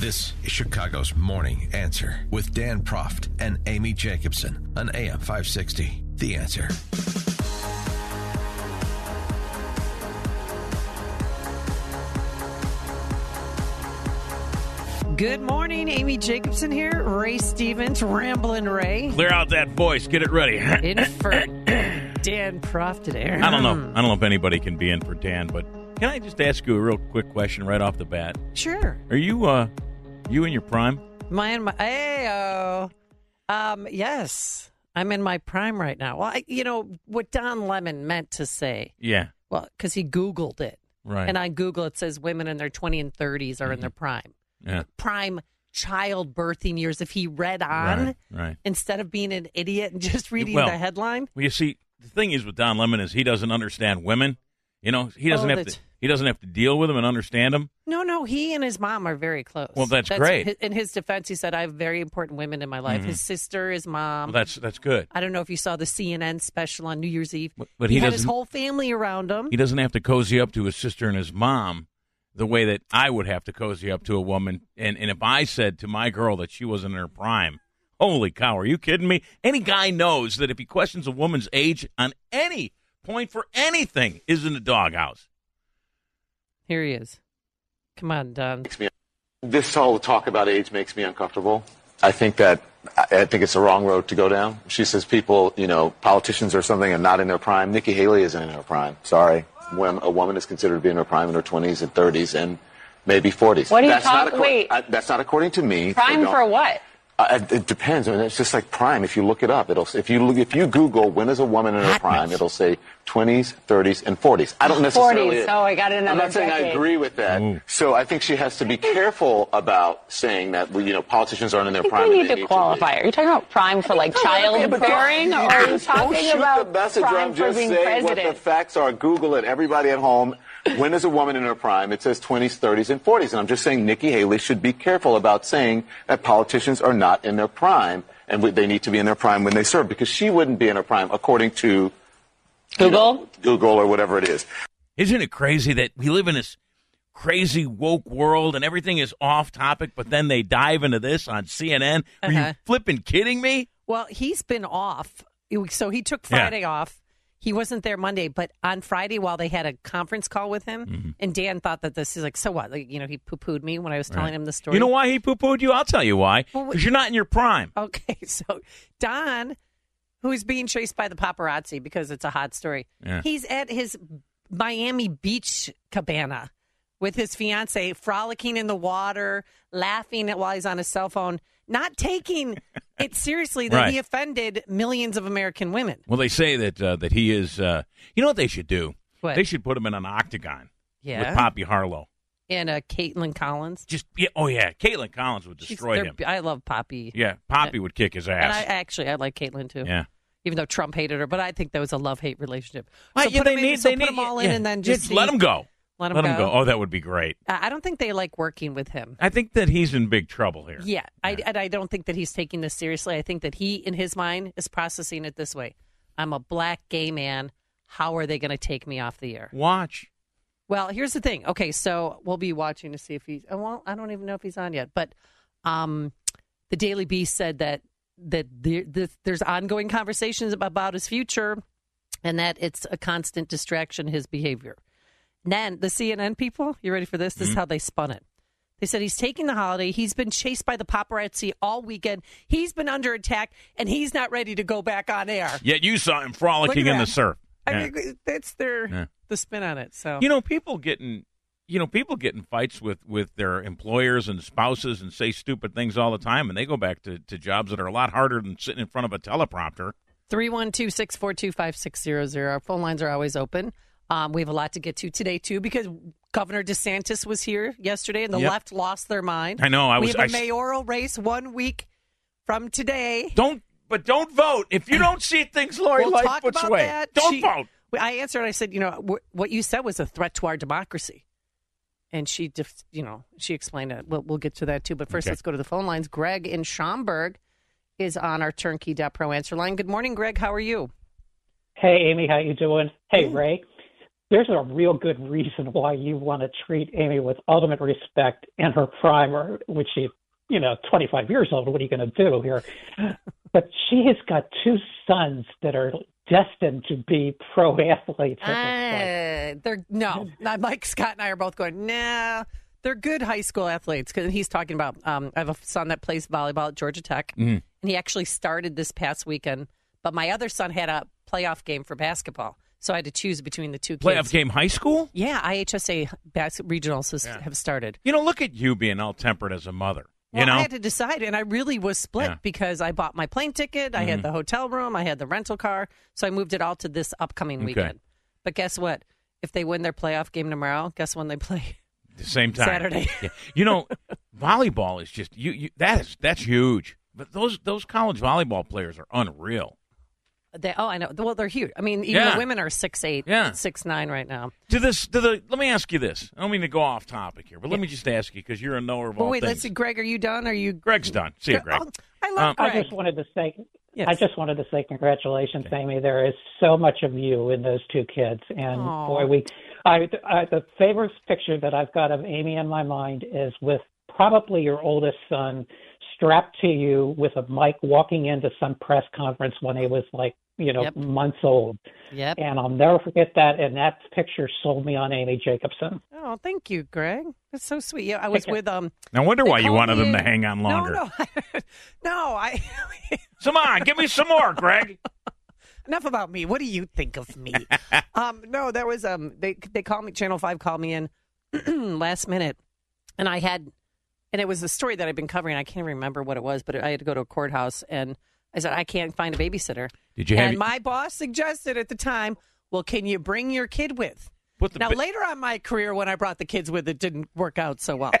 This is Chicago's Morning Answer with Dan Proft and Amy Jacobson on AM 560. The Answer. Good morning, Amy Jacobson here. Ray Stevens, Ramblin' Ray. Clear out that voice. Get it ready. In for Dan Proft today. I don't know. I don't know if anybody can be in for Dan, but can I just ask you a real quick question right off the bat? Sure. Are you uh you in your prime? My and my Ayo. Um, yes. I'm in my prime right now. Well, I, you know what Don Lemon meant to say. Yeah. Well, because he Googled it, Right. and on Google it says women in their 20 and 30s are in their prime, yeah. prime childbirthing years. If he read on Right. Right. instead of being an idiot and just reading Well, the headline, Well, you see, the thing is with Don Lemon is he doesn't understand women. You know, he doesn't Oh, have to. He doesn't have to deal with them and understand them. No, no, he and his mom are very close. Well, that's great. Mm-hmm. In his defense, he said, "I have very important women in my life. His sister, his mom. Well, that's that's good. I don't know if you saw the CNN special on New Year's Eve, But- but he had his whole family around him. He doesn't have to cozy up to his sister and his mom the way that I would have to cozy up to a woman. And and if I said to my girl that she wasn't in her prime, holy cow, are you kidding me? Any guy knows that if he questions a woman's age on any point for anything, is in the doghouse. Here he is. Come on, Don. this whole talk about age makes me uncomfortable. I think that I I think it's the wrong road to go down. She says people, you know, politicians or something are not in their prime. Nikki Haley isn't in her prime. Sorry, when a woman is considered to be in her prime in her 20s and 30s and maybe 40s. What are you that's not talking- acco- wait. I, that's not according to me. Prime So for what? Uh, it- it depends. I mean, it's just like prime. If you look it up, it'll if you look, if you Google when is a woman in her prime, it'll say 20s, 30s, and 40s. I don't necessarily. 40s. Oh, I got another I'm not saying I agree with that. So I think she has to be careful about saying that you know politicians aren't in their I think prime. we need to qualify. Are you talking about prime for like Yeah, but don't- childbearing, or are you don't talking shoot about the messenger. prime I'm for just being saying what the facts are. Google it. Everybody at home. When is a woman in her prime? It says 20s, 30s, and 40s. And I'm just saying Nikki Haley should be careful about saying that politicians are not in their prime and they need to be in their prime when they serve because she wouldn't be in her prime according to you Google? know, Google or whatever it is. Isn't it crazy that we live in this crazy woke world and everything is off topic, but then they dive into this on CNN? Are Uh-huh. you flipping kidding me? Well, he's been off. So he took Yeah. Friday off. He wasn't there Monday, but on Friday, while they had a conference call with him, Mm-hmm. and Dan thought that this is like, so what? Like, you know, he poo pooed me when I was telling him the story. You know why he poo pooed you? I'll tell you why. Well, Because you're not in your prime. Okay, so Don, who's being chased by the paparazzi because it's a hot story, Yeah. he's at his Miami Beach cabana with his fiance, frolicking in the water, laughing while he's on his cell phone, not taking it seriously that Right. he offended millions of American women. Well, they say that uh, that he is. Uh, you know what they should do? What? They should put him in an octagon Yeah. with Poppy Harlow. And uh, Kaitlan Collins. Just yeah, oh yeah, Kaitlan Collins would destroy him. I love Poppy. Yeah, Poppy would kick his And I ass. actually I like Kaitlan too. yeah. Even though Trump hated her, but I think that was a love hate relationship. So yeah, put they in, need, so they put need, them all yeah, in, and then just just let them go. Let 'em Let him go. Oh, that would be great. I I don't think they like working with him. I think that he's in big trouble here. Yeah, I, and I don't think that he's taking this seriously. I think that he, in his mind, is processing it this way: I'm a black gay man. How are they going to take me off the air? Watch. Well, here's the thing. Okay, so we'll be watching to see if he's. oh, Well, I don't even know if he's on yet, but um, the Daily Beast said that that the, there's ongoing conversations about his future, and that it's a constant distraction. His behavior. Then the CNN people, you ready for this? This is mm-hmm. how they spun it. They said he's taking the holiday. He's been chased by the paparazzi all weekend. He's been under attack, and he's not ready to go back on air. Yet you saw him frolicking in the surf. I Yeah. mean, that's their Yeah. the spin on it. So You know, people getting you know, people get in fights with, with their employers and spouses and say stupid things all the time and they go back to, to jobs that are a lot harder than sitting in front of a teleprompter. 312 642 5600. Our phone lines are always open. Um, we have a lot to get to today, too, because Governor DeSantis was here yesterday, and the Yep. left lost their mind. I know, I we was- have a I s- mayoral race one week from today. Don't, but don't vote if you don't see things Lori we'll talk Lightfoot's about way. that. Don't She- vote. I answered. I said, you know, what you said was a threat to our democracy, and she, def- you know, she explained it. We'll, we'll get to that too. But first, Okay. let's go to the phone lines. Greg in Schaumburg is on our Turnkey Turnkey.pro answer line. Good morning, Greg. How are you? Hey, Amy, how you doing? Hey, Ray. There's a real good reason why you want to treat Amy with ultimate respect in her prime, or which she, you know, 25 years old. What are you going to do here? But she has got two sons that are destined to be pro athletes. it. Uh, they're no. Not Mike Scott and I are both going. No, they're good high school athletes. Because he's talking about. Um, I have a son that plays volleyball at Georgia Tech, and he actually started this past weekend. But my other son had a playoff game for basketball, so I had to choose between the two kids. Playoff game high school? Yeah, IHSA bas- regionals has, have started. You know, look at you being all tempered as a mother. Well, you know, I had to decide, and I really was split Yeah. Mm-hmm. because I bought my plane ticket, I had the hotel room, I had the rental car, so I moved it all to this upcoming Okay. weekend. But guess what? If they win their playoff game tomorrow, guess when they play? the same time. Saturday. Yeah. You know, volleyball is just you, you. That is that's huge. But those those college volleyball players are unreal. They, oh, I know. Well, they're huge. I mean, even Yeah. the women are six eight, Yeah. six nine right now. To this, to the. Let me ask you this. I don't mean to go off topic here, but let me just ask you because you're a knower of But all wait, things. let's see, Greg. Are you done? Are you? Greg's done. See you, Greg. Oh, I love Um, I just wanted to say, Yes. I just wanted to say congratulations, Amy. There is so much of you in those two kids, and Aw. boy, we. I, I the favorite picture that I've got of Amy in my mind is with probably your oldest son strapped to you with a mic walking into some press conference when he was like you know Yep. months old, Yep. and I'll never forget that. And that picture sold me on Amy Jacobson. Oh, thank you, Greg. That's so sweet. Yeah, I was with um. I wonder why you wanted me them to hang on longer. No, no, no. I. Come on, give me some more, Greg. Enough about me. What do you think of me? um, no, there was um. They they called me. Channel Five called me in last minute, and I had, and it was a story that I've been covering. I can't remember what it was, but I had to go to a courthouse, and I said I can't find a babysitter. Did you have And my boss suggested at the time, well, can you bring your kid with? Now, bi- later on in my career, when I brought the kids with, it didn't work out so well.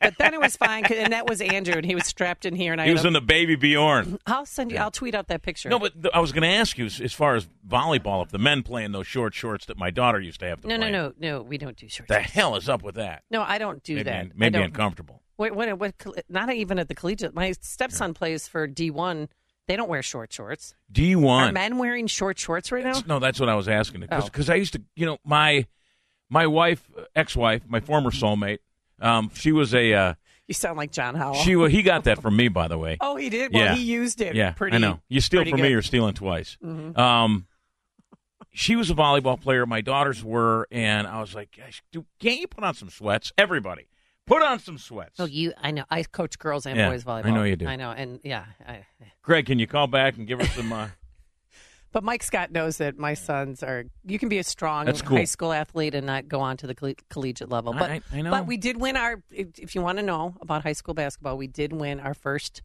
but then it was fine, and that was Andrew, and he was strapped in here, and I. He was in the baby Bjorn. I'll send you. I'll tweet out that picture. No, but th- I was going to ask you as, far as volleyball, if the men play in those short shorts that my daughter used to have to no, no, play. in. no, no. We don't do shorts. The hell is up with that? No, I don't do Maybe, that. Maybe uncomfortable. Wait, what, not even at the collegiate. My stepson plays for D1. They don't wear short shorts. D one. Are men wearing short shorts right now? No, that's what I was asking. Because Oh. I used to, you know, my my wife, ex wife, my former soulmate. Um, she was a uh, You sound like John Howell. she. wa- He got that from me, by the way. oh, he did. Well, Yeah. he used it. yeah, pretty. I know. You steal from me, good. Mm-hmm. you're stealing twice. Um, she was a volleyball player. My daughters were, and I was like, Gosh, dude, can't you put on some sweats? Everybody, put on some sweats. Oh, you. I know. I coach girls and Yeah, boys volleyball. I know you do. I know, and yeah. I, Greg, can you call back and give her some? Uh, but Mike Scott knows that my sons are. You can be a strong That's cool. high school athlete and not go on to the colle- collegiate level. But I- I know. But we did win our. If if you want to know about high school basketball, we did win our first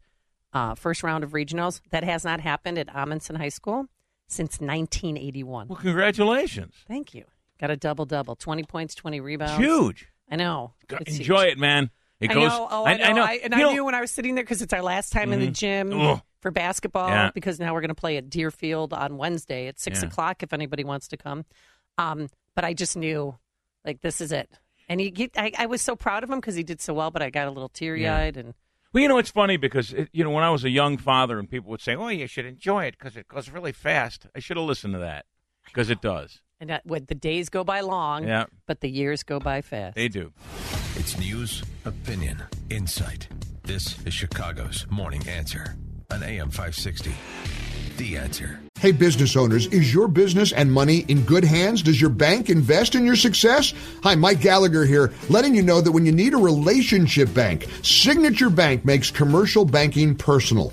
uh, first round of regionals. That has not happened at Amundsen High School since 1981. well, congratulations. Thank you. Got a double double, 20 points, 20 It's rebounds. huge. I know. It's Enjoy huge. it, man. It I goes. know. Oh, I, know. I, and You I know- knew when I was sitting there because it's our last time in the gym Ugh. for basketball. Yeah. Because now we're going to play at Deerfield on Wednesday at six Yeah. o'clock. If anybody wants to come, um, but I just knew, like, this is it. And he, get, I, I was so proud of him because he did so well. But I got a little teary eyed, and Well, you know, it's funny because, it, you know, when I was a young father and people would say, oh, you should enjoy it because it goes really fast, I should have listened to that because it does. And that, what the days go by long, Yeah. but the years go by fast. They do. It's news, opinion, insight. This is Chicago's Morning Answer on AM 560. The Answer. Hey, business owners, is your business and money in good hands? Does your bank invest in your success? Hi, Mike Gallagher here, letting you know that when you need a relationship bank, Signature Bank makes commercial banking personal.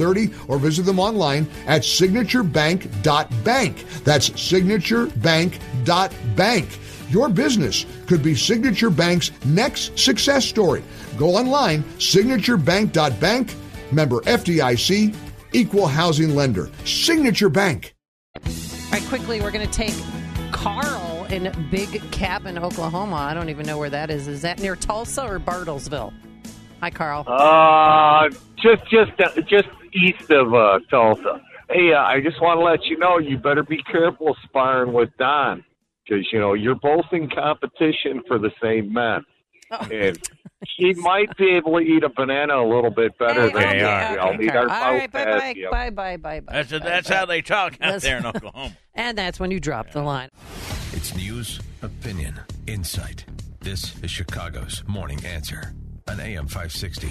or visit them online at signaturebank.bank. That's signaturebank.bank. Your business could be Signature Bank's next success story. Go online, signaturebank.bank, member FDIC, equal housing lender. Signature Bank. All right, quickly, we're going to take Carl in Big Cabin, Oklahoma. I don't even know where that is. Is that near Tulsa or Bartlesville? Hi, Carl. Uh, just just uh, just east of uh, Tulsa. Hey, uh, I just want to let you know you better be careful sparring with Don because you know you're both in competition for the same men, Oh. and he might be able to eat a banana a little bit better Hey, than okay, you. okay, I'll need our All right, both bye, bye, you. bye, bye, bye, bye. That's bye, that's bye. how they talk out That's- there in Oklahoma. And that's when you drop the line. It's news, opinion, insight. This is Chicago's Morning Answer on AM 560.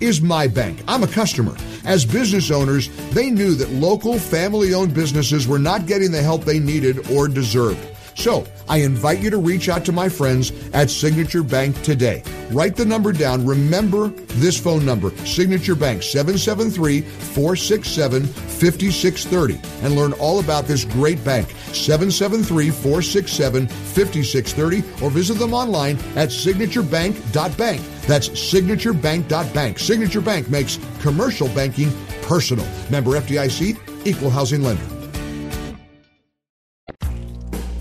is my bank. I'm a customer. As business owners, they knew that local family owned businesses were not getting the help they needed or deserved. So, I invite you to reach out to my friends at Signature Bank today. Write the number down. Remember this phone number Signature Bank 773 467 5630 and learn all about this great bank 773 467 5630 or visit them online at signaturebank.bank. That's signaturebank.bank. Signature Bank makes commercial banking personal. Member FDIC, equal housing lender.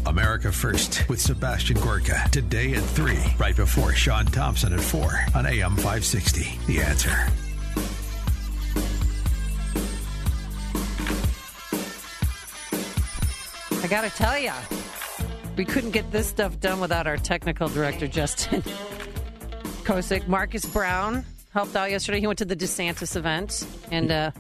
America First with Sebastian Gorka. Today at 3, right before Sean Thompson at 4 on AM 560. The Answer. I got to tell you, we couldn't get this stuff done without our technical director, Justin Kosick. Marcus Brown helped out yesterday. He went to the DeSantis event, and uh,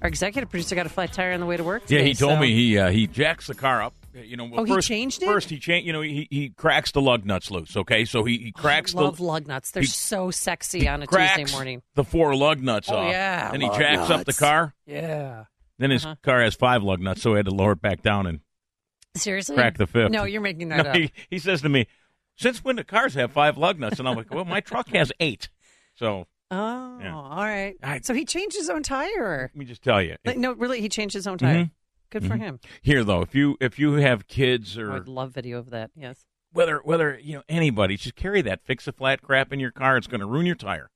our executive producer got a flat tire on the way to work. Yeah, he told so- me he uh, he jacks the car up. You know, well, Oh, he changed it? First, he changed. You know, he he cracks the lug nuts loose. Okay, so he, he cracks I love the lug nuts. They're he- so sexy on a Tuesday morning. the four lug nuts Oh, off. yeah, and he lug jacks up the car. Yeah. Then his Uh-huh. car has five lug nuts, so he had to lower it back down and Seriously? crack the fifth. No, you're making that No, up. he, he says to me, "Since when do cars have five lug nuts?" And I'm like, "Well, my truck has eight. So Oh, Yeah. all right. I- so he changed his own tire. let me just tell you. Like, no, really, he changed his own tire. Mhm. Good for Mhm. him. Here though, if you if you have kids or I'd love video of that. Yes. whether whether you know anybody, just carry that fix a flat crap in your car. It's going to ruin your tire.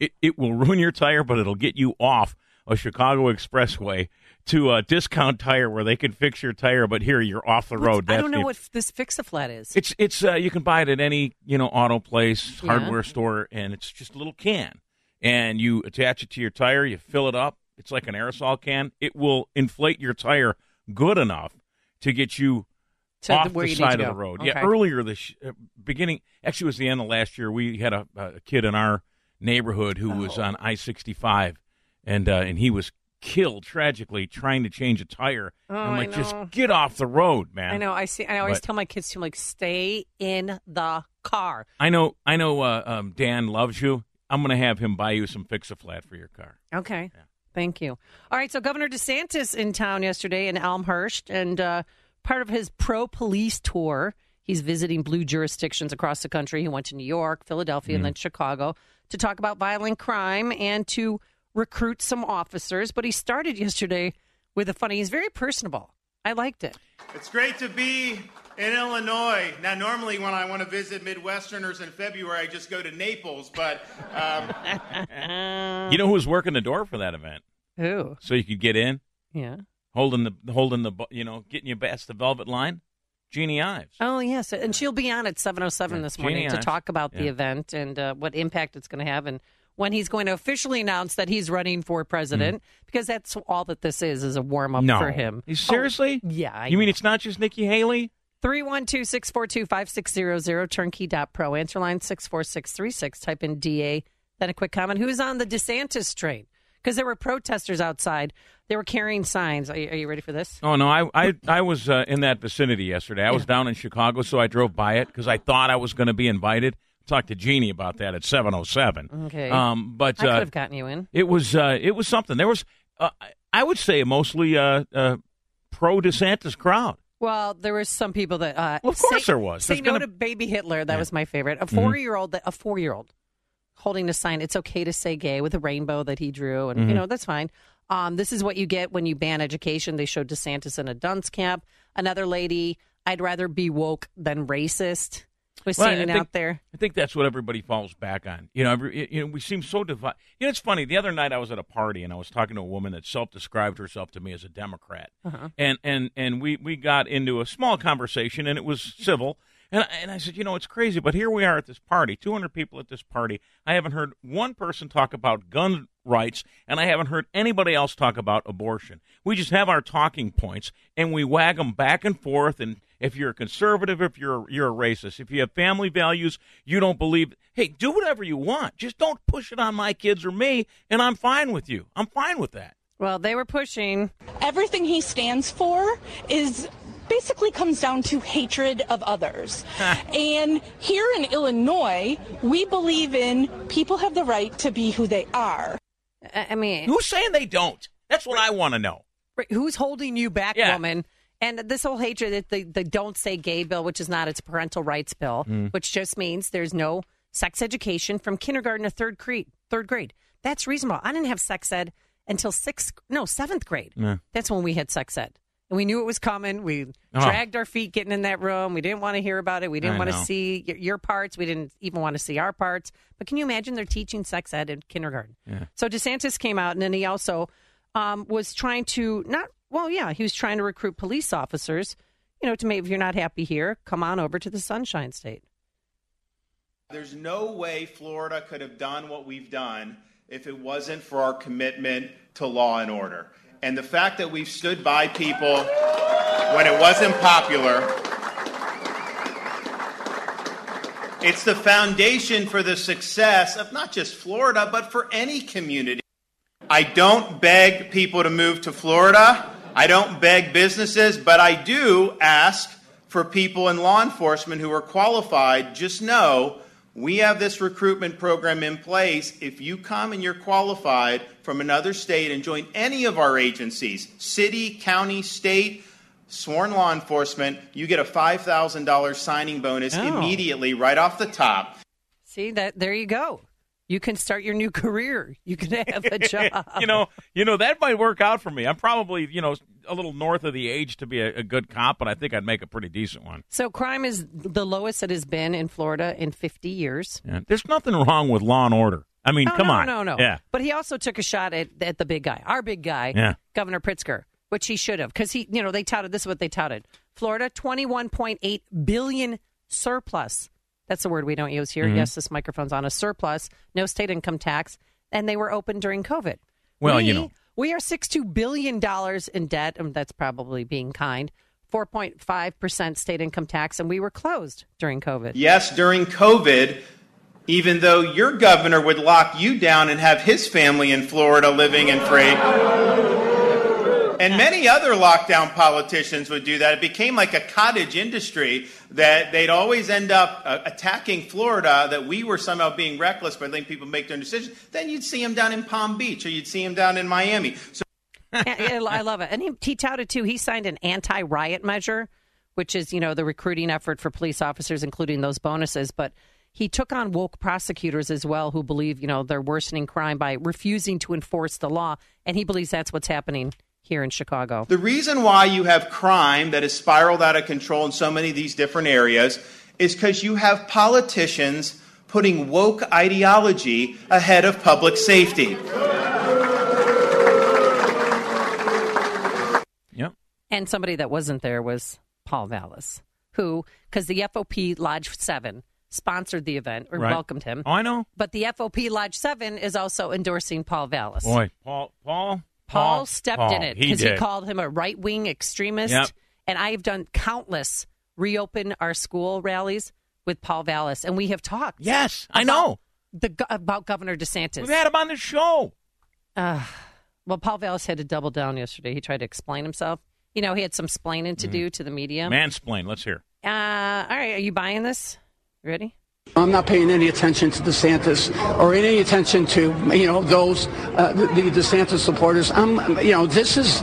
It it will ruin your tire, but it'll get you off a Chicago expressway to a discount tire where they can fix your tire. But here you're off the road. I don't know the- what this fix a flat is. It's it's uh, you can buy it at any you know auto place, Yeah. hardware store, and it's just a little can, and you attach it to your tire. You fill it up. It's like an aerosol can. It will inflate your tire good enough to get you To off the you side of the road. Okay. Yeah, earlier this uh, beginning, actually, it was the end of last year. We had a, a kid in our neighborhood who Oh. was on I sixty five, and uh, and he was killed tragically trying to change a tire. Oh, I'm like, just get off the road, man. I know. I see. I always But- tell my kids to like stay in the car. I know, I know. Uh, um, Dan loves you. I'm going to have him buy you some fix a flat for your car. Okay. Yeah. Thank you. All right. So Governor DeSantis in town yesterday in Elmhurst, and uh, part of his pro police tour, he's visiting blue jurisdictions across the country. He went to New York, Philadelphia, and then Chicago to talk about violent crime and to recruit some officers. But he started yesterday with a funny. He's very personable. I liked it. It's great to be in Illinois. Now, normally when I want to visit Midwesterners in February, I just go to Naples, but um, you know who was working the door for that event, Who? so you could get in, Yeah. holding the holding the you know getting your best, the velvet line. Jeanne Ives. Oh yes, and she'll be on at seven oh seven Yeah, this morning Jeanne to Ives. talk about the event and uh, what impact it's going to have, and when he's going to officially announce that he's running for president, because that's all that this is is a warm up Mm. no, for him. Seriously? Oh, yeah, I you mean it's not just Nikki Haley? 312 642 5600, turnkey.pro. Answer line 64636. Type in DA, then a quick comment. Who's on the DeSantis train? Because there were protesters outside. They were carrying signs. Are you, are you ready for this? Oh no, I I, I was uh, in that vicinity yesterday. I was down in Chicago, so I drove by it because I thought I was going to be invited. Talked to Jeanne about that at seven oh seven. Okay. Um, but I could uh, have gotten you in. it was uh, it was something. There was uh, I would say mostly uh, uh, pro DeSantis crowd. Well, there was some people that. Uh, Well, of course say, there was. Say There's no gonna- to baby Hitler. That Yeah. was my favorite. A Mhm. four year old. A four year old holding a sign. It's okay to say gay with a rainbow that he drew, and you Mhm. know that's fine. Um, this is what you get when you ban education. They showed DeSantis in a dunce camp. Another lady. I'd rather be woke than racist. Was Well, I standing think- out there. I think that's what everybody falls back on. You know, every, you know, we seem so divided. You know, it's funny. The other night I was at a party and I was talking to a woman that self-described herself to me as a Democrat, Uh-huh. and and and we we got into a small conversation and it was civil. And I, and I said, you know, it's crazy, but here we are at this party, 200 people at this party. I haven't heard one person talk about gun rights, and I haven't heard anybody else talk about abortion. We just have our talking points, and we wag them back and forth. And if you're a conservative, if you're you're a racist, if you have family values, you don't believe. Hey, do whatever you want. Just don't push it on my kids or me, and I'm fine with you. I'm fine with that. Well, they were pushing. Everything he stands for is basically comes down to hatred of others. and here in Illinois, we believe in people have the right to be who they are. I I mean, Who's saying they don't? That's what I want to know. Right, Who's holding you back, Yeah. woman? And this whole hatred, that the, the don't say gay bill, which is not, it's a parental rights bill, Mm. which just means there's no sex education from kindergarten to third grade. Third grade. That's reasonable. I didn't have sex ed until sixth, no, seventh grade. Yeah. That's when we had sex ed. And we knew it was coming. We Oh. dragged our feet getting in that room. We didn't want to hear about it. We didn't I want to see your, your parts. We didn't even want to see our parts. But can you imagine they're teaching sex ed in kindergarten? Yeah. So DeSantis came out, and then he also um, was trying to not. Well, yeah, he was trying to recruit police officers. You know, to maybe if you're not happy here, come on over to the Sunshine State. There's no way Florida could have done what we've done if it wasn't for our commitment to law and order. And the fact that we've stood by people when it wasn't popular, it's the foundation for the success of not just Florida, but for any community. I don't beg people to move to Florida. I don't beg businesses, but I do ask for people in law enforcement who are qualified. Just know we have this recruitment program in place. If you come and you're qualified from another state and join any of our agencies, city, county, state, sworn law enforcement, you get a $5,000 signing bonus Oh. immediately right off the top. See that? There you go. You can start your new career. You can have a job. you know, you know that might work out for me. I'm probably, you know, a little north of the age to be a, a good cop, but I think I'd make a pretty decent one. So crime is the lowest it has been in Florida in 50 years. Yeah. There's nothing wrong with law and order. I mean, No, come no, on. No, no, Yeah. But he also took a shot at, at the big guy, our big guy, Yeah. Governor Pritzker, which he should have, because he, you know, they touted this is what they touted: Florida, twenty-one point eight billion surplus. That's the word we don't use here. Mhm. Yes, this microphone's on a surplus, no state income tax, and they were open during COVID. Well, we, you know. we are sixty-two billion dollars in debt, and that's probably being kind. Four point five percent state income tax, and we were closed during COVID. Yes, during COVID, even though your governor would lock you down and have his family in Florida living and free. And many other lockdown politicians would do that. It became like a cottage industry that they'd always end up uh, attacking Florida, that we were somehow being reckless by letting people make their own decisions. Then you'd see them down in Palm Beach or you'd see them down in Miami. So I love it. And he, he touted too. He signed an anti-riot measure, which is you know the recruiting effort for police officers, including those bonuses. But he took on woke prosecutors as well, who believe you know they're worsening crime by refusing to enforce the law, and he believes that's what's happening here in Chicago. The reason why you have crime that has spiraled out of control in so many of these different areas is because you have politicians putting woke ideology ahead of public safety. Yep. And somebody that wasn't there was Paul Vallas, who because the FOP Lodge Seven sponsored the event or Right. welcomed him. Oh, I know. But the FOP Lodge Seven is also endorsing Paul Vallas. Boy, Paul, Paul, Paul stepped Paul, in it because he, called him a right wing extremist. Yep. And I have done countless reopen our school rallies with Paul Vallas, and we have talked. Yes, I know. the about Governor DeSantis. We've had him on the show. Uh, well, Paul Vallas had to double down yesterday. He tried to explain himself. You know, he had some splaining to do to the media. Mansplain. Let's hear. Uh, all right, are you buying this? You ready? I'm not paying any attention to DeSantis or any attention to you know those uh, the, the DeSantis supporters. I'm you know this is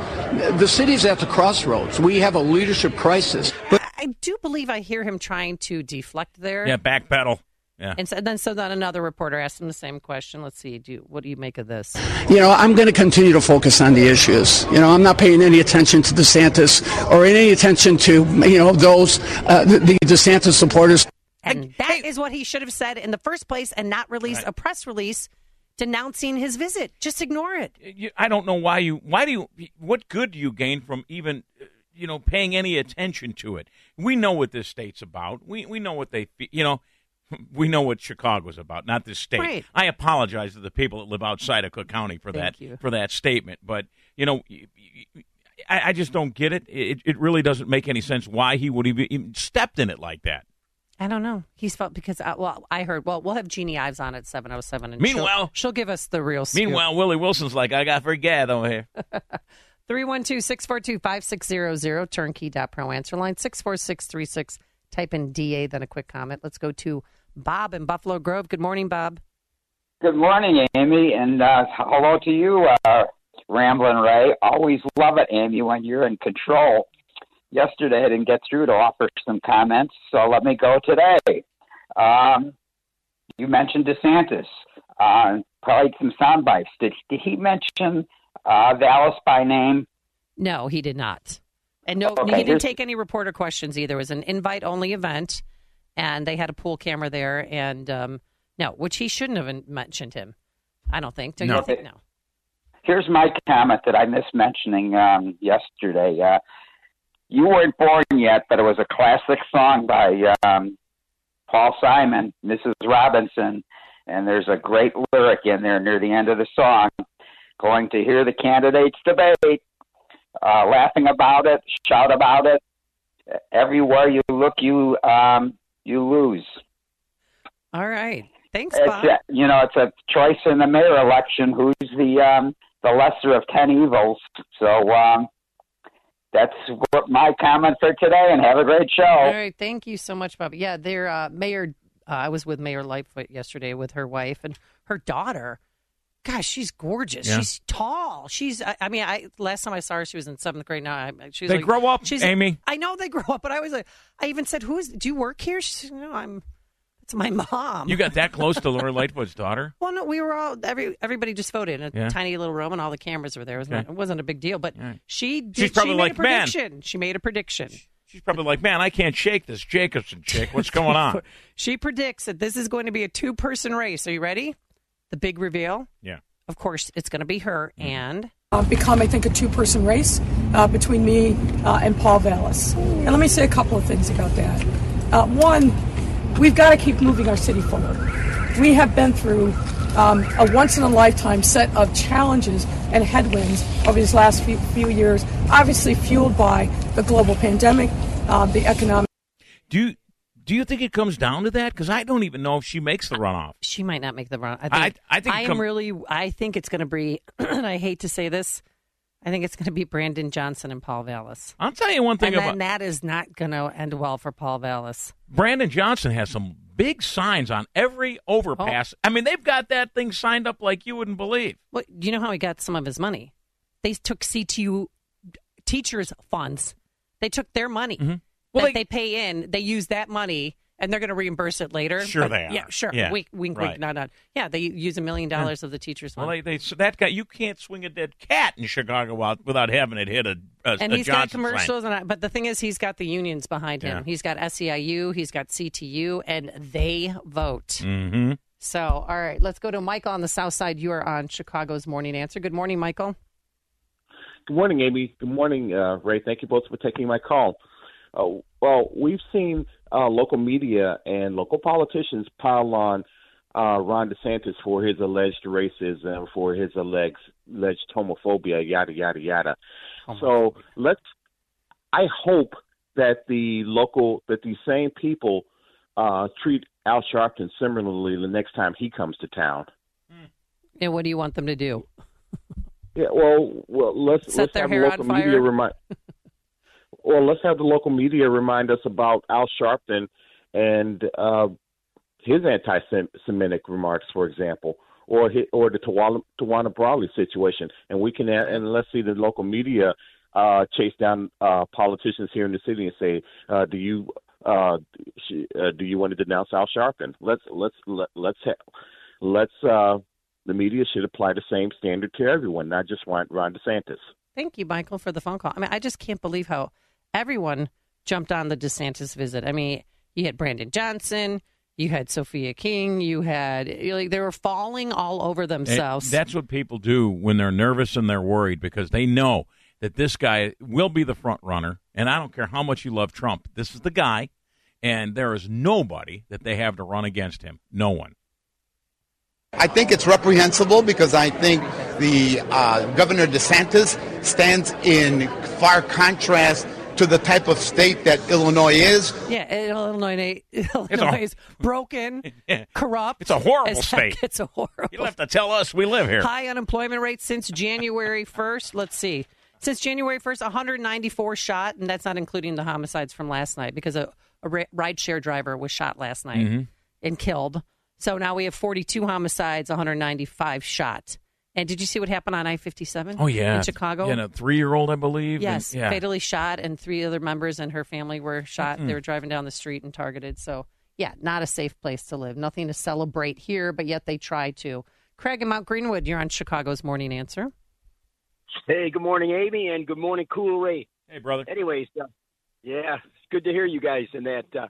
the city's at the crossroads. We have a leadership crisis. But I do believe I hear him trying to deflect there. Yeah, backpedal. Yeah. And so, then, so then another reporter asked him the same question. Let's see. Do what do you make of this? you know I'm going to continue to focus on the issues. You know I'm not paying any attention to DeSantis or any attention to you know those uh, the, the DeSantis supporters. And that is what he should have said in the first place, and not release a press release denouncing his visit. Just ignore it. You, I don't know why you. Why do you? What good do you gain from even, uh, you know, paying any attention to it? We know what this state's about. We we know what they. You know, we know what Chicago's about, not this state. Right. I apologize to the people that live outside of Cook County for Thank that you. for that statement, but you know. I just don't get it. it. It really doesn't make any sense why he would have even stepped in it like that. I don't know. He's felt because I, well, I heard. Well, we'll have Jeanne Ives on at seven oh seven, and Meanwhile- she'll, she'll give us the real. scoop. Meanwhile, Willie Wilson's like, I got forget over here. 312-642-5600, turnkey.pro answer line, 64636. Type in DA, then a quick comment. Let's go to Bob in Buffalo Grove. Good morning, Bob. Good morning, Amy, and uh, hello to you, uh, Ramblin' Ray. Always love it, Amy, when you're in control. Yesterday, I didn't get through to offer some comments, so let me go today. Um, you mentioned DeSantis. Uh, played some sound bites. Did, did he mention uh, Vallas by name? No, he did not. And no, Okay, he didn't take any reporter questions either. It was an invite only event, and they had a pool camera there. And um, no, which he shouldn't have mentioned him. I don't think. Do No. you think? No. Here's my comment that I missed mentioning um, yesterday. Uh, you weren't born yet, but it was a classic song by um, Paul Simon, Mrs. Robinson, and there's a great lyric in there near the end of the song. Going to hear the candidates debate, uh, laughing about it, shout about it. Everywhere you look, you um, you lose. All right. Thanks, It's Bob. a, you know, it's a choice in the mayor election. Who's the um, the lesser of ten evils? So um, that's what my comment for today. And have a great show. All right, thank you so much, Bob. Yeah, their uh, mayor. Uh, I was with Mayor Lightfoot yesterday with her wife and her daughter. Gosh, she's gorgeous. Yeah. She's tall. She's. I, I mean, I last time I saw her, she was in seventh grade. Now I, she's. They like, grow up, she's, Amy. I know they grow up, but I was like, I even said, "Who is? Do you work here?" She said, "No, I'm. It's my mom." You got that close to Lori Lightfoot's daughter? Well, no, we were all every everybody just voted in a Yeah. tiny little room, and all the cameras were there. It, was not, Okay. it wasn't a big deal, but she did. She's probably she made like, a "Man." prediction. She made a prediction. She's probably like, man, I can't shake this Jacobson chick. What's going on? She predicts that this is going to be a two person race. Are you ready? The big reveal. Yeah. Of course, it's going to be her and uh, become, I think, a two person race uh, between me uh, and Paul Vallas. And let me say a couple of things about that. Uh, one, we've got to keep moving our city forward. We have been through um, a once in a lifetime set of challenges and headwinds over these last few, few years, obviously fueled by the global pandemic, uh, the economic. Do you do you think it comes down to that? Because I don't even know if she makes the runoff. she might not make the run. I I- think. I think I am come- really. I think it's going to be. and I hate to say this. I think it's going to be Brandon Johnson and Paul Vallas. I'll tell you one thing and about that is not going to end well for Paul Vallas. Brandon Johnson has some big signs on every overpass. I mean, they've got that thing signed up like you wouldn't believe. Well, do you know how he got some of his money? They took CTU teachers' funds. They took their money Mm-hmm. Well, that they- they, pay in. They use that money, and they're going to reimburse it later. Sure they are. Yeah, sure. Yeah, Wink, wink, right. wink. Not, not. Yeah, they use a million dollars of the teachers' Well, money. they, they so that guy you can't swing a dead cat in Chicago out, without having it hit a, a, and a he's Johnson got sign. commercials, and I, but the thing is, he's got the unions behind him. Yeah. He's got SEIU, he's got CTU, and they vote. Mm-hmm. So, all right, let's go to Michael on the South Side. You are on Chicago's Morning Answer. Good morning, Michael. Good morning, Amy. Good morning, uh, Ray. Thank you both for taking my call. Uh, well, we've seen uh, local media and local politicians pile on uh, Ron DeSantis for his alleged racism, for his alleged, alleged homophobia, yada yada yada. So let's. I hope that the local that these same people uh, treat Al Sharpton similarly the next time he comes to town. And what do you want them to do? Yeah, well, well, let's Set let's their have hair the on local fire? media remind. well, let's have the local media remind us about Al Sharpton and uh, his anti-Semitic remarks, for example, or hi or the Tawana, Brawley situation, and we can and let's see the local media uh, chase down uh, politicians here in the city and say, uh, "Do you uh, uh, do you want to denounce Al Sharpton?" Let's let's let, let's let's uh, the media should apply the same standard to everyone, not just Ron, Ron DeSantis. Thank you, Michael, for the phone call. I mean, I just can't believe how everyone jumped on the DeSantis visit. I mean, you had Brandon Johnson, you had Sophia King, you had like they were falling all over It- themselves. that's what people do when they're nervous and they're worried because they know that this guy will be the front runner. And I don't care how much you love Trump, this is the guy, and there is nobody that they have to run against him. No one. I think it's reprehensible because I think the uh, Governor DeSantis stands in far contrast to the type of state that Illinois is. yeah, Illinois, Illinois is broken, corrupt. It's a horrible state. It's a horrible. You have to tell us we live here. High unemployment rate since January 1st. Let's see. Since January 1st, 194 shot, and that's not including the homicides from last night because a, a ri- rideshare driver was shot last night Mhm. and killed. So now we have 42 homicides, 195 shot. And did you see what happened on I 57? Oh yeah, In Chicago? And a three-year-old, I believe. and- Yes, yeah. fatally shot, and three other members and her family were shot. Mm-mm. They were driving down the street and targeted. So, yeah, not a safe place to live. Nothing to celebrate here, but yet they try to. Craig and Mount Greenwood, you're on Chicago's Morning Answer. Hey, good morning, Amy, and good morning, Cool Ray. Hey, brother. Anyways, uh, yeah, it's good to hear you guys in that. Uh,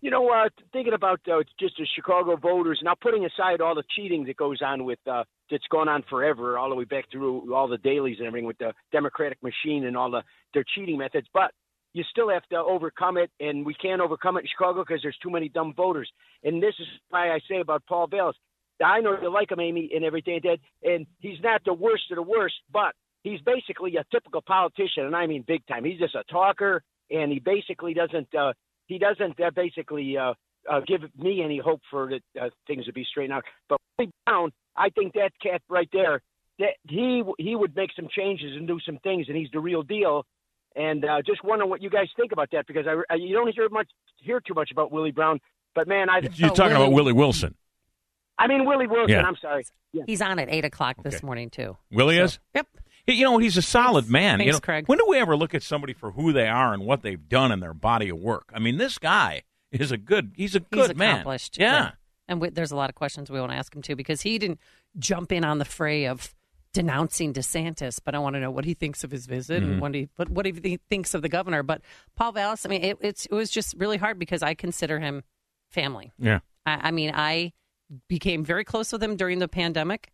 you know, uh, thinking about uh, just the Chicago voters, now putting aside all the cheating that goes on with uh, that's gone on forever, all the way back through all the Daleys and everything with the Democratic machine and all the their cheating methods, but you still have to overcome it, and we can't overcome it in Chicago because there's too many dumb voters. And this is why I say about Paul Vallas. I know you like him, Amy, and everything, Dad, and he's not the worst of the worst, but he's basically a typical politician, and I mean big time. He's just a talker, and he basically doesn't uh, he doesn't uh, basically uh, uh, give me any hope for the, uh, things to be straightened out. But Willie Brown, I think that cat right there, that he he would make some changes and do some things, and he's the real deal. And uh, just wonder what you guys think about that because I, I you don't hear much hear too much about Willie Brown, but man, I You're talking about Willie Wilson. I mean Willie Wilson. Yeah. I'm sorry. Yeah. He's on at 8 o'clock this morning, too. Willie is? Yep. You know, he's a solid man. you know, Craig. When do we ever look at somebody for who they are and what they've done in their body of work? I mean, this guy is a good. He's a good He's man. accomplished. Yeah. And we, there's a lot of questions we want to ask him, too, because he didn't jump in on the fray of denouncing DeSantis, but I want to know what he thinks of his visit Mhm. and what he, what, what he thinks of the governor. But Paul Vallas, I mean, it, it's, it was just really hard because I consider him family. Yeah. I, I mean, I became very close with him during the pandemic.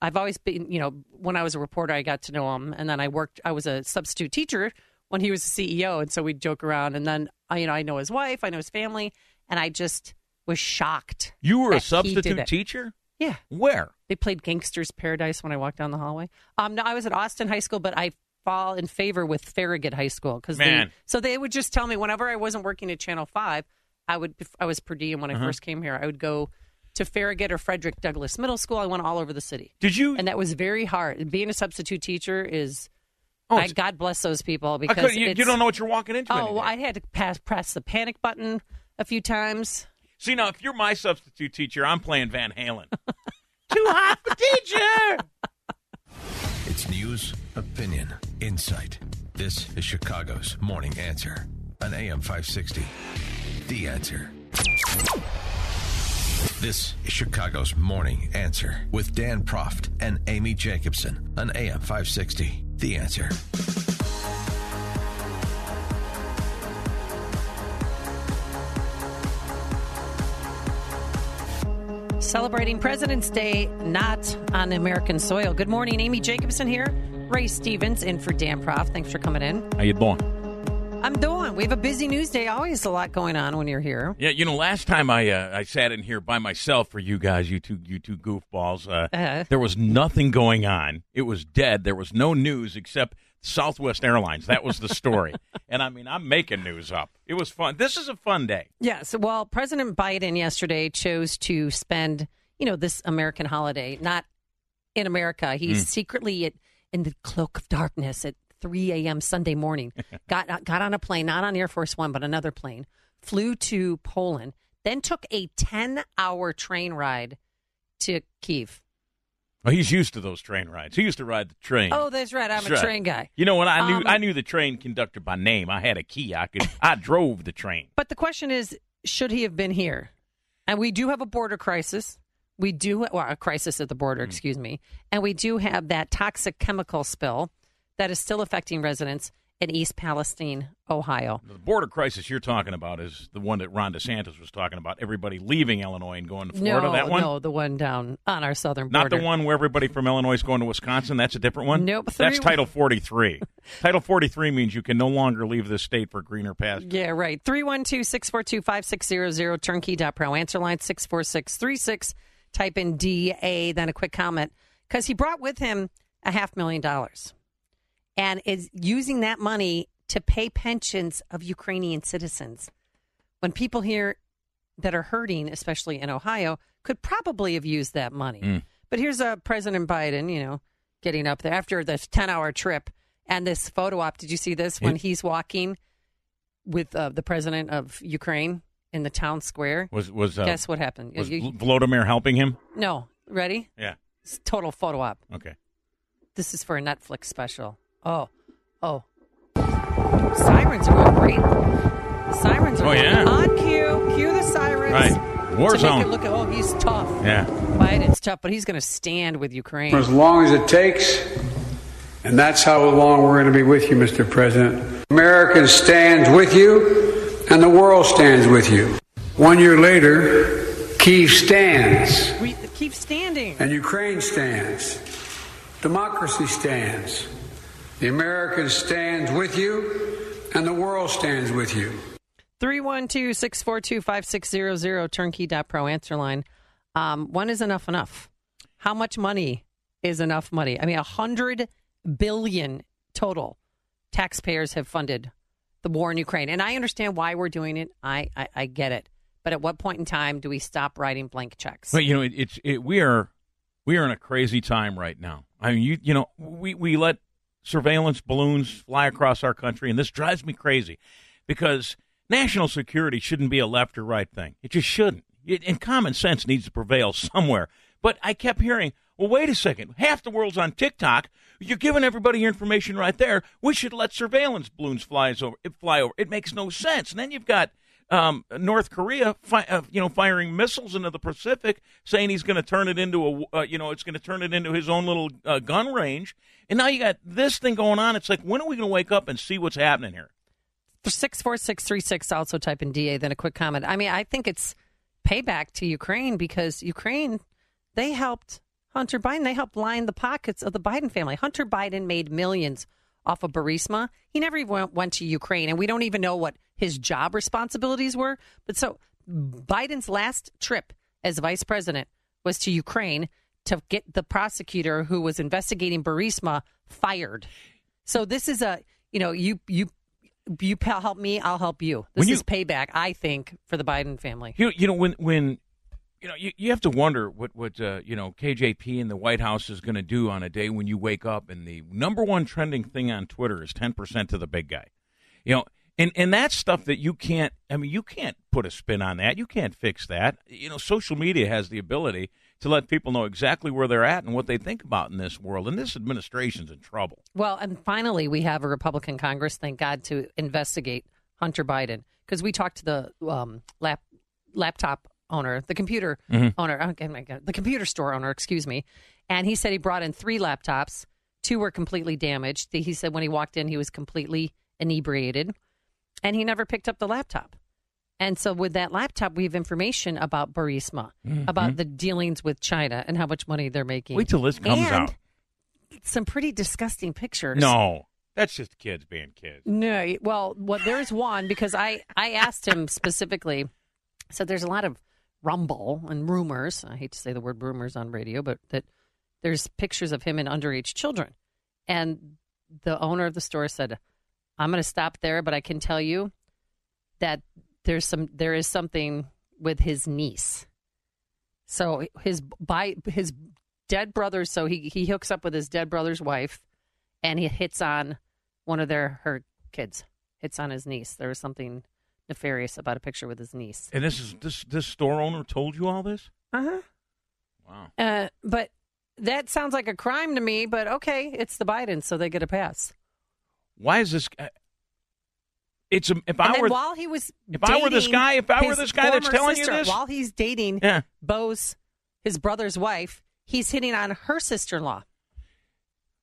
I've always been, you know, when I was a reporter, I got to know him, and then I worked. I was a substitute teacher when he was the CEO, and so we'd joke around. And then, I, you know, I know his wife, I know his family, and I just was shocked. You were a that he did substitute teacher? Yeah. Where? They played Gangsters Paradise when I walked down the hallway. Um, no, I was at Austin High School, but I fall in favor with Farragut High School because Man. so they would just tell me whenever I wasn't working at Channel Five, I would I was per diem when I Uh-huh. first came here. I would go to Farragut or Frederick Douglass Middle School. I went all over the city. Did you? And that was very hard. Being a substitute teacher is. Oh, I, God bless those people because you, you don't know what you're walking into. Oh, any well. I had to pass, press the panic button a few times. See now, if you're my substitute teacher, I'm playing Van Halen. Too hot for teacher. It's news, opinion, insight. This is Chicago's Morning Answer on AM 560. The Answer. This is Chicago's Morning Answer with Dan Proft and Amy Jacobson on AM 560. The Answer. Celebrating President's Day not on American soil. Good morning, Amy Jacobson here. Ray Stevens in for Dan Proft. Thanks for coming in. How you doing? I'm doing. We have a busy news day. Always a lot going on when you're here. Yeah, you know, last time I uh, I sat in here by myself for you guys, you two you two goofballs. Uh, Uh-huh. There was nothing going on. It was dead. There was no news except Southwest Airlines. That was the story. and I mean, I'm making news up. It was fun. This is a fun day. Yes. Well, President Biden yesterday chose to spend, you know, this American holiday not in America. He's Mm. secretly at, in the cloak of darkness at 3 a.m. Sunday morning. got got on a plane, not on Air Force One, but another plane. Flew to Poland, then took a 10 hour train ride to Kiev. Well, he's used to those train rides. He used to ride the train. Oh, that's right. I'm That's a right. train guy. You know what? I knew Um, I knew the train conductor by name. I had a key. I could. I drove the train. But the question is, should he have been here? And we do have a border crisis. We do well, a crisis at the border, Hmm. excuse me, and we do have that toxic chemical spill that is still affecting residents in East Palestine, Ohio. The border crisis you're talking about is the one that Ron DeSantis was talking about. Everybody leaving Illinois and going to Florida. no, that one. no, the one down on our southern border. Not the one where everybody from Illinois is going to Wisconsin. That's a different one. Nope. That's Three- Title 43. Title 43 means you can no longer leave the state for greener pastures. Yeah, right. 312 642 5600, turnkey.pro. Answer line 64636. Type in DA, then a quick comment. Because he brought with him a half million dollars and is using that money to pay pensions of Ukrainian citizens. When people here that are hurting, especially in Ohio, could probably have used that money. Mm. But here's a President Biden, you know, getting up there after this 10 hour trip and this photo op. Did you see this when It- he's walking with uh, the president of Ukraine in the town square? Was was uh, Guess what happened? Was You- Volodymyr helping him? no, ready? Yeah. It's total photo op. Okay. This is for a Netflix special. Oh, oh. Sirens are going great. Sirens are Oh, going yeah. on cue. Cue the sirens. Right. War to zone. Make it look, oh, he's tough. Yeah. Biden's tough, but he's going to stand with Ukraine. For as long as it takes, and that's how long we're going to be with you, Mr. President. America stands with you, and the world stands with you. One year later, Kiev stands, We keep standing. and Ukraine stands. Democracy stands. The American stands with you, and the world stands with you. 312 642 5600, turnkey.pro answer line. Um, when is enough enough? How much money is enough money? I mean, a hundred billion total taxpayers have funded the war in Ukraine. And I understand why we're doing it. I, I, I get it. But at what point in time do we stop writing blank checks? But you know, it, it's it, we are we are in a crazy time right now. I mean, you you know, we we let surveillance balloons fly across our country, and this drives me crazy because national security shouldn't be a left or right thing. It just shouldn't. It, and common sense needs to prevail somewhere. But I kept hearing, well, wait a second. Half the world's on TikTok. You're giving everybody your information right there. We should let surveillance balloons fly over. It Fly over. It makes no sense. And then you've got um, North Korea, fi- uh, you know, firing missiles into the Pacific, saying he's going to turn it into a, uh, you know, it's going to turn it into his own little uh, gun range. And now you got this thing going on. It's like, when are we going to wake up and see what's happening here? 64636, also type in DA, then a quick comment. I mean, I think it's payback to Ukraine because Ukraine, they helped Hunter Biden. They helped line the pockets of the Biden family. Hunter Biden made millions off of Burisma. He never even went, went to Ukraine, and we don't even know what his job responsibilities were. But so Biden's last trip as vice president was to Ukraine to get the prosecutor who was investigating Burisma fired. So this is a, you know, you you you help me, I'll help you. This you- is payback, I think, for the Biden family. You you know when when you know you, you have to wonder what what uh, you know KJP and the White House is going to do on a day when you wake up and the number one trending thing on Twitter is ten percent to the big guy. You know, and and that's stuff that you can't. I mean, you can't put a spin on that. You can't fix that. You know, social media has the ability to let people know exactly where they're at and what they think about in this world. And this administration's in trouble. Well, and finally, we have a Republican Congress, thank God, to investigate Hunter Biden because we talked to the um, lap, laptop owner, the computer Mhm. owner, oh, my God, the computer store owner, excuse me, and he said he brought in three laptops. Two were completely damaged. He said when he walked in, he was completely inebriated, and he never picked up the laptop. And so, with that laptop, we have information about Burisma, Mhm. about the dealings with China, and how much money they're making. Wait till this comes And out. Some pretty disgusting pictures. No, That's just kids being kids. No, well, well, there's one because I I asked him specifically. So there's a lot of rumble and rumors. I hate to say the word rumors on radio, but that there's pictures of him and underage children. And the owner of the store said, "I'm going to stop there, but I can tell you that there's some there is something with his niece. So his by his dead brother. So he he hooks up with his dead brother's wife, and he hits on one of their her kids. Hits on his niece. There was something nefarious about a picture with his niece. And this is this this store owner told you all this? Uh huh. Wow. Uh, but that sounds like a crime to me. But okay, it's the Bidens, so they get a pass. Why is this? It's a, if and I were while he was if I were this guy, if I were this guy that's telling you this, while he's dating Yeah. Bo's his brother's wife, he's hitting on her sister-in-law.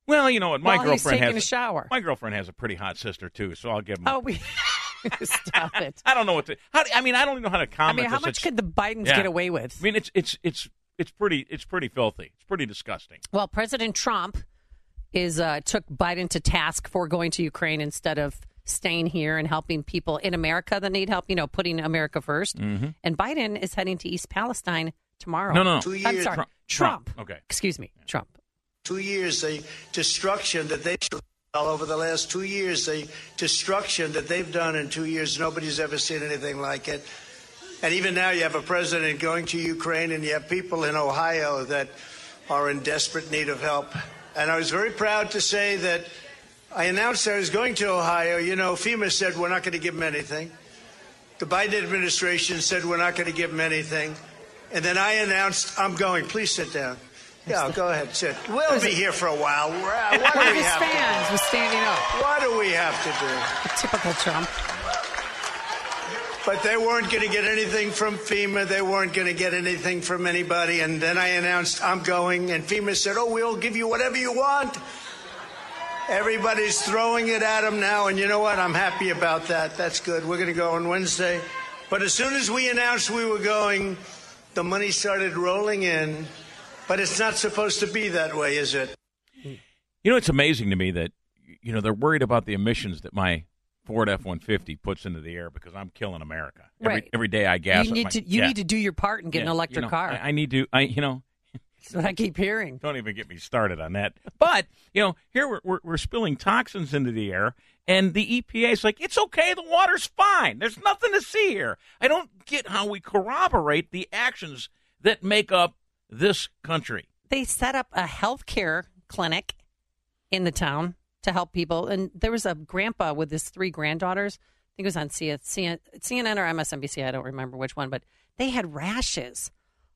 well, you know what, my While he's girlfriend taking has a shower. My girlfriend has a pretty hot sister too, so I'll give him. Oh, we stop it. I don't know what to. How, I mean, I don't even know how to comment. I mean, how much could the Bidens yeah. get away with? I mean, it's it's it's it's pretty it's pretty filthy. It's pretty disgusting. Well, President Trump is uh, took Biden to task for going to Ukraine instead of staying here and helping people in America that need help. You know, putting America 1st Mhm. And Biden is heading to East Palestine tomorrow. No, no, no. I'm Two sorry, years- Trump. Trump. Okay. Excuse me, Trump. two years, the destruction that they've all over the last two years, the destruction that they've done in two years, nobody's ever seen anything like it. And even now, you have a president going to Ukraine, and you have people in Ohio that are in desperate need of help. And I was very proud to say that I announced I was going to Ohio. You know, FEMA said we're not going to give them anything. The Biden administration said we're not going to give them anything. And then I announced I'm going. Please sit down. Yeah, go ahead, sit. We'll be here for a while. What One do of we his have fans to was standing up. What do we have to do? A Typical Trump. But they weren't going to get anything from FEMA. They weren't going to get anything from anybody. And then I announced I'm going, and FEMA said, "Oh, we'll give you whatever you want." Everybody's throwing it at him now, and you know what? I'm happy about that. That's good. We're going to go on Wednesday. But as soon as we announced we were going, the money started rolling in. But it's not supposed to be that way, is it? You know, it's amazing to me that you know they're worried about the emissions that my Ford F one fifty puts into the air because I'm killing America every Right. every day. I gas. you need my- to you yeah. need to do your part and get Yeah, an electric you know, car. I, I need to. I you know. That's what I keep hearing. Don't even get me started on that. But you know, here we're, we're we're spilling toxins into the air, and the EPA is like, it's okay, the water's fine. There's nothing to see here. I don't get how we corroborate the actions that make up this country. they set up a healthcare clinic in the town to help people. And there was a grandpa with his three granddaughters. I think it was on CNN or MSNBC. I don't remember which one, but they had rashes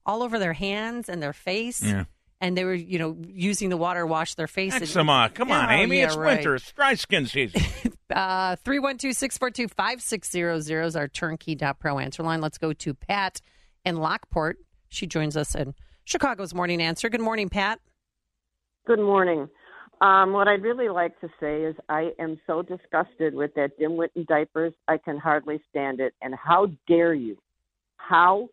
all over their hands and their face. Yeah. And they were, you know, using the water to wash their face. and- Eczema, come on, Oh, Amy, yeah, it's right. winter. It's dry skin season. Uh, 312-642-5600 is our turnkey.pro answer line. Let's go to Pat in Lockport. She joins us in Chicago's Morning Answer. Good morning, Pat. Good morning. Um, what I'd really like to say is I am so disgusted with that dimwit in diapers. I can hardly stand it. And how dare you? How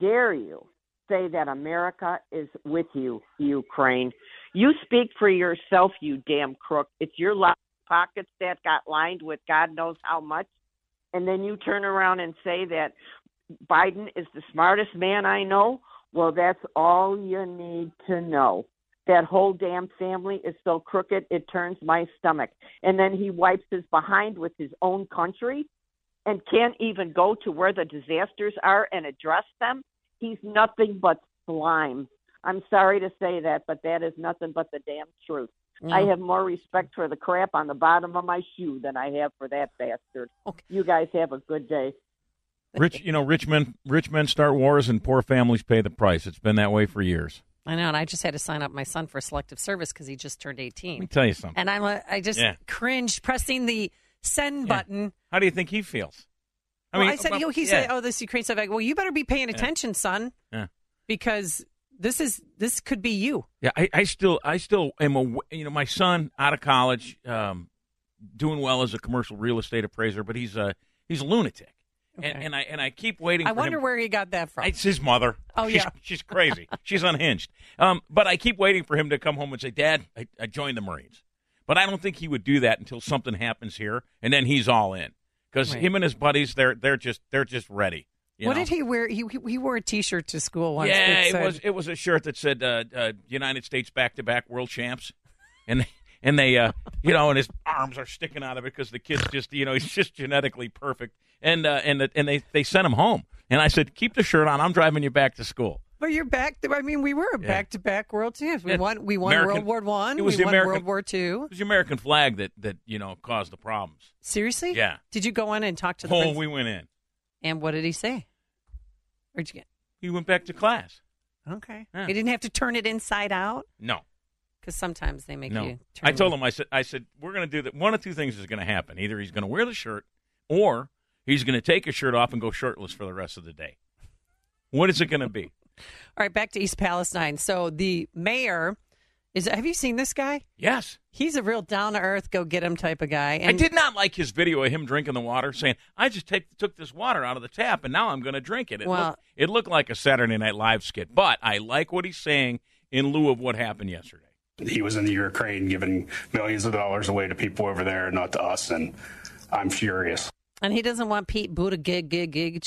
dare you say that America is with you, Ukraine? You speak for yourself, you damn crook. It's your pockets that got lined with God knows how much. And then you turn around and say that Biden is the smartest man I know. Well, that's all you need to know. That whole damn family is so crooked, it turns my stomach. And then he wipes his behind with his own country and can't even go to where the disasters are and address them. He's nothing but slime. I'm sorry to say that, but that is nothing but the damn truth. Mm. I have more respect for the crap on the bottom of my shoe than I have for that bastard. Okay. You guys have a good day. rich, you know, rich men, rich men start wars, and poor families pay the price. It's been that way for years. I know, and I just had to sign up my son for selective service because he just turned 18. Let me tell you something. And I'm, a- I just Yeah. cringed pressing the send button. How do you think he feels? I well, mean, I said, well, you know, he yeah. said, "Oh, this Ukraine stuff." Go, well, you better be paying Yeah. attention, son, Yeah. because this is this could be you. Yeah, I, I still, I still am a, you know, my son out of college, um, doing well as a commercial real estate appraiser, but he's a he's a lunatic, and, and I and I keep waiting. I wonder him. where he got that from. It's his mother. Oh, she's, yeah. she's crazy. she's unhinged. Um, but I keep waiting for him to come home and say, "Dad, I, I joined the Marines." But I don't think he would do that until something happens here, and then he's all in because Right. him and his buddies they're they're just they're just ready. you what know? did he wear? He, he wore a T-shirt to school once. Yeah, it said- was it was a shirt that said uh, uh, United States back to back world champs, and and they uh, you know and his arms are sticking out of it because the kid's just you know he's just genetically perfect, and uh, and and they they sent him home, and I said keep the shirt on, I'm driving you back to school. But you're back. To, I mean, we were back to back world champs. We won. We won American- World War One. It was we the won American World War Two. It was the American flag that that you know caused the problems. Seriously? Yeah. Did you go in and talk to the Oh, prince? we went in. And what did he say? Where'd you get? He went back to class. Okay. Yeah. He didn't have to turn it inside out No, because sometimes they make no. you. Turn I told it- him I said I said we're going to do that. One of two things is going to happen. Either he's going to wear the shirt, or he's going to take his shirt off and go shirtless for the rest of the day. What is it going to be? All right, back to East Palestine. So the mayor is. Have you seen this guy? Yes. He's a real down to earth, go get him type of guy. I did not like his video of him drinking the water, saying, "I just take, took this water out of the tap and now I'm going to drink it." It, Well- looked, it looked like a Saturday Night Live skit, but I like what he's saying in lieu of what happened yesterday. he was in the Ukraine giving millions of dollars away to people over there, not to us, and I'm furious. And he doesn't want Pete Buttigieg, gig, gig,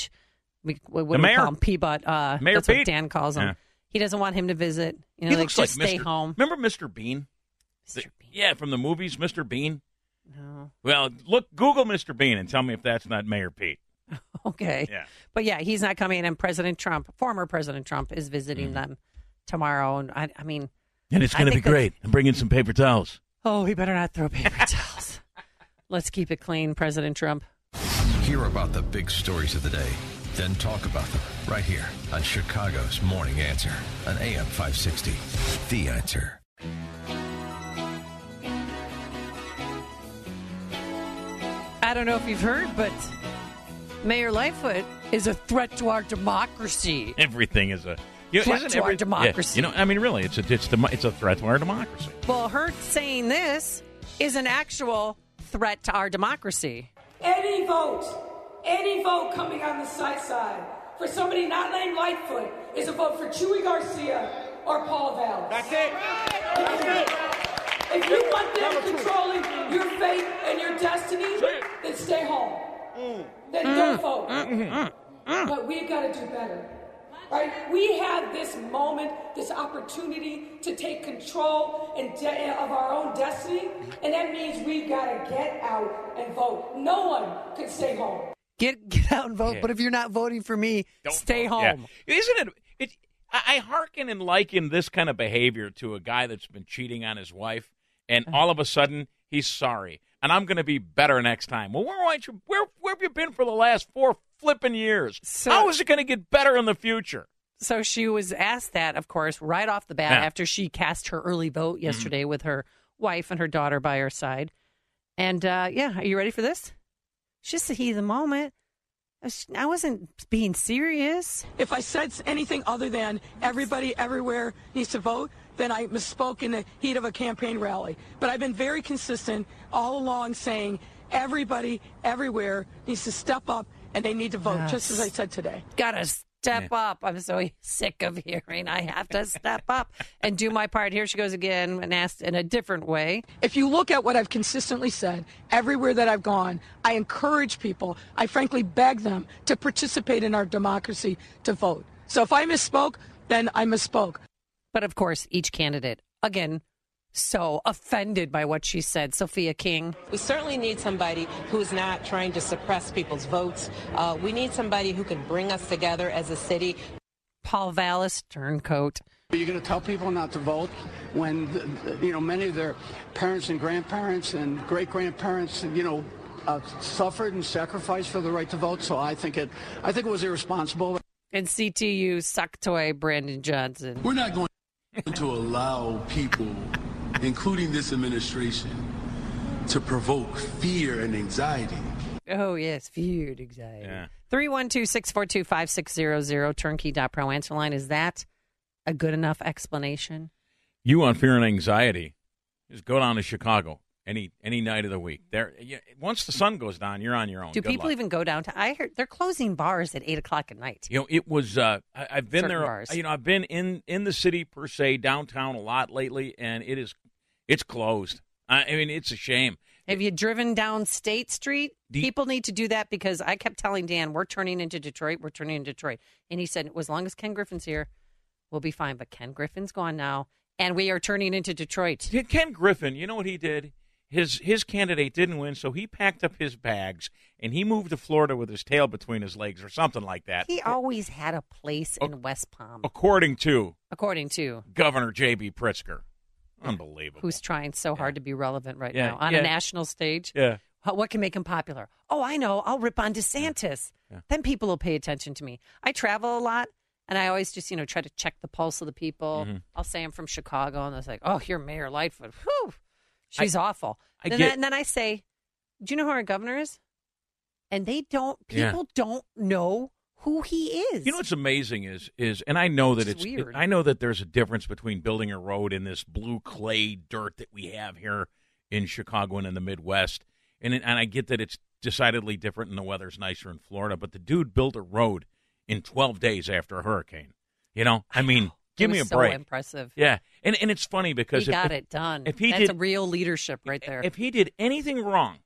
we- what, what The do we mayor? call him? Peabot. Uh, Mayor that's Pete? what Dan calls him. Yeah. He doesn't want him to visit. You know, he like looks just like stay Mr. home. Remember Mr. Bean? Mr. The- Yeah, from the movies, Mr. Bean. No. Well, look, Google Mr. Bean and tell me if that's not Mayor Pete. Okay. Yeah. But yeah, he's not coming. And President Trump, former President Trump, is Mm-hmm. visiting them tomorrow. And I, I mean, And it's going to be great. I'm bringing some paper towels. Oh, he better not throw paper towels. Let's keep it clean, President Trump. Hear about the big stories of the day, then talk about them right here on Chicago's Morning Answer on AM 560. The Answer. I don't know if you've heard, but Mayor Lightfoot is a threat to our democracy. Everything is a you know, Threat isn't to our democracy. Yeah, you know, I mean, really, it's a it's the it's a threat to our democracy. Well, her saying this is an actual threat to our democracy. Any vote, any vote coming on the side side for somebody not named Lightfoot is a vote for Chuy Garcia or Paul Vallas. That's it. That's it. If you want them controlling your fate and your destiny, then stay home. Mm. Then don't mm. vote. Mm-hmm. Mm-hmm. Mm-hmm. But we've got to do better. Right? We have this moment, this opportunity to take control and de- eh, of our own destiny, and that means we've got to get out and vote. No one can stay home. Get get out and vote. Yeah. But if you're not voting for me, stay home. Yeah. Isn't it? It I I hearken and liken this kind of behavior to a guy that's been cheating on his wife, and Uh-huh. all of a sudden he's sorry, and I'm going to be better next time. Well, where aren't you? Where where have you been for the last four flipping years? How is it going to get better in the future? So she was asked that, of course, right off the bat Yeah. Mm-hmm. after she cast her early vote yesterday with her wife and her daughter by her side. And uh, yeah, are you ready for this? It's just the heat of the moment. I was- I wasn't being serious. If I said anything other than everybody everywhere needs to vote, then I misspoke in the heat of a campaign rally. But I've been very consistent all along saying everybody everywhere needs to step up and they need to vote, just as I said today. Gotta step up. I'm so sick of hearing I have to step up and do my part. Here she goes again and asked in a different way. If you look at what I've consistently said, everywhere that I've gone, I encourage people, I frankly beg them to participate in our democracy to vote. So if I misspoke, then I misspoke. But of course, each candidate, again, so offended by what she said. Sophia King. We certainly need somebody who's not trying to suppress people's votes. Uh, we need somebody who can bring us together as a city. Paul Vallas, turncoat. Are you going to tell people not to vote when, you know, many of their parents and grandparents and great grandparents, you know, uh, suffered and sacrificed for the right to vote? So I think it, I think it was irresponsible. And CTU suck toy Brandon Johnson. We're not going to allow people, including this administration, to provoke fear and anxiety. Oh, yes, feared anxiety. Yeah. 312 642 5600 turnkey.pro answer line. Is that a good enough explanation? You on fear and anxiety, just go down to Chicago any any night of the week. There, you, once the sun goes down, you're on your own. Do Good people luck. even go down to? I heard they're closing bars at 8 o'clock at night. You know, it was. Uh, I, I've been Certain there. bars. You know, I've been in in the city per se, downtown a lot lately, and it is it's closed. I, I mean, it's a shame. Have you driven down State Street? Do you- People need to do that because I kept telling Dan, we're turning into Detroit, we're turning into Detroit. And he said, as long as Ken Griffin's here, we'll be fine. But Ken Griffin's gone now, and we are turning into Detroit. Ken Griffin, you know what he did? His his candidate didn't win, so he packed up his bags and he moved to Florida with his tail between his legs or something like that. He always had a place in West Palm, According to according to Governor J.B. Pritzker. Unbelievable. who's trying so hard to be relevant right Yeah, now on yeah. a national stage. Yeah. How- What can make him popular? Oh, I know. I'll rip on DeSantis. Then people will pay attention to me. I travel a lot, and I always just, you know, try to check the pulse of the people. Mhm. I'll say I'm from Chicago, and it's like, oh, you're Mayor Lightfoot. Whew, she's awful. I and, get- then, and then I say, do you know who our governor is? And they don't, Yeah. people don't know who he is. You know what's amazing is is and I know that It's it's weird. I know that there's a difference between building a road in this blue clay dirt that we have here in Chicago and in the Midwest. And it- and I get that it's decidedly different and the weather's nicer in Florida, but the dude built a road in 12 days after a hurricane. You know? I mean, give It me a so break. impressive. Yeah. And and it's funny because he if- got if, it done. if he That's did- a real leadership right there. if he did anything wrong,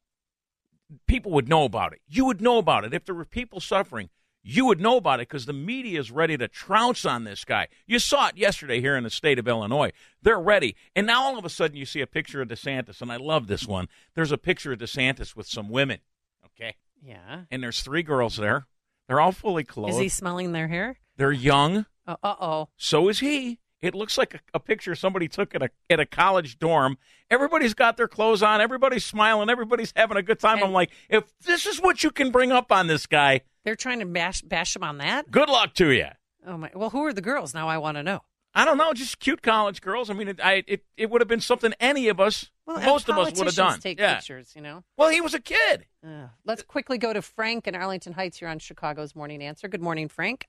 people would know about it. You would know about it. If there were people suffering, you would know about it because the media is ready to trounce on this guy. You saw it yesterday here in the state of Illinois. They're ready. And now all of a sudden you see a picture of DeSantis, and I love this one. There's a picture of DeSantis with some women, okay? yeah. And there's three girls there. They're all fully clothed. Is he smelling their hair? They're young. Uh oh. So is he. It looks like a, a picture somebody took at a at a college dorm. Everybody's got their clothes on. Everybody's smiling. Everybody's having a good time. I'm like, if this is what you can bring up on this guy, They're trying to bash bash him on that. good luck to you. Oh my! Well, who are the girls? Now I want to know. I don't know, just cute college girls. I mean, it, I, it, it would have been something any of us, Well, most of us would have politicians done. Take yeah. pictures, you know. Well, he was a kid. Uh, let's quickly go to Frank in Arlington Heights here on Chicago's Morning Answer. Good morning, Frank.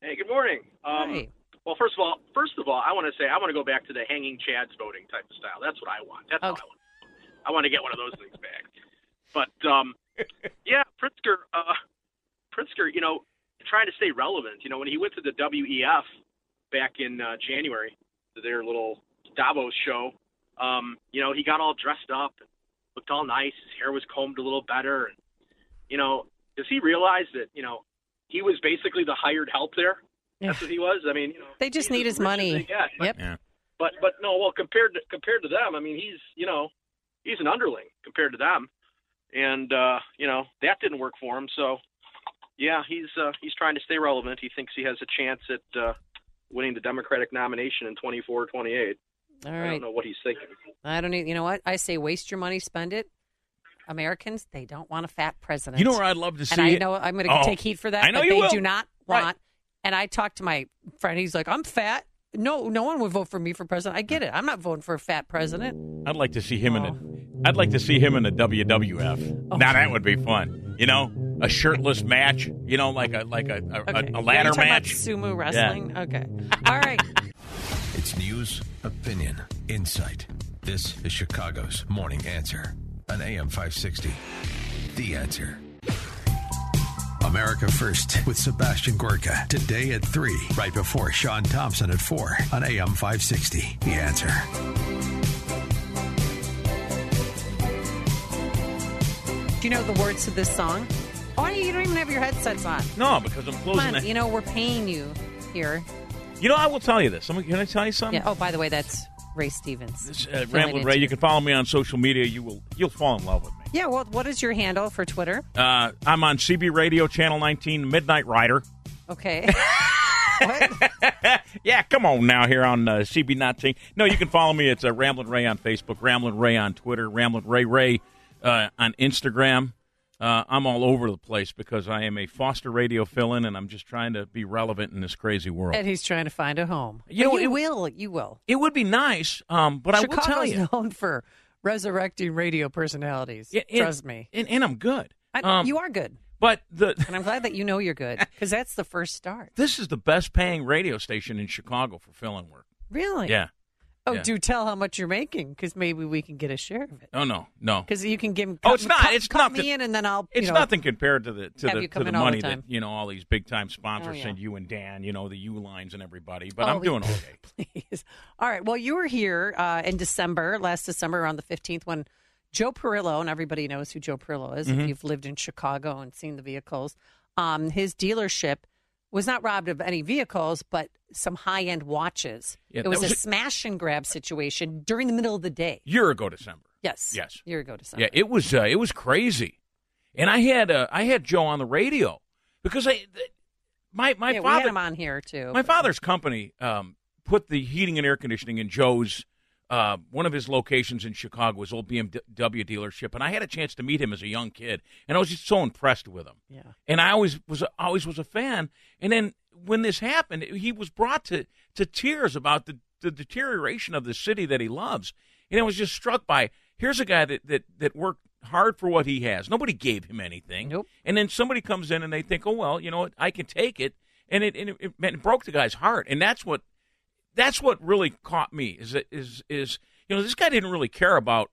Hey, good morning. Um, Hi. Well, first of all, first of all, I want to say I want to go back to the hanging chads voting type of style. That's what I want. That's what I want. I want to get one of those things back. But um, yeah, Pritzker, uh, Pritzker, you know, trying to stay relevant. You know, when he went to the WEF back in uh, January, their little Davos show, um, you know, he got all dressed up, and looked all nice. His hair was combed a little better, and you know, does he realize that you know he was basically the hired help there? That's what he was. I mean, you know, They just need his money. they get. But, Yep. Yeah. but but no, well compared to compared to them, I mean, he's you know he's an underling compared to them, and uh, you know that didn't work for him. So yeah, he's uh, he's trying to stay relevant. He thinks he has a chance at uh, winning the Democratic nomination in 24, 28. All I don't know what he's thinking. I don't need. You know what? I say waste your money, spend it. Americans, they don't want a fat president. You know where I'd love to see And I it? know I'm going to Oh, take heat for that. I know but you they will. do not Right. want. And I talked to my friend. He's like, I'm fat. No, no one would vote for me for president. I get it. I'm not voting for a fat president. I'd like to see him in a. I'd like to see him in a WWF. Now that would be fun. You know, a shirtless match. You know, like a like a a, Okay. a, a ladder You're talking about match. sumo wrestling. Okay. All right. It's news, opinion, insight. This is Chicago's Morning Answer on AM 560. The Answer. America First with Sebastian Gorka. Today at 3, right before Sean Thompson at 4 on AM 560. The Answer. Do you know the words to this song? Oh, you don't even have your headsets on. No, because I'm Come closing. on. the- You know, we're paying you here. You know, I will tell you this. Some- Can I tell you something? Yeah. Oh, by the way, that's Ray Stevens. Uh, Filling Ramblin' Ray, you can follow me on social media. You will you'll fall in love with me. Yeah. Well, what is your handle for Twitter? Uh, I'm on CB Radio Channel 19, Midnight Rider. Okay. Yeah, come on now here on uh, CB 19. No, you can follow me. It's uh, Ramblin' Ray on Facebook, Ramblin' Ray on Twitter, Ramblin' Ray Ray uh, on Instagram. Uh, I'm all over the place because I am a Foster Radio fill-in, and I'm just trying to be relevant in this crazy world. and he's trying to find a home. You know, you it- will. You will. It would be nice, um, but I will tell Chicago's you, known for resurrecting radio personalities. Yeah, and- Trust me. and, and I'm good. I, Um, you are good. But the And I'm glad that you know you're good because that's the first start. this is the best paying radio station in Chicago for fill-in work. Really? Yeah. Oh, Yeah. do tell how much you're making because maybe we can get a share of it. Oh no, no. Because you can give. Oh, it's not- Cut, it's cut nothing- me in, and then I'll. It's know, nothing compared to the to the, to the all the money that you know all these big time sponsors Oh, yeah. send you and Dan. You know the U lines and everybody. But Oh, I'm doing okay. Please. All right. Well, you were here uh, in December, last December, around the 15th, when Joe Perillo, and everybody knows who Joe Perillo is Mhm. if you've lived in Chicago and seen the vehicles, um, his dealership was not robbed of any vehicles, but some high end watches. Yeah, it was, was a a- smash and grab situation during the middle of the day. Year ago December. Yes. Yes. Year ago December. Yeah, it was uh, it was crazy, and I had uh, I had Joe on the radio because I th- my my yeah, father him on here too. my father's company um, put the heating and air conditioning in Joe's uh, one of his locations in Chicago was old BMW dealership, and I had a chance to meet him as a young kid, and I was just so impressed with him. Yeah. And I always was always was a fan. And then when this happened, he was brought to, to tears about the, the deterioration of the city that he loves. And I was just struck by here's a guy that, that, that worked hard for what he has. Nobody gave him anything. Nope. And then somebody comes in and they think, oh well, you know what, I can take it. And it, and it, it, it broke the guy's heart. And that's what that's what really caught me is that is is you know this guy didn't really care about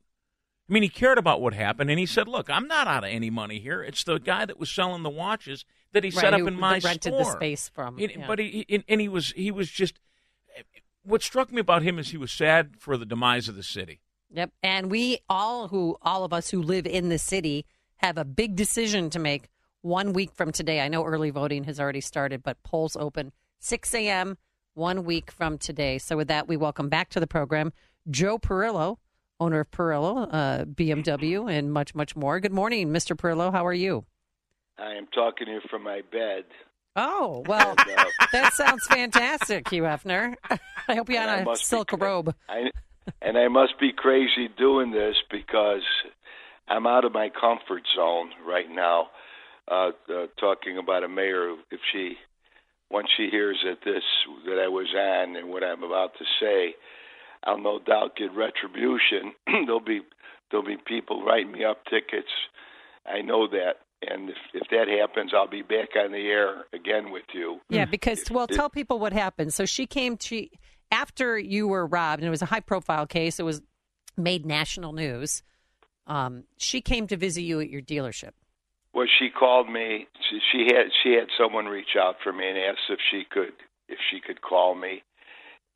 I mean he cared about what happened and he said look I'm not out of any money here it's the guy that was selling the watches that he Right, set up in my rented store the space from. And- yeah. but he and, and he was he was just what struck me about him is he was sad for the demise of the city Yep. And we all who all of us who live in the city have a big decision to make one week from today. I know early voting has already started, but polls open 6 a.m. one week from today. So with that, we welcome back to the program Joe Perillo, owner of Perillo, uh, BMW, and much, much more. Good morning, Mr. Perillo. How are you? I am talking to you from my bed. Oh, well, And, uh, that sounds fantastic, Hugh Hefner. I hope you had a be silk robe. I, and I must be crazy doing this because I'm out of my comfort zone right now. Uh, uh, talking about a mayor, if she once she hears that this that I was on and what I'm about to say, I'll no doubt get retribution. there'll be there'll be people writing me up tickets. I know that, and if if that happens, I'll be back on the air again with you. Yeah, because well, it- tell people what happened. So she came to after you were robbed, and it was a high-profile case. It was made national news. Um, she came to visit you at your dealership. Well, she called me. She, she had she had someone reach out for me and asked if she could if she could call me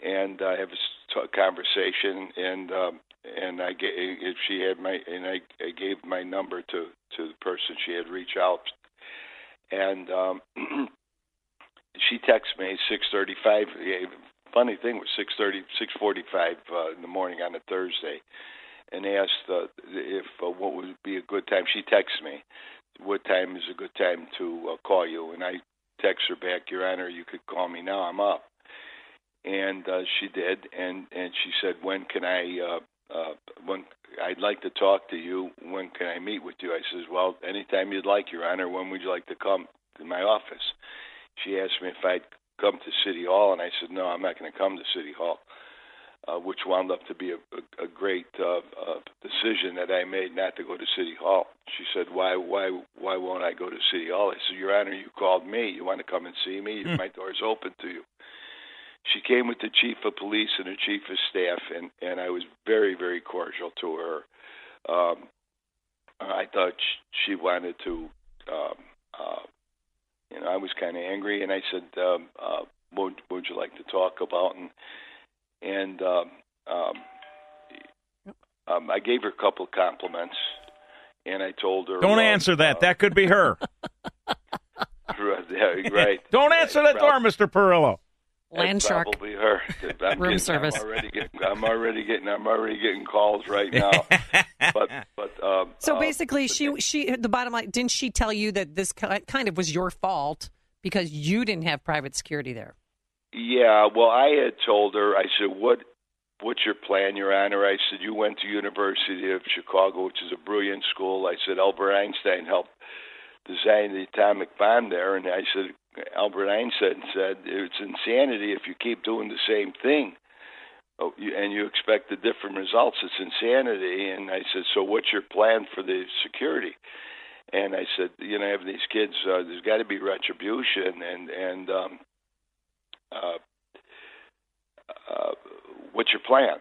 and uh, have a conversation. And um, and I gave if she had my and I, I gave my number to to the person she had reached out. And um, she texted me six thirty five. Funny thing was six thirty six forty five uh, in the morning on a Thursday, and asked uh, if uh, what would be a good time. She texted me what time is a good time to uh, call you? And I text her back, Your Honor, you could call me now. I'm up. And uh, she did, and and she said, When can I? Uh, uh, when I'd like to talk to you. When can I meet with you? I says, Well, anytime you'd like, Your Honor. When would you like to come to my office? She asked me if I'd come to City Hall, and I said, No, I'm not going to come to City Hall uh, which wound up to be a, a, a great uh, uh, decision that I made not to go to City Hall. She said, "Why, why, why won't I go to City Hall?" I said, "Your Honor, you called me. You want to come and see me? Hmm. My door's open to you." She came with the chief of police and the chief of staff, and and I was very, very cordial to her. Um, I thought sh- she wanted to. Um, uh, you know, I was kind of angry, and I said, um, uh, "What what would you like to talk about?" And and um, um, um, I gave her a couple of compliments, and I told her, don't well, answer that that could be her right. don't answer that door Mr. Perillo Land That's shark. probably her. I'm Room getting, service. I'm already getting. I'm already getting. I'm already getting calls right now. but but um, So uh, basically, she she the bottom line didn't she tell you that this kind of was your fault because you didn't have private security there? Yeah, well, I had told her. I said, "What, what's your plan, Your Honor?" I said, "You went to University of Chicago, which is a brilliant school." I said, "Albert Einstein helped design the atomic bomb there," and I said, "Albert Einstein said it's insanity if you keep doing the same thing." Oh, and you expect the different results. It's insanity. And I said, so what's your plan for the security? And I said, you know, have these kids. Uh, there's got to be retribution, and and um, uh, uh, what's your plan?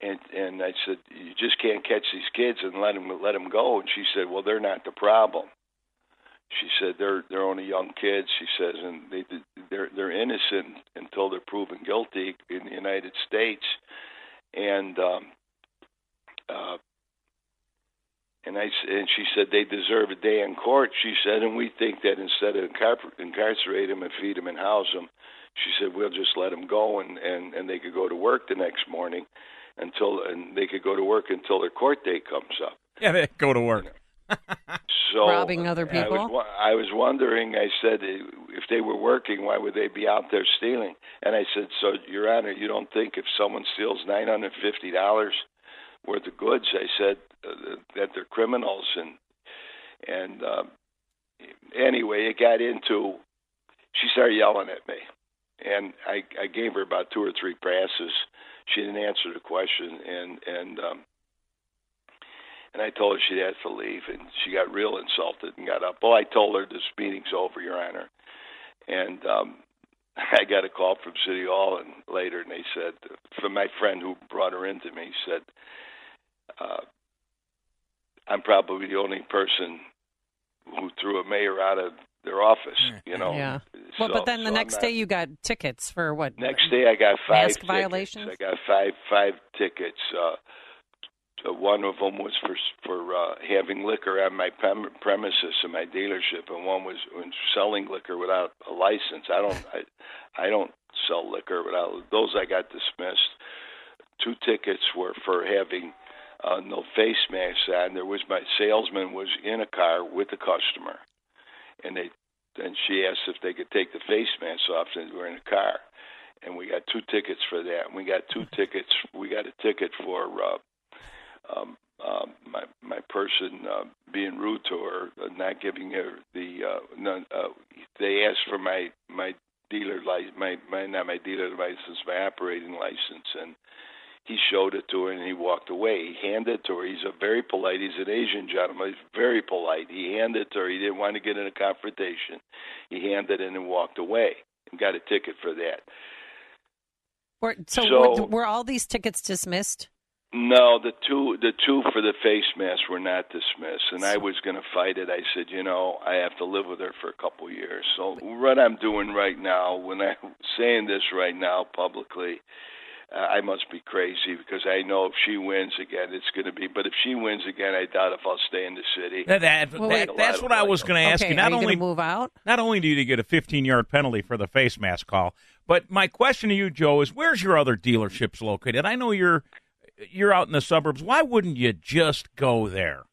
And and I said, you just can't catch these kids and let them let them go. And she said, well, they're not the problem. She said they're they're only young kids. She says, and they they're they're innocent until they're proven guilty in the United States. And um, uh, and I and she said they deserve a day in court. She said, and we think that instead of incar- incarcerate them and feed them and house them, she said we'll just let them go and and and they could go to work the next morning until and they could go to work until their court date comes up. Yeah, they go to work. So Robbing other I was, people? I was wondering. I said, if they were working, why would they be out there stealing? And I said, so Your Honor, you don't think if someone steals nine hundred fifty dollars worth of goods, I said uh, that they're criminals, and and um, anyway, it got into. She started yelling at me, and I I gave her about two or three passes. She didn't answer the question, and and um, and I told her she'd have to leave, and she got real insulted and got up. Well, I told her this meeting's over, Your Honor, and um, I got a call from City Hall and later, and they said from my friend who brought her into me said, uh, "I'm probably the only person who threw a mayor out of their office." You know. Yeah. Well, So- but then the so next not- day you got tickets for what? Next day, I got five Mask tickets. violations? I got five five tickets. Uh, uh, one of them was for for uh, having liquor on my prem- premises in my dealership, and one was was selling liquor without a license. I don't I, I don't sell liquor without those. I got dismissed. Two tickets were for having uh, no face masks on. There was my salesman was in a car with the customer, and they and she asked if they could take the face masks off, we were in a car, and we got two tickets for that. And we got two tickets. We got a ticket for uh, um, um, my my person uh, being rude to her, uh, not giving her the. Uh, none, uh, they asked for my my dealer license, my my not my dealer license, my operating license, and he showed it to her and he walked away. He handed it to her. He's a very polite. He's an Asian gentleman. He's very polite. He handed it to her. He didn't want to get in a confrontation. He handed it and walked away and got a ticket for that. Were, so So- were, were all these tickets dismissed? No, the two the two for the face mask were not dismissed, and I was going to fight it. I said, you know, I have to live with her for a couple years. So what I'm doing right now, when I'm saying this right now publicly, uh, I must be crazy because I know if she wins again, it's going to be. But if she wins again, I doubt if I'll stay in the city. That, that, Well, that- wait. that's what I was going to ask Okay, you. Not are you only move out, not only do you get a 15 yard penalty for the face mask call, but my question to you, Joe, is where's your other dealerships located? I know you're you're out in the suburbs. Why wouldn't you just go there?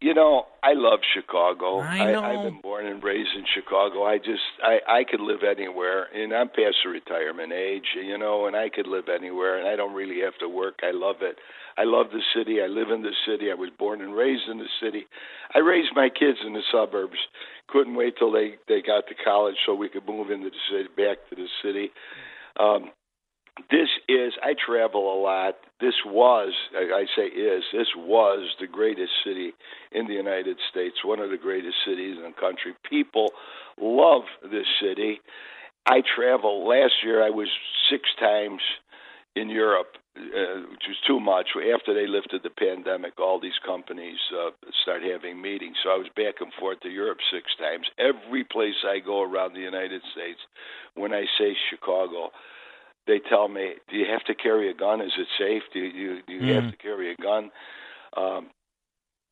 You know, I love Chicago. I know. I've been born and raised in Chicago. I just, I, I could live anywhere, and I'm past the retirement age, you know, and I could live anywhere, and I don't really have to work. I love it. I love the city. I live in the city. I was born and raised in the city. I raised my kids in the suburbs. Couldn't wait till they they got to college so we could move into the city, back to the city. Um, this is I travel a lot. This was I say is this was the greatest city in the United States, one of the greatest cities in the country. People love this city. I travel. Last year I was six times in Europe, uh, which was too much. After they lifted the pandemic, all these companies uh, start having meetings. So I was back and forth to Europe six times. Every place I go around the United States, when I say Chicago, they tell me, "Do you have to carry a gun? Is it safe? Do you do you have Mhm. to carry a gun?" Um,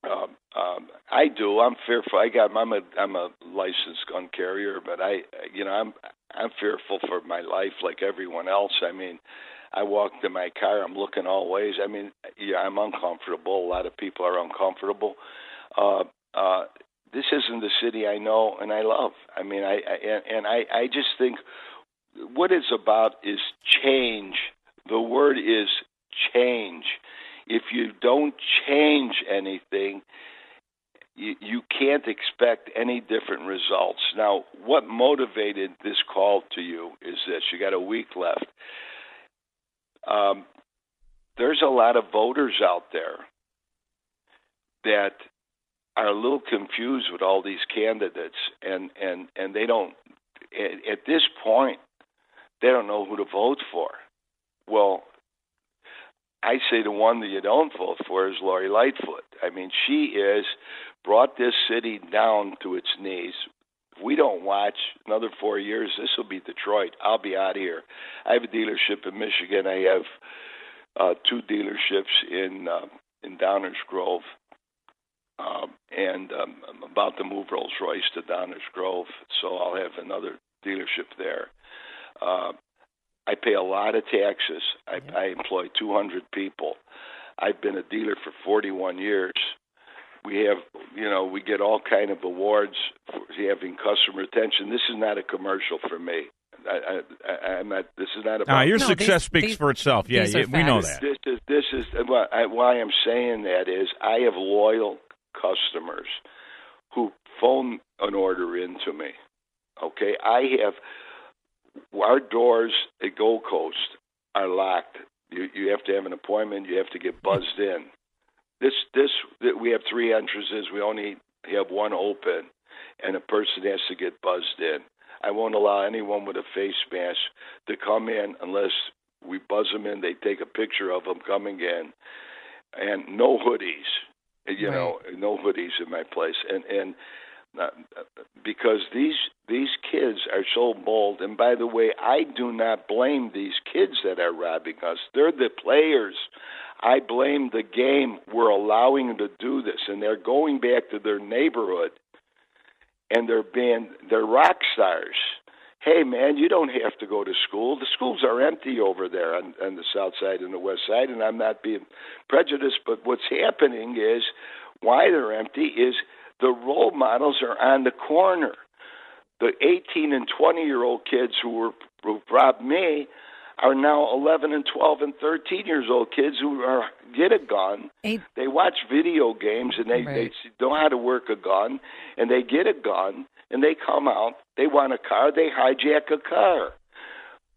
um, um, I do. I'm fearful. I got. I'm a. I'm a licensed gun carrier, but I, you know, I'm. I'm fearful for my life, like everyone else. I mean, I walk to my car. I'm looking all ways. I mean, yeah, I'm uncomfortable. A lot of people are uncomfortable. Uh, uh, this isn't the city I know and I love. I mean, I, I and, and I, I just think what it's about is change. The word is change. If you don't change anything, you, you can't expect any different results. Now, what motivated this call to you is this you got a week left. Um, there's a lot of voters out there that are a little confused with all these candidates, and, and, and they don't, at, at this point, they don't know who to vote for. Well, I say the one that you don't vote for is Lori Lightfoot. I mean, she is brought this city down to its knees. If we don't watch another four years, this will be Detroit. I'll be out here. I have a dealership in Michigan. I have uh, two dealerships in uh, in Downers Grove, um, and um, I'm about to move Rolls Royce to Downers Grove, so I'll have another dealership there. Uh, I pay a lot of taxes. I, I employ 200 people. I've been a dealer for 41 years. We have, you know, we get all kind of awards for having customer attention. This is not a commercial for me. I, I, I'm not. This is not about. Nah, your success speaks for itself. Yeah, yeah we know that. This is this is why, why I'm saying that is I have loyal customers who phone an order in to me. Okay, I have our doors at Gold Coast are locked. You you have to have an appointment. You have to get buzzed in. This this we have three entrances. We only have one open, and a person has to get buzzed in. I won't allow anyone with a face mask to come in unless we buzz them in. They take a picture of them coming in, and no hoodies. You right. know, no hoodies in my place, and and because these these kids are so bold. And by the way, I do not blame these kids that are robbing us. They're the players. I blame the game. We're allowing them to do this, and they're going back to their neighborhood, and they're being they're rock stars. Hey man, you don't have to go to school. The schools are empty over there on, on the south side and the west side, and I'm not being prejudiced, but what's happening is why they're empty is the role models are on the corner. The 18 and 20 year old kids who were who robbed me are now 11 and 12 and 13 years old kids who are get a gun. Eight. They watch video games and they Right. they know how to work a gun and they get a gun and they come out. They want a car. They hijack a car.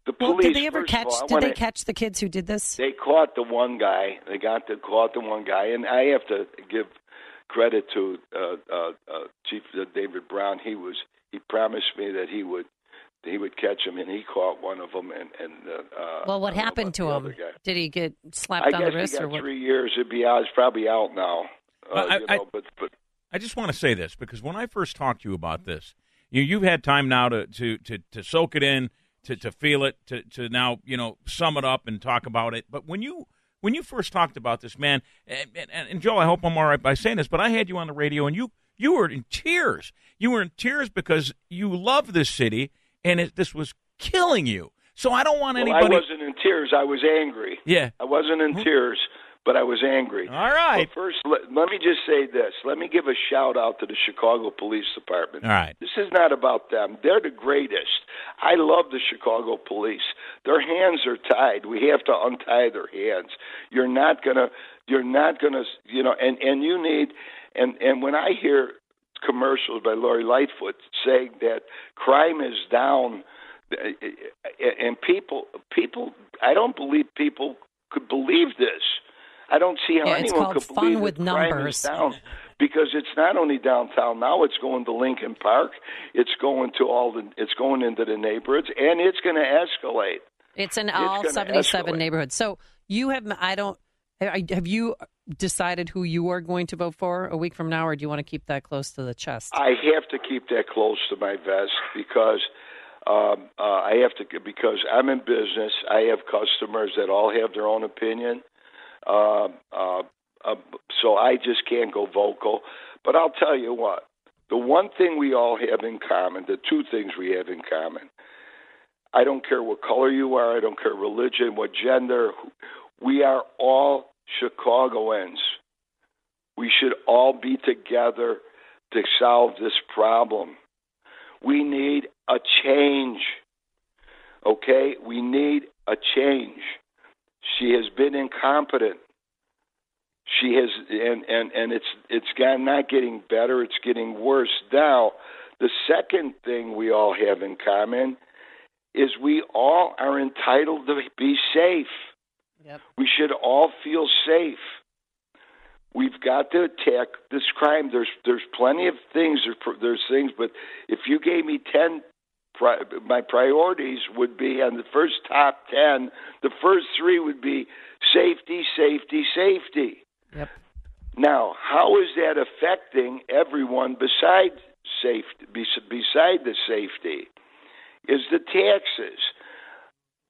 The Well, police. did they ever catch? all, did they catch the kids who did this? they caught the one guy. They got to caught the one guy, and I have to give credit to uh, uh, uh, Chief uh, David Brown. He was he promised me that he would he would catch him, and he caught one of them. And and uh, uh, Well, what I don't know happened to him? guy. Did he get slapped I on guess the wrist he got or what? three years. It'd be out. He's probably out now. Uh, I- you I- but but I just want to say this because when I first talked to you about this, you you've had time now to to to, to soak it in, to, to feel it, to, to now you know sum it up and talk about it. But when you when you first talked about this, man, and, and, and Joe, I hope I'm all right by saying this, but I had you on the radio and you you were in tears. You were in tears because you love this city and it, this was killing you. So I don't want well, anybody. I wasn't in tears. I was angry. Yeah. I wasn't in mm-hmm. tears, but I was angry. All right. But first, let, let me just say this. Let me give a shout out to the Chicago Police Department. All right. This is not about them. They're the greatest. I love the Chicago police. Their hands are tied. We have to untie their hands. You're not gonna. You're not gonna. You know. And and you need. And and when I hear commercials by Lori Lightfoot saying that crime is down, eh, eh, eh, and people people, I don't believe people could believe this. I don't see how Yeah, anyone could fun believe with that crime numbers. down because it's not only downtown now it's going to Lincoln Park it's going to all the it's going into the neighborhoods and it's going to escalate It's in all gonna 77 escalate. neighborhoods. So you have, I don't, have you decided who you are going to vote for a week from now, or do you want to keep that close to the chest? I have to keep that close to my vest because um, uh, I have to because I'm in business. I have customers that all have their own opinion, um, uh, uh, so I just can't go vocal. But I'll tell you what: the one thing we all have in common, the two things we have in common. I don't care what color you are. I don't care religion, what gender. We are all Chicagoans. We should all be together to solve this problem. We need a change. Okay? We need a change. She has been incompetent. She has and and and it's it's got not getting better, it's getting worse. Now, the second thing we all have in common is we all are entitled to be safe. Yep. We should all feel safe. We've got to attack this crime. There's there's plenty of things. There's, there's things, but if you gave me ten pri- my priorities would be on the first top ten. The first three would be safety, safety, safety. Yep. Now, how is that affecting everyone besides safety? Beside the safety, is the taxes.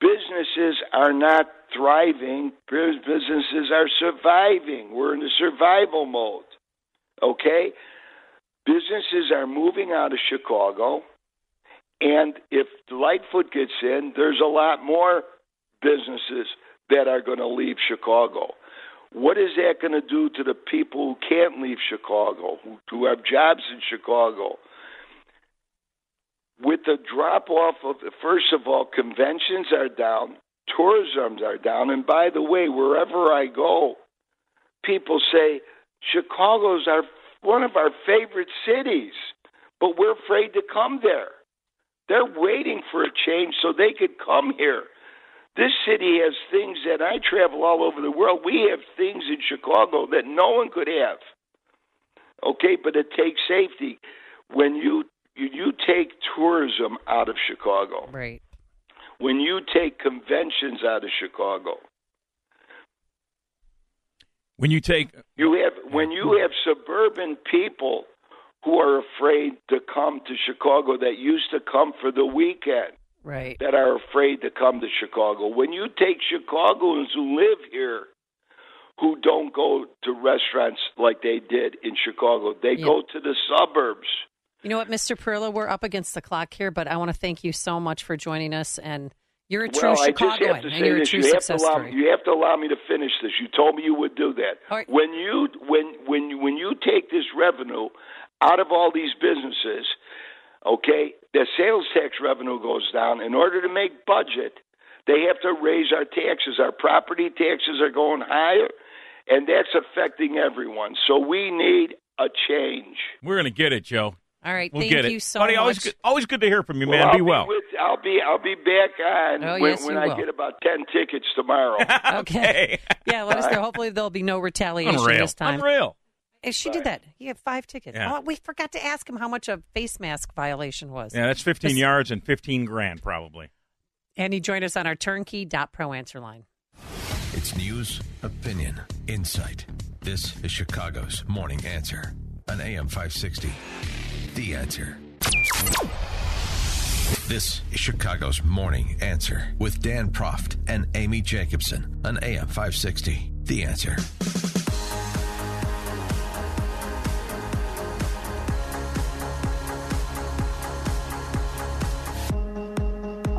Businesses are not thriving. Businesses are surviving. We're in a survival mode. Okay? Businesses are moving out of Chicago. And if Lightfoot gets in, there's a lot more businesses that are going to leave Chicago. What is that going to do to the people who can't leave Chicago, who, who have jobs in Chicago? With the drop off of, first of all, conventions are down, tourisms are down, and by the way, wherever I go, people say Chicago's our one of our favorite cities, but we're afraid to come there. They're waiting for a change so they could come here. This city has things that I travel all over the world. We have things in Chicago that no one could have. Okay, but it takes safety. When you you, you take tourism out of Chicago, right? When you take conventions out of Chicago, when you take you have when you have suburban people who are afraid to come to Chicago that used to come for the weekend right that are afraid to come to Chicago. When you take Chicagoans who live here who don't go to restaurants like they did in Chicago, they Yeah. go to the suburbs. You know what, Mr. Perillo, we're up against the clock here, but I want to thank you so much for joining us. And you're a true well, Chicagoan, just have to and you're a true you have to success allow story. you have to allow me to finish this. You told me you would do that. Right. When you when when when you take this revenue out of all these businesses, okay, the sales tax revenue goes down. In order to make budget, they have to raise our taxes. Our property taxes are going higher, and that's affecting everyone. So we need a change. We're going to get it, Joe. All right, We'll thank get it. you so Buddy, much. always good, always good to hear from you, man. I'll Be well. with, I'll be I'll be back on Oh, when, yes, when I will. get about ten tickets tomorrow. Okay. yeah, let us know. Hopefully, there'll be no retaliation Unreal. this time. Unreal. And she did that. He had five tickets. Yeah. Oh, we forgot to ask him how much a face mask violation was. Yeah, that's 15 Just- yards and 15 grand, probably. And he joined us on our turnkey.pro answer line. It's news, opinion, insight. This is Chicago's Morning Answer on AM 560. The Answer. This is Chicago's Morning Answer with Dan Proft and Amy Jacobson on AM 560. The Answer.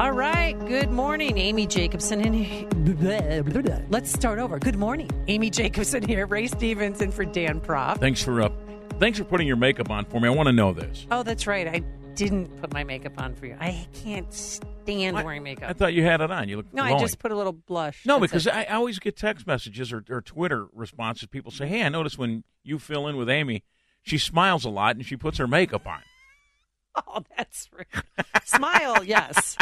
All right. Good morning, Amy Jacobson. And let's start over. Good morning, Amy Jacobson here. Ray Stevens in for Dan Proft. Thanks for uh, thanks for putting your makeup on for me. I want to know this. Oh, that's right. I didn't put my makeup on for you. I can't stand wearing makeup. I thought you had it on. You look no, glowing. I just put a little blush. No, That's because it. I, I always get text messages or, or Twitter responses. People say, "Hey, I noticed when you fill in with Amy, she smiles a lot and she puts her makeup on." Oh, that's right. Smile, yes.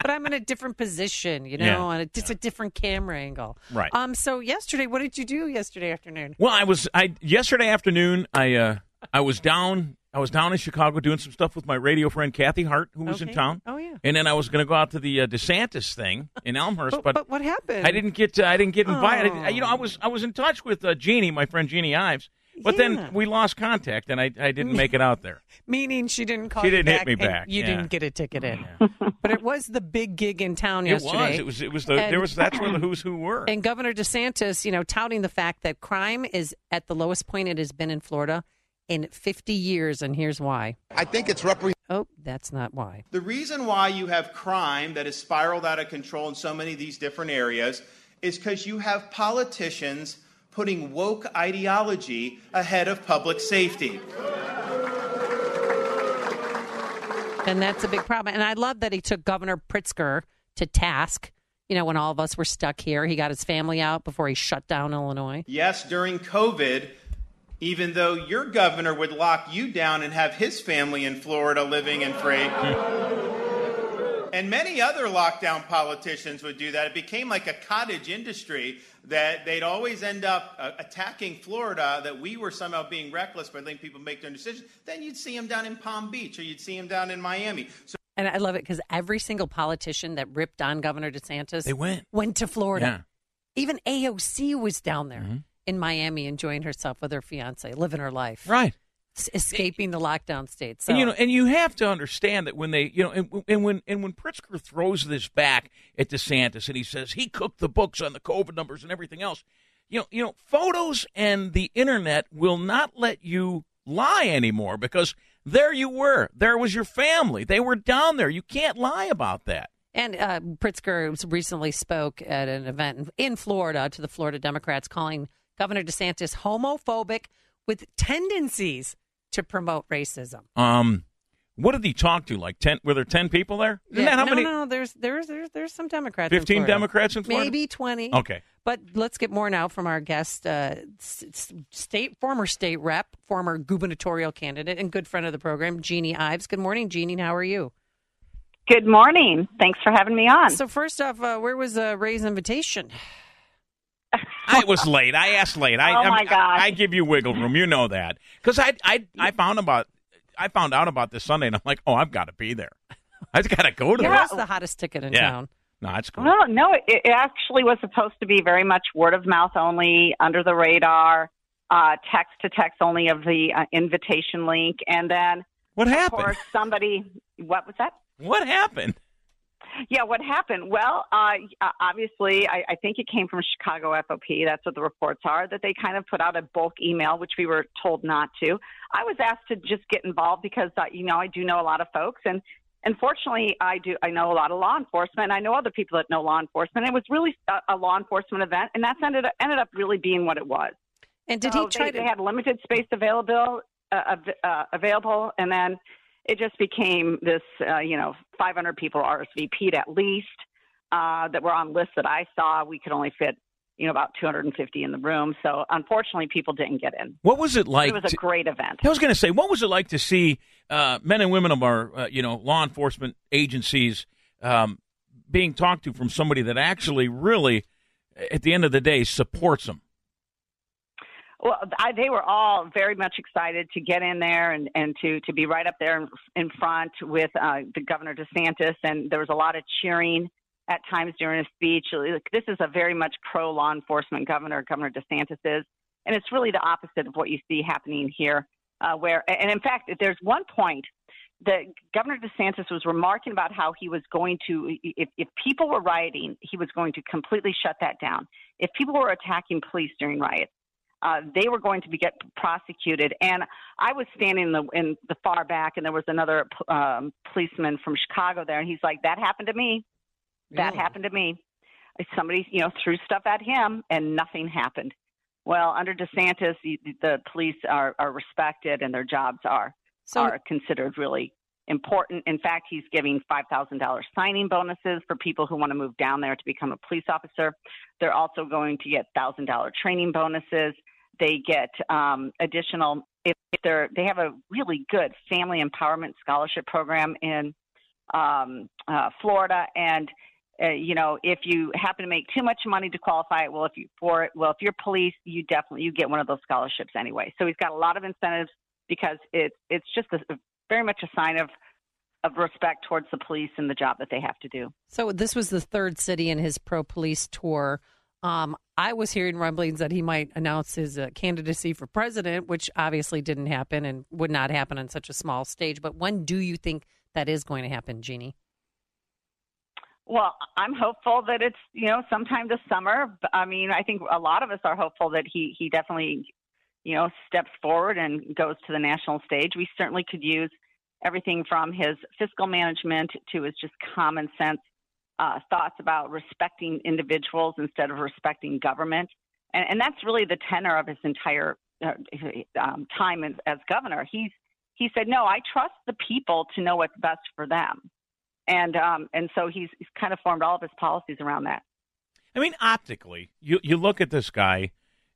But I'm in a different position, you know, Yeah. and it's a different camera angle. Right. Um. So yesterday, what did you do yesterday afternoon? Well, I was I yesterday afternoon. I uh, I was down. I was down in Chicago doing some stuff with my radio friend Kathy Hart, who was in Okay. town. Oh, yeah. And then I was going to go out to the uh, DeSantis thing in Elmhurst, But, but, but what happened? I didn't get. I didn't get invited. Oh. I- you know, I was I was in touch with uh, Jeanne, my friend Jeanne Ives, but Yeah. then we lost contact, and I I didn't make it out there. Meaning she didn't call She you didn't hit me back, You yeah. didn't get a ticket in. Oh, but it was the big gig in town It yesterday. was. It was. It was. The, And- there was. That's where the who's who were. And Governor DeSantis, you know, touting the fact that crime is at the lowest point it has been in Florida in 50 years, and here's why. I think it's reprehensible. Oh, that's not why. The reason why you have crime that has spiraled out of control in so many of these different areas is because you have politicians putting woke ideology ahead of public safety. And that's a big problem. And I love that he took Governor Pritzker to task. You know, when all of us were stuck here, he got his family out before he shut down Illinois. Yes, during COVID, even though your governor would lock you down and have his family in Florida living and free. and many other lockdown politicians would do that. It became like a cottage industry that they'd always end up uh, attacking Florida, that we were somehow being reckless by letting people make their decisions. Then you'd see them down in Palm Beach or you'd see them down in Miami. So And I love it because every single politician that ripped on Governor DeSantis They went. went to Florida. Yeah. Even AOC was down there Mm-hmm. in Miami enjoying herself with her fiance, living her life. Right. Escaping the lockdown states. So And you know, and you have to understand that when they, you know, and, and when and when Pritzker throws this back at DeSantis and he says he cooked the books on the COVID numbers and everything else, you know, you know, photos and the internet will not let you lie anymore because there you were, there was your family, they were down there. You can't lie about that. And uh, Pritzker recently spoke at an event in Florida to the Florida Democrats, calling Governor DeSantis homophobic with tendencies to promote racism. Um, what did he talk to? Like ten? Were there ten people there? Isn't that how no, many? no, there's there's there's there's some Democrats. 15 Florida. Democrats in Florida? Maybe twenty. Okay. but let's get more now from our guest, uh, s- s- state former state rep, former gubernatorial candidate, and good friend of the program, Jeanne Ives. Good morning, Jeanne. How are you? Good morning. Thanks for having me on. So first off, uh, where was uh, Ray's invitation? I was late. I asked late. I, Oh, I'm- my gosh. I, I give you wiggle room. You know that because I, I I found about I found out about this Sunday and I'm like, oh, I've got to be there. I've got to go to It this. was the hottest ticket in Yeah. town. No, it's cool. Well, no, it, it actually was supposed to be very much word of mouth only, under the radar, uh, text to text only of the uh, invitation link, and then what happened? Of happened? course, somebody. What was that? What happened? Yeah, what happened? Well, uh, uh, obviously, I, I think it came from Chicago FOP. That's what the reports are. That they kind of put out a bulk email, which we were told not to. I was asked to just get involved because uh, you know I do know a lot of folks, and unfortunately, I do. I know a lot of law enforcement. I know other people that know law enforcement. It was really a, a law enforcement event, and that's ended up, ended up really being what it was. And did So he try they, to? They had limited space available, uh, uh, available, and then it just became this. Uh, you know, 500 people RSVP'd at least uh, that were on lists that I saw. We could only fit, you know, about 250 in the room. So unfortunately, people didn't get in. What was it like? it was a great event. I was going to say, what was it like to see uh, men and women of our, uh, you know, law enforcement agencies um, being talked to from somebody that actually, really, at the end of the day, supports them? Well, I, they were all very much excited to get in there and, and to, to be right up there in, front with uh, the Governor DeSantis, and there was a lot of cheering at times during his speech. This is a very much pro law enforcement governor, Governor DeSantis is, and it's really the opposite of what you see happening here. Uh, where, and in fact, there's one point that Governor DeSantis was remarking about how he was going to, if, if people were rioting, he was going to completely shut that down. If people were attacking police during riots, uh, they were going to be get prosecuted. And I was standing in the in the far back, and there was another um, policeman from Chicago there, and he's like, "That happened to me. That Really? happened to me. Somebody, you know, threw stuff at him, and nothing happened." Well, under DeSantis, the, the police are, are respected, and their jobs are are considered really important. In fact, he's giving five thousand dollars signing bonuses for people who want to move down there to become a police officer. They're also going to get thousand dollar training bonuses. They get um, additional if they're they have a really good family empowerment scholarship program in um, uh, Florida, and uh, you know if you happen to make too much money to qualify, well, if you for it, well, if you're police, you definitely you get one of those scholarships anyway. So he's got a lot of incentives because it's it's just a, very much a sign of of respect towards the police and the job that they have to do. So this was the third city in his pro police tour. Um, I was hearing rumblings that he might announce his uh, candidacy for president, which obviously didn't happen and would not happen on such a small stage. But when do you think that is going to happen, Jeanne? Well, I'm hopeful that it's you know sometime this summer. I mean, I think a lot of us are hopeful that he he definitely you know steps forward and goes to the national stage. We certainly could use everything from his fiscal management to his just common sense uh, thoughts about respecting individuals instead of respecting government, and, and that's really the tenor of his entire uh, um, time as, as governor. He's he said, "No, I trust the people to know what's best for them." and um, and so he's he's kind of formed all of his policies around that. I mean, optically, you you look at this guy,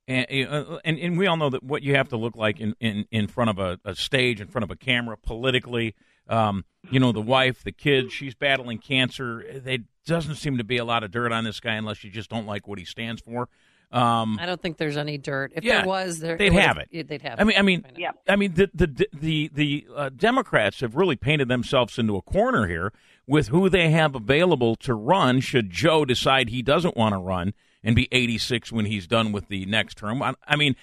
and uh, and, and we all know that what you have to look like in, in, in front of a, a stage, in front of a camera, politically. Um, you know, the wife, the kids, she's battling cancer. There doesn't seem to be a lot of dirt on this guy unless you just don't like what he stands for. Um, I don't think there's any dirt. If yeah, there was, there they'd it have it. They'd have. I mean, it. I mean, Yeah. I mean, the the the the uh, Democrats have really painted themselves into a corner here with who they have available to run. Should Joe decide he doesn't want to run and be 86 when he's done with the next term, I, I mean,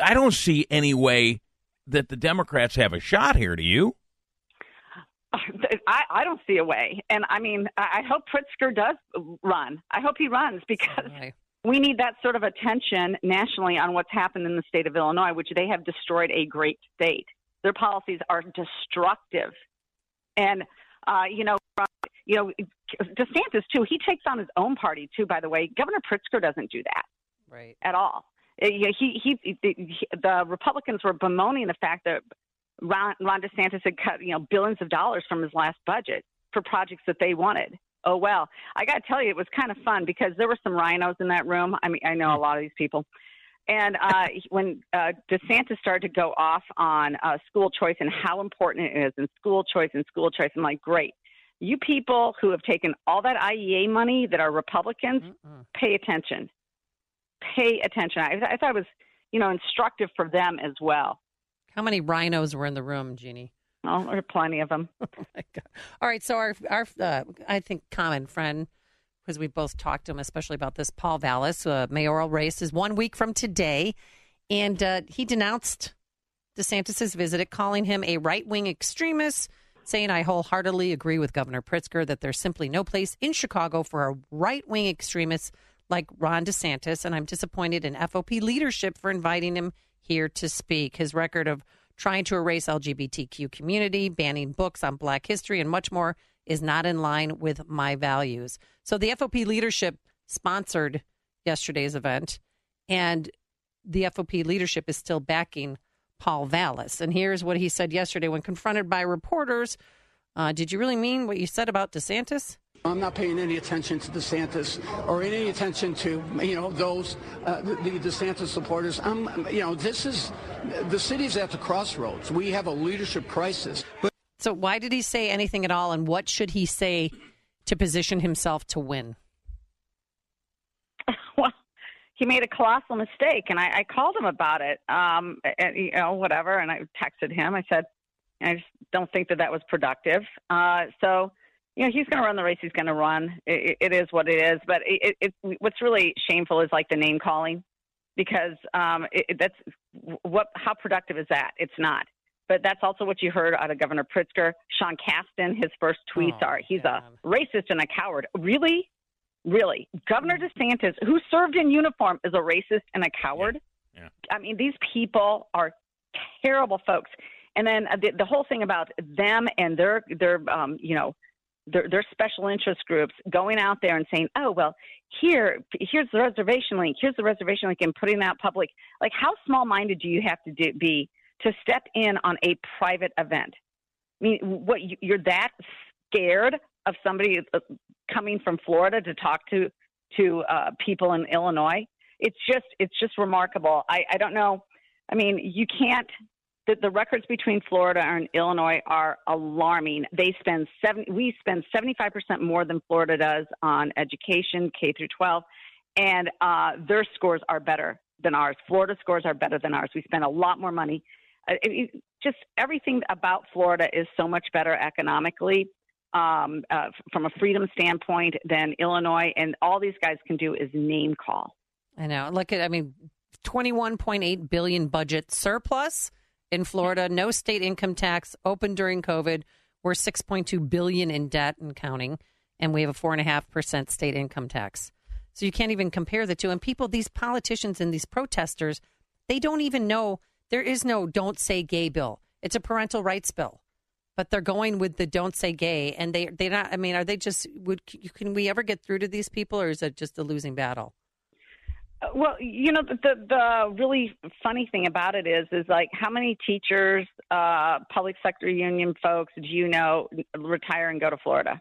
I don't see any way that the Democrats have a shot here. Do you? I, I don't see a way. And I mean, I hope Pritzker does run. I hope he runs because we need that sort of attention nationally on what's happened in the state of Illinois, which they have destroyed a great state. Their policies are destructive. And, uh, you know, from, you know, DeSantis, too, he takes on his own party, too, by the way. Governor Pritzker doesn't do that right. at all. Yeah, He, he, he, the Republicans were bemoaning the fact that Ron, Ron DeSantis had cut, you know, billions of dollars from his last budget for projects that they wanted. Oh well, I got to tell you, it was kind of fun because there were some rhinos in that room. I mean, I know a lot of these people. And uh, when uh, DeSantis started to go off on uh, school choice and how important it is, and school choice and school choice, I'm like, great. You people who have taken all that IEA money that are Republicans, pay attention. Pay attention. I, I thought it was, you know, instructive for them as well. How many rhinos were in the room, Jeanne? Oh, there are plenty of them. All right, so our our uh, I think common friend, because we both talked to him, especially about this, Paul Vallas, uh, mayoral race is one week from today, and uh, he denounced DeSantis's visit, calling him a right wing extremist, saying I wholeheartedly agree with Governor Pritzker that there's simply no place in Chicago for a right wing extremist like Ron DeSantis, and I'm disappointed in FOP leadership for inviting him here to speak. His record of trying to erase LGBTQ community, banning books on Black history, and much more is not in line with my values. So the FOP leadership sponsored yesterday's event, and the FOP leadership is still backing Paul Vallas. And here's what he said yesterday when confronted by reporters. Uh, did you really mean what you said about DeSantis? I'm not paying any attention to DeSantis or any attention to you know those uh, the, the DeSantis supporters. I'm you know this is the city's at the crossroads. We have a leadership crisis. But So why did he say anything at all, and what should he say to position himself to win? well, he made a colossal mistake, and I, I called him about it. Um, and, you know, whatever, and I texted him. I said, I just don't think that that was productive. Uh, so, you know, he's going to run the race. He's going to run. It, it is what it is. But it, it, what's really shameful is like the name calling, because um, that's what. How productive is that? It's not. But that's also what you heard out of Governor Pritzker. Sean Casten, his first tweets are, he's a racist and a coward. Really? Really? Governor DeSantis, who served in uniform, is a racist and a coward? Yeah. I mean, these people are terrible folks. And then uh, the, the whole thing about them and their, their um, you know, their, their special interest groups going out there and saying, oh, well, here, here's the reservation link, here's the reservation link, and putting that public. Like, how small minded do you have to do, be to step in on a private event? I mean, what you- you're that scared of somebody uh, coming from Florida to talk to to uh, people in Illinois? It's just it's just remarkable. I, I don't know. I mean, you can't. The, the records between Florida and Illinois are alarming. They spend seven. We spend seventy five percent more than Florida does on education, K through twelve, and uh, their scores are better than ours. Florida scores are better than ours. We spend a lot more money. Uh, it, it- just everything about Florida is so much better economically um, uh, from a freedom standpoint than Illinois, and all these guys can do is name call. I know. Look at, I mean, 21.8 billion budget surplus in Florida, no state income tax, open during COVID. We're 6.2 billion in debt and counting, and we have a four and a half percent state income tax. So you can't even compare the two. And people, these politicians and these protesters, they don't even know there is no "Don't Say Gay" bill. It's a parental rights bill, but they're going with the "Don't Say Gay," and they they not. I mean, are they just? Would can we ever get through to these people, or is it just a losing battle? Well, you know, the, the the really funny thing about it is, is like how many teachers, uh, public sector union folks do you know retire and go to Florida?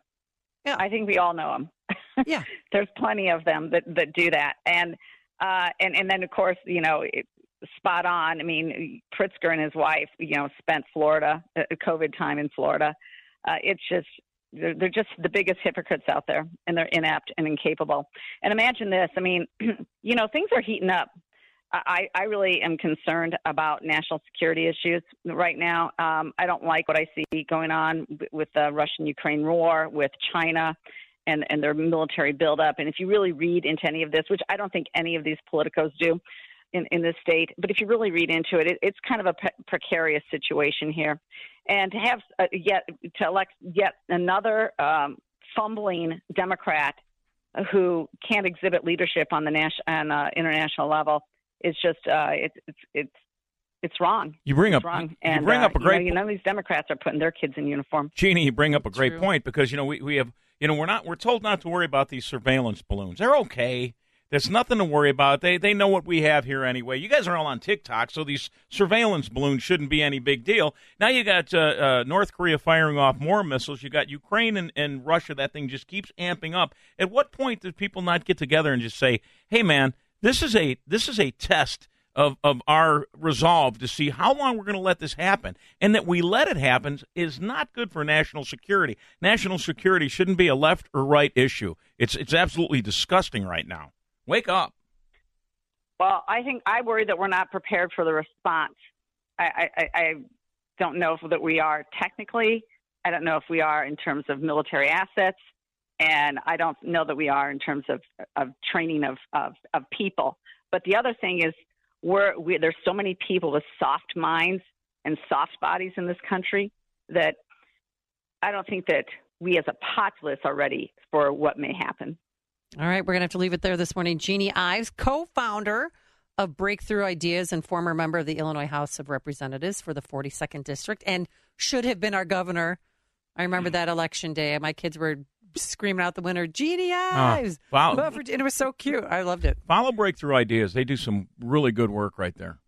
Yeah, I think we all know them. yeah, there's plenty of them that that do that, and uh, and and then of course, you know, it, spot on. I mean, Pritzker and his wife, you know, spent Florida uh, COVID time in Florida. Uh, it's just they're, they're just the biggest hypocrites out there, and they're inept and incapable. And imagine this: I mean, you know, things are heating up. I, I really am concerned about national security issues right now. Um, I don't like what I see going on with the Russian-Ukraine war, with China, and and their military buildup. And if you really read into any of this, which I don't think any of these politicos do, in, in this state. But if you really read into it, it it's kind of a pre- precarious situation here. And to have uh, yet to elect yet another um, fumbling Democrat who can't exhibit leadership on the national on uh, international level is just uh, it's it's it's it's wrong. You bring it's up wrong. you bring uh, up a great You know, none of these Democrats are putting their kids in uniform. Jeanne, you bring up a great True. point because you know we, we have you know we're not we're told not to worry about these surveillance balloons. They're okay. There's nothing to worry about. They they know what we have here anyway. You guys are all on TikTok, so these surveillance balloons shouldn't be any big deal. Now you got uh, uh, North Korea firing off more missiles. You got Ukraine and, and Russia. That thing just keeps amping up. At what point do people not get together and just say, "Hey, man, this is a this is a test." Of, of our resolve to see how long we're going to let this happen. And that we let it happen is not good for national security. National security shouldn't be a left or right issue. It's, it's absolutely disgusting right now. Wake up. Well, I think I worry that we're not prepared for the response. I, I, I don't know if that we are technically. I don't know if we are in terms of military assets, and I don't know that we are in terms of, of training of, of, of people. But the other thing is, we're, we, there's so many people with soft minds and soft bodies in this country that I don't think that we as a populace are ready for what may happen. All right, we're going to have to leave it there this morning. Jeanne Ives, co founder of Breakthrough Ideas and former member of the Illinois House of Representatives for the 42nd District, and should have been our governor. I remember that election day. My kids were screaming out the winner, Jeanne ah, Ives. wow. Vote And it was so cute. I loved it. Follow Breakthrough Ideas. They do some really good work right there.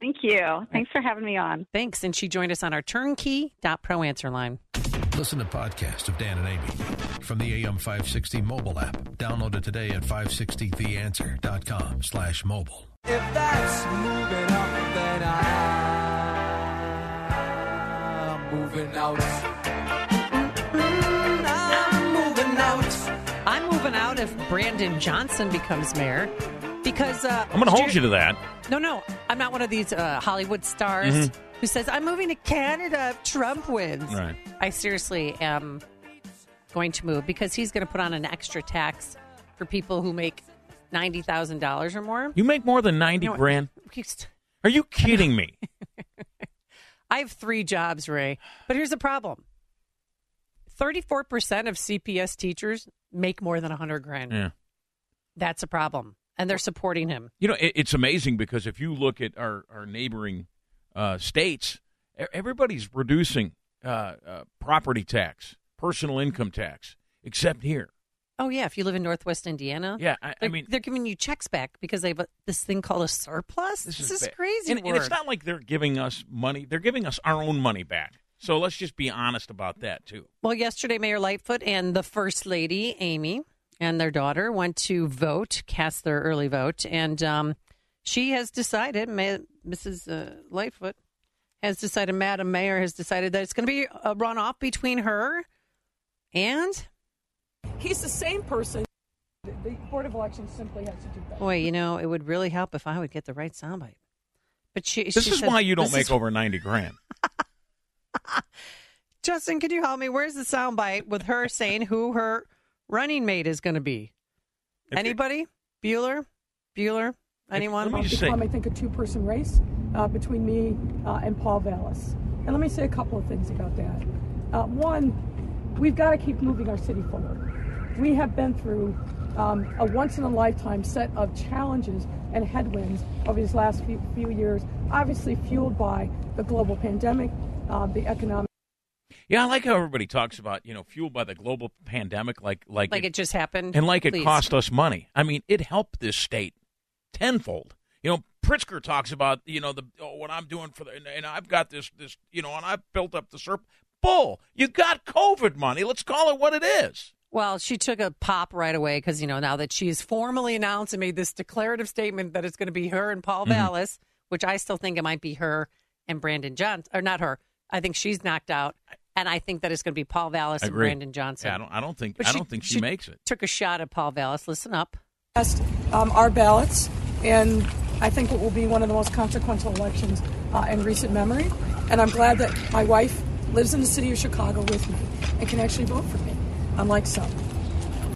Thank you. Thanks for having me on. Thanks. And she joined us on our turnkey.pro answer line. Listen to podcast of Dan and Amy from the AM 560 mobile app. Download it today at 560theanswer.com slash mobile. If that's moving up, then I'm moving out. I'm moving out. I'm moving out if Brandon Johnson becomes mayor because uh, I'm going to hold you to that. No, no, I'm not one of these uh, Hollywood stars Mhm. Who says I'm moving to Canada if Trump wins. Right. I seriously am going to move because he's going to put on an extra tax for people who make ninety thousand dollars or more. You make more than 90 You know grand? Are you kidding me? I have three jobs, Ray, but here's the problem: thirty-four percent of CPS teachers make more than a hundred grand. Yeah. That's a problem, and they're supporting him. You know, it, it's amazing because if you look at our, our neighboring uh, states, everybody's reducing uh, uh, property tax, personal income tax, except here. Oh yeah, if you live in Northwest Indiana, Yeah, I, I mean, they're giving you checks back because they have a, this thing called a surplus. This, is, bad. crazy. And, and it's not like they're giving us money; they're giving us our own money back. So let's just be honest about that too. Well, yesterday, Mayor Lightfoot and the First Lady, Amy, and their daughter went to vote, cast their early vote, and um, she has decided, Mrs. Uh, Lightfoot has decided, Madam Mayor has decided that it's going to be a runoff between her and, He's the same person. The Board of Elections simply has to do that. boy, you know, it would really help if I would get the right soundbite. But she, This she is said- why you don't make is- over ninety grand. Justin, can you help me? Where's the soundbite with her saying who her running mate is going to be? Anybody? Bueller? Bueller? Anyone? It'll become, I think, a two-person race uh, between me uh, and Paul Vallas. And let me say a couple of things about that. Uh, one, we've got to keep moving our city forward. We have been through um, a once-in-a-lifetime set of challenges and headwinds over these last few, few years, obviously fueled by the global pandemic, uh, the economic. Yeah, I like how everybody talks about you know fueled by the global pandemic, like like Like it just happened? and like it Please. cost us money. I mean, it helped this state tenfold. You know, Pritzker talks about you know the oh, what I'm doing for the and, and I've got this this you know and I've built up the SERP. Bull, you got COVID money. Let's call it what it is. Well, she took a pop right away because, you know, now that she's formally announced and made this declarative statement that it's going to be her and Paul Mhm. Vallas, which I still think it might be her and Brandon Johnson, or not her. I think she's knocked out. and I think that it's going to be Paul Vallas and. Brandon Johnson. Yeah, I don't. I don't think. But I she- don't think she, she- makes it. Took a shot at Paul Vallas. Listen up. um, our ballots, and I think it will be one of the most consequential elections uh, in recent memory. And I'm glad that my wife lives in the city of Chicago with me and can actually vote for me, unlike some.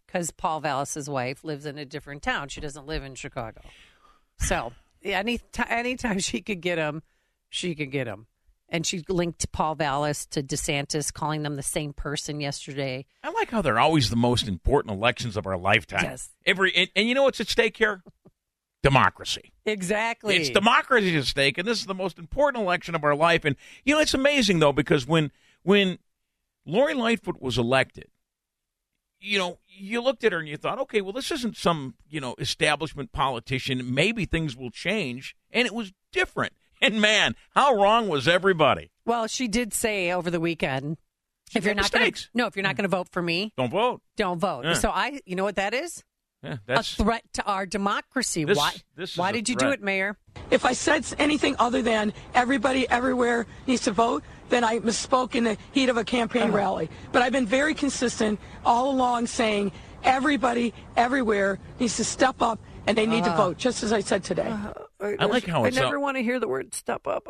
because Paul Vallas's wife lives in a different town. She doesn't live in Chicago. So any t- anytime she could get him, she could get him. And she linked Paul Vallas to DeSantis, calling them the same person yesterday. I like how they're always the most important elections of our lifetime. Yes. Every and, and you know what's at stake here? Democracy. Exactly. It's democracy at stake, and this is the most important election of our life. And you know, it's amazing though because when when Lori Lightfoot was elected, you know, you looked at her and you thought, okay, well, this isn't some you know establishment politician. Maybe things will change, and it was different. And man, how wrong was everybody? Well, she did say over the weekend, if you're not going to no, if you're not going to vote for me, Don't vote. don't vote. Yeah. So I, you know what that is? Yeah, a threat to our democracy. This- why? this why did you do it, Mayor? If I said anything other than everybody everywhere needs to vote, then I misspoke in the heat of a campaign rally. But I've been very consistent all along saying everybody everywhere needs to step up and they need to Ah. vote, just as I said today. I like how it's I never up- want to hear the word "step up."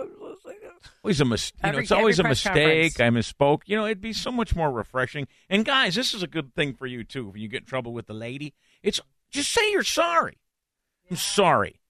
Always a mis- you know, it's always a mistake. conference. I misspoke. You know, it'd be so much more refreshing. And guys, this is a good thing for you too. If you get in trouble with the lady, it's just say you're sorry. I'm sorry.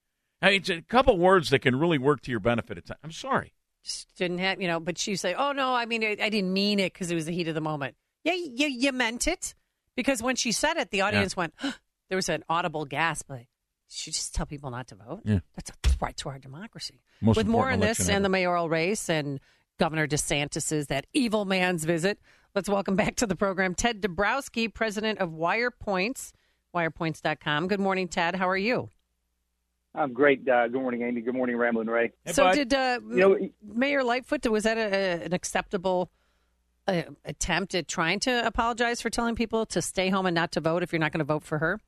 I mean, it's a couple words that can really work to your benefit. At time. I'm sorry. Just didn't have, you know. But she say, "Oh no, I mean, I, I didn't mean it because it was the heat of the moment." Yeah, you, you meant it because when she said it, the audience went. there was an audible gasp. Like, she just tell people not to vote. Yeah. That's a threat to our democracy. Most With more on this election and the mayoral race and Governor DeSantis's that evil man's visit, let's welcome back to the program Ted Dabrowski, president of Wirepoints, wirepoints.com. Good morning, Ted. How are you? I'm great. Uh, good morning, Amy. Good morning, Ramblin' Ray. so did uh, you know, Mayor Lightfoot? Was that a, a, an acceptable uh, attempt at trying to apologize for telling people to stay home and not to vote if you're not going to vote for her?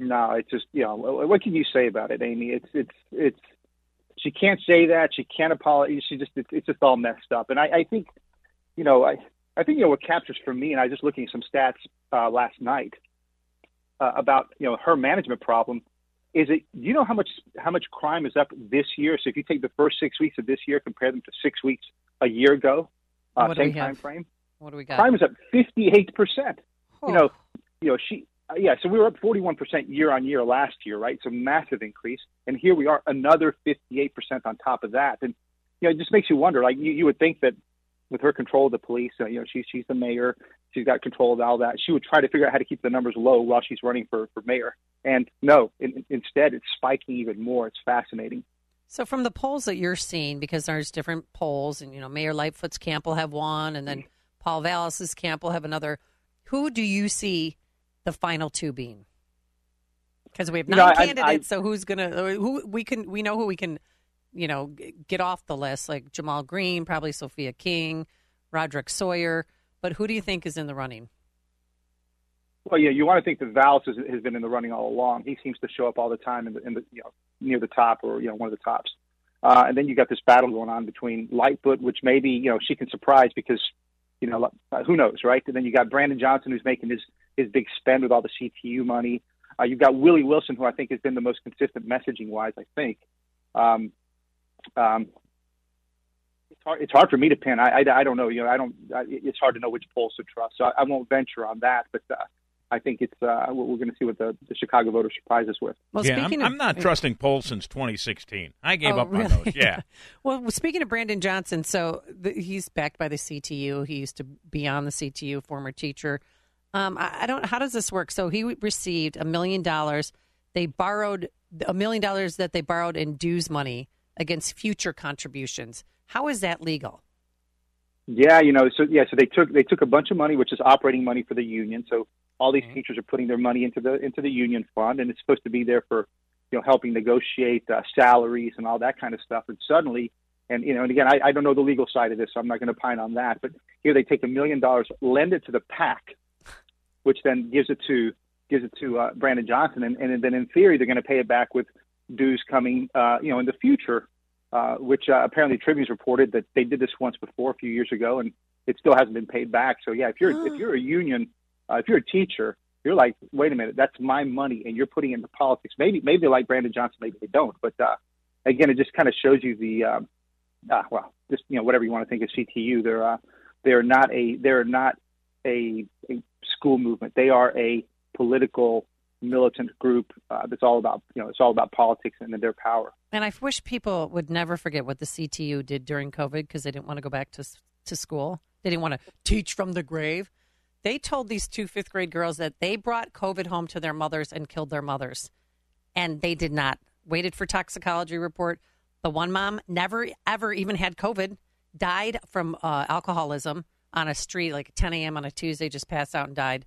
No, it's just you know, what can you say about it, Amy? It's it's it's. She can't say that. She can't apologize. She just it's, it's just all messed up. And I, I think, you know, I I think you know what captures for me. And I was just looking at some stats uh, last night uh, about you know her management problem. Is it? You know how much how much crime is up this year? So if you take the first six weeks of this year, compare them to six weeks a year ago, uh, same time frame. What do we got? Crime is up 58 percent. Oh. You know, you know she. Yeah, so we were up 41 percent year on year last year, right? So massive increase, and here we are another 58 percent on top of that, and you know it just makes you wonder. Like you, you would think that with her control of the police, uh, you know, she's she's the mayor, she's got control of all that. She would try to figure out how to keep the numbers low while she's running for for mayor, and no, in, instead it's spiking even more. It's fascinating. So from the polls that you're seeing, because there's different polls, and you know, Mayor Lightfoot's camp will have one, and then Paul Vallas's camp will have another. Who do you see the final two being? Because we have You nine know, I- I- candidates, so who's gonna? Who we can? We know who we can. You know, get off the list like Ja'Mal Green, probably Sophia King, Roderick Sawyer. But who do you think is in the running? Well, yeah, you want to think that Vallas has, has been in the running all along. He seems to show up all the time in the, in the you know near the top or you know one of the tops. Uh, and then you got this battle going on between Lightfoot, which maybe you know she can surprise because you know who knows, right? And then you got Brandon Johnson, who's making his his big spend with all the CTU money. Uh, you've got Willie Wilson, who I think has been the most consistent messaging wise. I think. Um, um, it's hard, it's hard for me to pin. I, I, I don't know. You know, I don't. I, it's hard to know which polls to trust. So I, I won't venture on that. But uh, I think it's uh, we're we're going to see what the, the Chicago voters surprise us with. yeah, I'm, I'm not trusting polls since 2016. I gave Oh, up really? on those. Yeah. well, speaking of Brandon Johnson, so the, he's backed by the CTU. He used to be on the CTU, former teacher. Um, I, I don't. How does this work? So he received a million dollars. They borrowed a million dollars that they borrowed in dues money against future contributions. How is that legal? Yeah, you know, so yeah, so they took they took a bunch of money, which is operating money for the union. So all these teachers are putting their money into the into the union fund, and it's supposed to be there for you know helping negotiate uh, salaries and all that kind of stuff. And suddenly, and you know, and again, I, I don't know the legal side of this, so I'm not going to pine on that. But here they take a million dollars, lend it to the PAC, which then gives it to gives it to uh, Brandon Johnson, and, and then in theory they're going to pay it back with dues coming, uh, you know, in the future. Uh, which uh, apparently Tribune's reported that they did this once before a few years ago, and it still hasn't been paid back. So yeah, if you're if you're a union, uh, if you're a teacher, you're like, wait a minute, that's my money, and you're putting it into politics. Maybe maybe they like Brandon Johnson, maybe they don't. But uh, again, it just kind of shows you the um, uh, well, just you know whatever you want to think of CTU. They're uh, they're not a they're not a, a school movement. They are a political militant group uh, that's all about you know it's all about politics and their power. And I wish people would never forget what the CTU did during COVID because they didn't want to go back to to school. They didn't want to teach from the grave. They told these two fifth grade girls that they brought COVID home to their mothers and killed their mothers, and they did not. Waited for toxicology report. The one mom never ever even had COVID, died from uh, alcoholism on a street like 10 a.m. on a Tuesday, just passed out and died,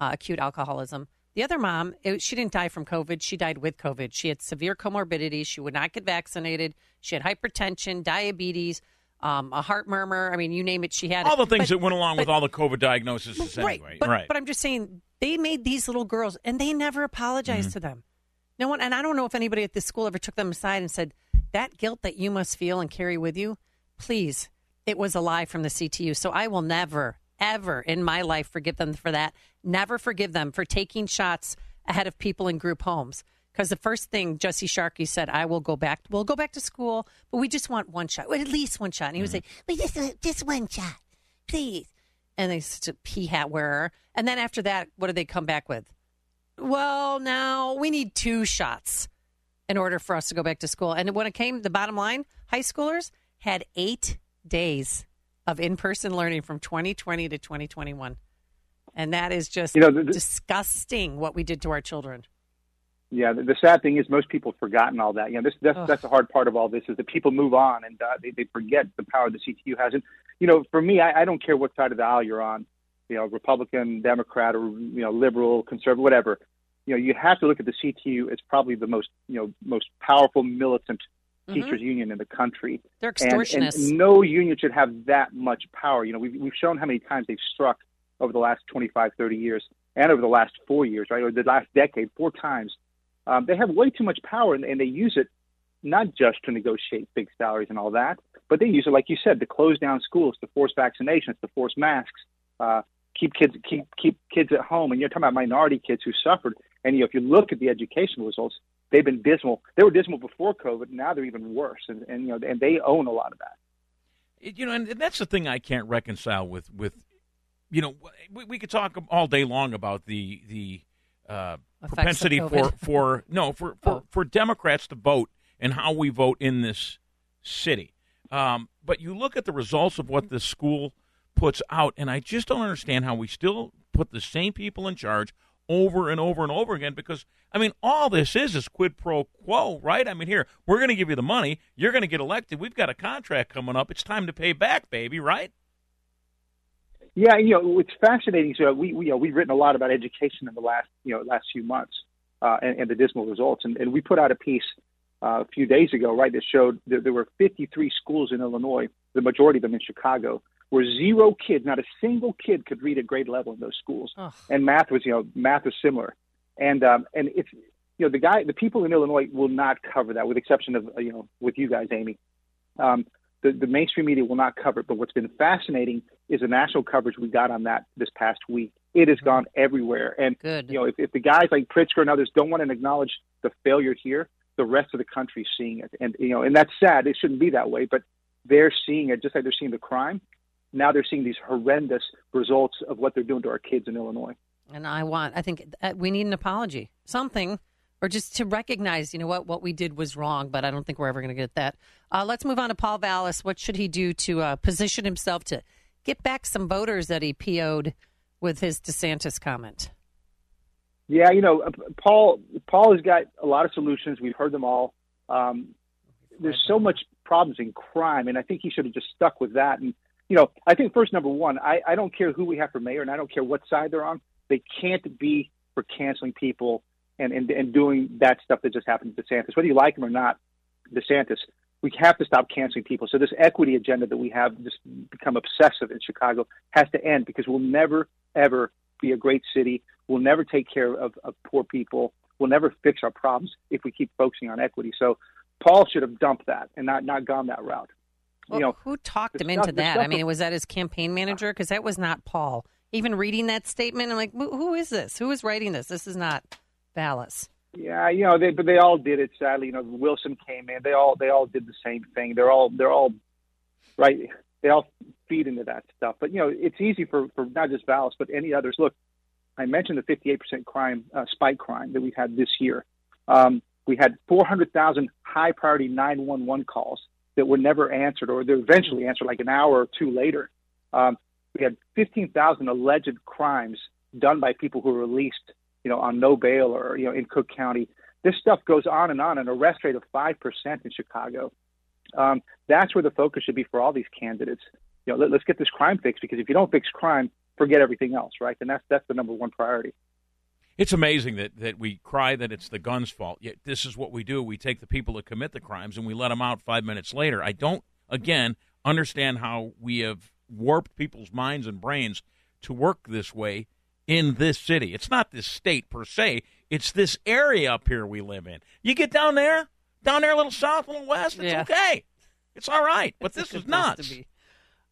uh, acute alcoholism. The other mom, it, she didn't die from COVID. She died with COVID. She had severe comorbidities. She would not get vaccinated. She had hypertension, diabetes, um, a heart murmur. I mean, you name it, she had all it. the things But- that went along with all the COVID diagnoses right, anyway. But, right. but I'm just saying they made these little girls and they never apologized Mhm. to them. No one, and I don't know if anybody at this school ever took them aside and said, that guilt that you must feel and carry with you, please, it was a lie from the CTU. So I will never, ever in my life forgive them for that. Never forgive them for taking shots ahead of people in group homes. Because the first thing Jesse Sharkey said, I will go back, we'll go back to school, but we just want one shot, well, at least one shot. And he was mm-hmm. like, we just, want just one shot, please. And they said, pea hat wearer. And then after that, what did they come back with? Well, now we need two shots in order for us to go back to school. And when it came, the bottom line, high schoolers had eight days of in person learning from 2020 to 2021. And that is just You know, the- the- disgusting what we did to our children. Yeah, the, the sad thing is most people have forgotten all that. You know, this that's, Ugh. that's the hard part of all this is that people move on and uh, they, they forget the power the CTU has. And you know, for me, I, I don't care what side of the aisle you're on, you know, Republican, Democrat, or you know, liberal, conservative, whatever. You know, you have to look at the CTU as probably the most you know most powerful militant Mhm. teachers union in the country. They're And- and, no union should have that much power. You know, we've, we've shown how many times they've struck over the last 25, 30 years and over the last four years, right, or the last decade, four times. Um, they have way too much power, and, and they use it not just to negotiate big salaries and all that, but they use it, like you said, to close down schools, to force vaccinations, to force masks, uh, keep kids keep keep kids at home. And you're talking about minority kids who suffered. And you know, if you look at the educational results, they've been dismal. They were dismal before COVID. Now they're even worse. And, and you know, and they own a lot of that. You know, and that's the thing I can't reconcile with with you know we, we could talk all day long about the the uh, propensity for for no for for, Oh. for Democrats to vote and how we vote in this city. Um, but you look at the results of what this school puts out, and I just don't understand how we still put the same people in charge over and over and over again. Because I mean, all this is is quid pro quo, right? I mean, here we're going to give you the money, you're going to get elected. We've got a contract coming up. It's time to pay back, baby, right? Yeah, you know, it's fascinating. So we, we you know, we've written a lot about education in the last, you know, last few months uh, and, and the dismal results. And, and we put out a piece uh, a few days ago, right, that showed that there were 53 schools in Illinois, the majority of them in Chicago, where zero kids, not a single kid, could read at grade level in those schools. Ugh. And math was, you know, math was similar. And um, and it's, you know, the guy, the people in Illinois will not cover that, with exception of, you know, with you guys, Amy. Um, the, the mainstream media will not cover it. But what's been fascinating is the national coverage we got on that this past week. It has gone everywhere. And Good. you know, if, if the guys like Pritzker and others don't want to acknowledge the failure here, the rest of the country's seeing it. And you know, and that's sad. It shouldn't be that way, but they're seeing it just like they're seeing the crime. Now they're seeing these horrendous results of what they're doing to our kids in Illinois. And I want, I think uh, we need an apology, something, or just to recognize, you know what, what we did was wrong. But I don't think we're ever going to get that. Uh, let's move on to Paul Vallas. What should he do to uh, position himself to get back some voters that he PO'd with his DeSantis comment? Yeah, you know, uh, Paul. Paul has got a lot of solutions. We've heard them all. Um, there's so much problems in crime, and I think he should have just stuck with that. And you know, I think first number one, I, I don't care who we have for mayor, and I don't care what side they're on. They can't be for canceling people and and, and doing that stuff that just happened to DeSantis, whether you like him or not. DeSantis, we have to stop canceling people. So this equity agenda that we have just become obsessive in Chicago has to end because we'll never ever be a great city. We'll never take care of, of poor people. We'll never fix our problems if we keep focusing on equity. So Paul should have dumped that and not not gone that route. Well, you know, who talked him stuff- into that? I mean, was that his campaign manager? Because that was not Paul. Even reading that statement, I'm like, who who is this? Who is writing this? This is not Vallas. Yeah, you know, they but they all did it. Sadly, you know, Wilson came in. They all they all did the same thing. They're all they're all right. They all feed into that stuff. But you know, it's easy for for not just Vallas but any others. Look, I mentioned the 58% crime uh, spike crime that we've had this year. Um, we had 400,000 high priority 911 calls that were never answered, or they're eventually answered like an hour or two later. Um, we had 15,000 alleged crimes done by people who were released, you know, on no bail or you know in Cook County. This stuff goes on and on. An arrest rate of five percent in Chicago. Um, that's where the focus should be for all these candidates. You know, let, let's get this crime fixed because if you don't fix crime, forget everything else, right? And that's that's the number one priority. It's amazing that, that we cry that it's the gun's fault. Yet this is what we do. We take the people that commit the crimes and we let them out five minutes later. I don't, again, understand how we have warped people's minds and brains to work this way in this city. It's not this state per se. It's this area up here we live in. You get down there, down there a little south, a little west, it's Yeah. okay. It's all right. But It's this is place nuts.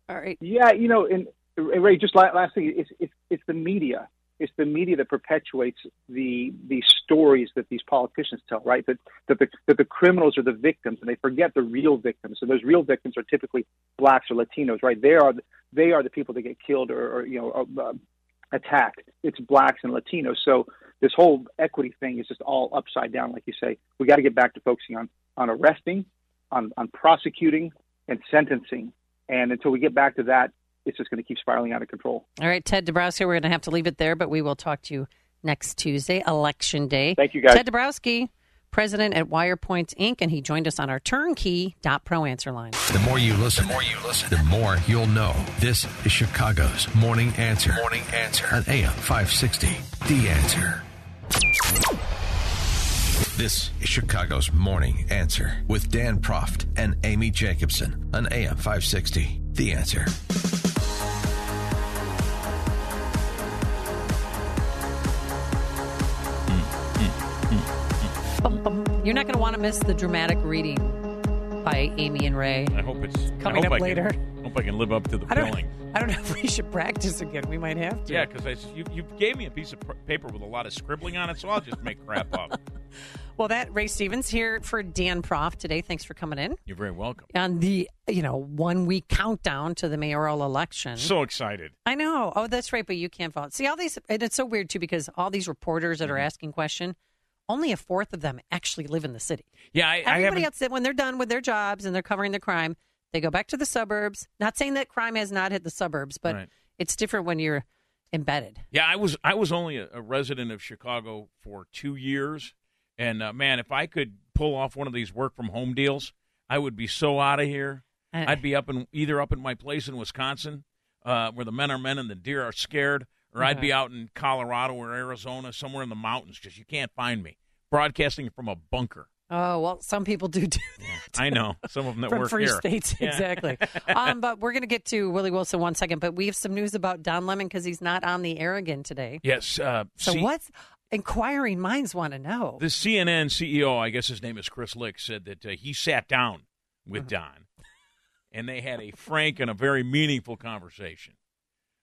All right. Yeah, you know, and and Ray, just la- last thing, it's it's it's the media. It's the media that perpetuates the the stories that these politicians tell, right? That that the that the criminals are the victims, and they forget the real victims. So those real victims are typically blacks or Latinos, right? They are the, they are the people that get killed or, or you know uh, attacked. It's blacks and Latinos. So this whole equity thing is just all upside down, like you say. We got to get back to focusing on on arresting, on on prosecuting, and sentencing. And until we get back to that, it's just going to keep spiraling out of control. All right, Ted Dabrowski, we're going to have to leave it there, but we will talk to you next Tuesday, Election Day. Thank you, guys. Ted Dabrowski, president at WirePoint Inc., and he joined us on our turnkey.pro answer line. The more you listen, the more you listen, the more you'll know. This is Chicago's Morning Answer. Morning Answer on AM 560. The Answer. This is Chicago's Morning Answer with Dan Proft and Amy Jacobson on AM 560. The Answer. Bum, bum. You're not going to want to miss the dramatic reading by Amy and Ray. I hope it's Coming up I later. Can, hope I can live up to the I billing. I don't know if we should practice again. We might have to. Yeah, because you, you gave me a piece of paper with a lot of scribbling on it, so I'll just make crap up. Well, that Ray Stevens here for Dan Proft today. Thanks for coming in You're very welcome. on the you know one week countdown to the mayoral election. So excited. I know. Oh, that's right. But you can't vote. See all these, and it's so weird too because all these reporters that are Mm-hmm. asking question, only a fourth of them actually live in the city. Yeah, I, I Everybody haven't. else, when they're done with their jobs and they're covering the crime, they go back to the suburbs. Not saying that crime has not hit the suburbs, but Right. it's different when you're embedded. Yeah, I was I was only a, a resident of Chicago for two years, and uh, man, if I could pull off one of these work from home deals, I would be so out of here. Uh. I'd be up in either up in my place in Wisconsin, uh, where the men are men and the deer are scared, or I'd be out in Colorado or Arizona, somewhere in the mountains, because you can't find me broadcasting from a bunker. Oh well, some people do do that. I know some of them that From work free here. states, Yeah. exactly. um, but we're going to get to Willie Wilson one second. But we have some news about Don Lemon because he's not on the air again today. Yes. Uh, So C- what's inquiring minds want to know? The CNN CEO, I guess his name is Chris Licht, said that uh, he sat down with Uh-huh. Don, and they had a frank and a very meaningful conversation,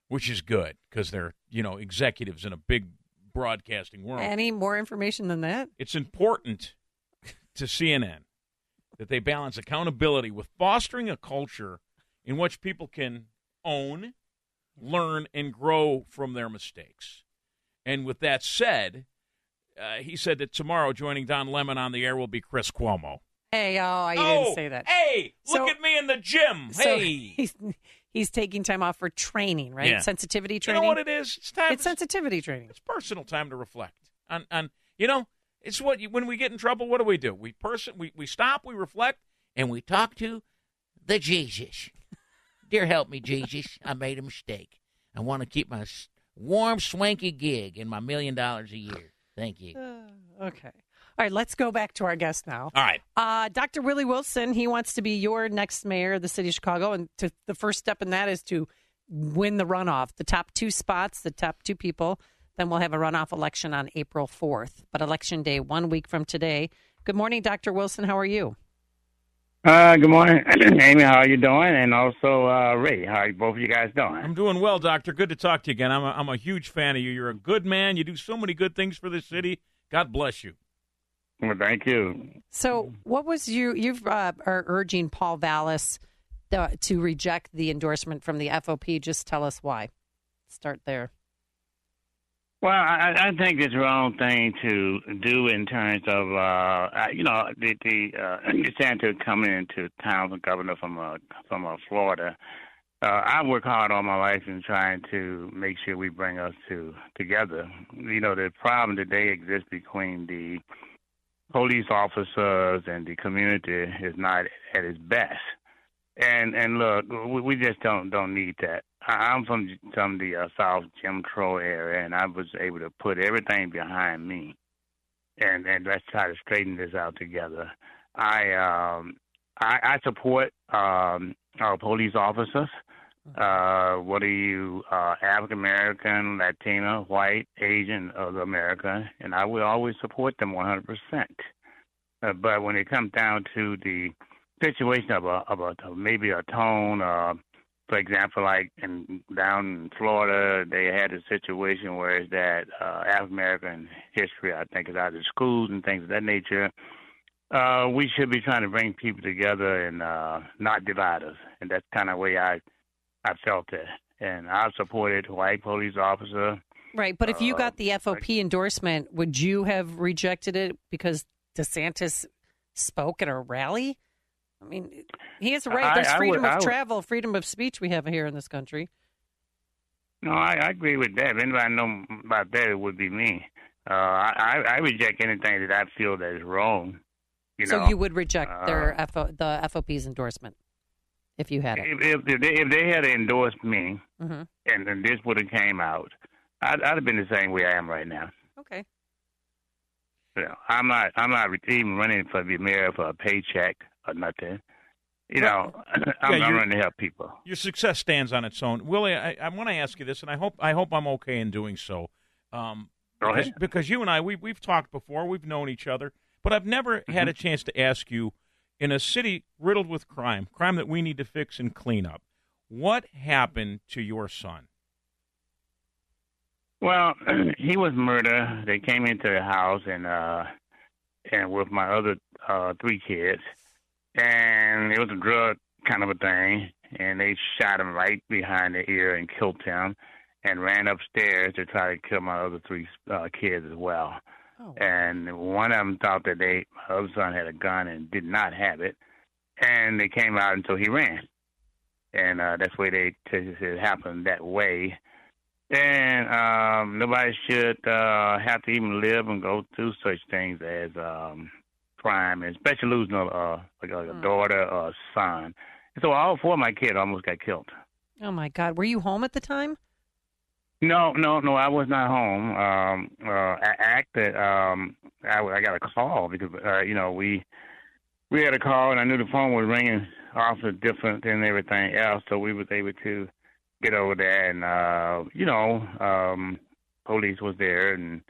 which is good because they're you know executives in a big broadcasting world. Any more information than that? it's important to CNN that they balance accountability with fostering a culture in which people can own, learn, and grow from their mistakes. And with that said, uh, he said that tomorrow joining Don Lemon on the air will be Chris Cuomo. Hey, oh, you oh, didn't say that. Hey, So- look at me in the gym. So hey. he's taking time off for training, right? Yeah. Sensitivity training. You know what it is? It's time. It's sensitivity training. It's personal time to reflect on. on you know, it's what you, when we get in trouble. What do we do? We person we, we stop, we reflect, and we talk to the Jesus. Dear help me, Jesus. I made a mistake. I want to keep my warm, swanky gig and my million dollars a year. Thank you. Uh, okay. All right, let's go back to our guest now. All right. Uh, Dr. Willie Wilson, he wants to be your next mayor of the city of Chicago. And to, the first step in that is to win the runoff, the top two spots, the top two people. Then we'll have a runoff election on April 4th. But election day, one week from today. Good morning, Dr. Wilson. How are you? Uh, good morning, Amy. How are you doing? And also, uh, Ray, how are both of you guys doing? I'm doing well, Doctor. Good to talk to you again. I'm a, I'm a huge fan of you. You're a good man. You do so many good things for this city. God bless you. Well, thank you. So, what was you? You uh, are urging Paul Vallas uh, to reject the endorsement from the FOP. Just tell us why. Start there. Well, I, I think it's the wrong thing to do in terms of, uh, you know, the the uh, DeSantis coming into town, the governor from uh, from uh, Florida. Uh, I work hard all my life in trying to make sure we bring us to together. You know, the problem today exists between the police officers and the community is not at its best. And and look, we, just don't don't need that. I'm from from the uh, South Jim Crow area, and I was able to put everything behind me, and and let's try to straighten this out together. I um I, I support um our police officers. Uh, what are you, uh, African American, Latino, white, Asian, of America, and I will always support them 100%. Uh, but when it comes down to the situation of a of a of maybe a tone, uh, for example, like in down in Florida, they had a situation where it's that uh, African American history, I think, is out of schools and things of that nature. Uh, we should be trying to bring people together and uh, not divide us, and that's kind of way I I felt it. And I supported white police officer. Right, but if you Uh, got the FOP endorsement, would you have rejected it because DeSantis spoke at a rally? I mean, he has a right. There's I would- freedom I of would- travel, freedom of speech we have here in this country. No, I, I agree with that. If anybody know about that, it would be me. Uh, I, I reject anything that I feel that is wrong. You so know, you would reject uh, their FO, the FOP's endorsement if you had it. if, if, if they if they had endorsed me hmm and then this would have came out, I'd, I'd have been the same way I am right now. Okay. You know, I'm not I'm not even running for the mayor for a paycheck or nothing. You know, I'm, Yeah, I'm running to help people. Your success stands on its own, Willie. I, I want to ask you this, and I hope I hope I'm okay in doing so. Um, Go because, ahead. because you and I we we've talked before, we've known each other, but I've never Mm-hmm. had a chance to ask you in a city riddled with crime, crime that we need to fix and clean up. What happened to your son? Well, he was murdered. They came into the house and uh and with my other uh three kids and it was a drug kind of a thing and they shot him right behind the ear and killed him and ran upstairs to try to kill my other three uh kids as well. And one of them thought that they other son had a gun and did not have it and they came out until he ran. And uh that's why they it happened that way and um, nobody should uh, have to even live and go through such things as um, crime, and especially losing a, uh, like a, a daughter or a son. And so all four of my kids almost got killed. Oh my God, were you home at the time? No, no, no. I was not home. Um, uh, I acted. Um, I, I got a call because uh, you know we we had a call, and I knew the phone was ringing off of different than everything else, so we was able to get over there, and uh, you know, um, police was there, and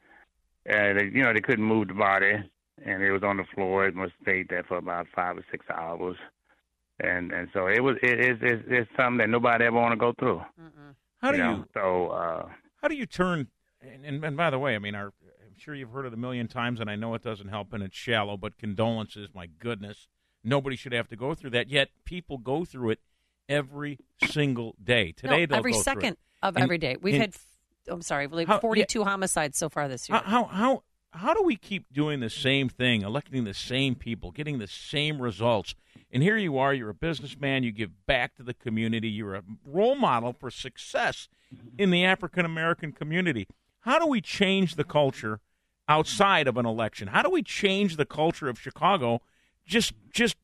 uh, they, you know they couldn't move the body, and it was on the floor. It must stayed there for about five or six hours, and and so it was it is it's, it's something that nobody ever want to go through. How do know? you So uh, how do you turn? And, and, and by the way, I mean, our, I'm sure you've heard it a million times, and I know it doesn't help, and it's shallow. But condolences, my goodness, nobody should have to go through that. Yet people go through it every single day. Today, no, every go second it. of And- every day. We've and had, I'm sorry, like How- 42 homicides so far this year. How, how how do we keep doing the same thing, electing the same people, getting the same results? And here you are, you're a businessman, you give back to the community, you're a role model for success in the African American community. How do we change the culture outside of an election? How do we change the culture of Chicago just just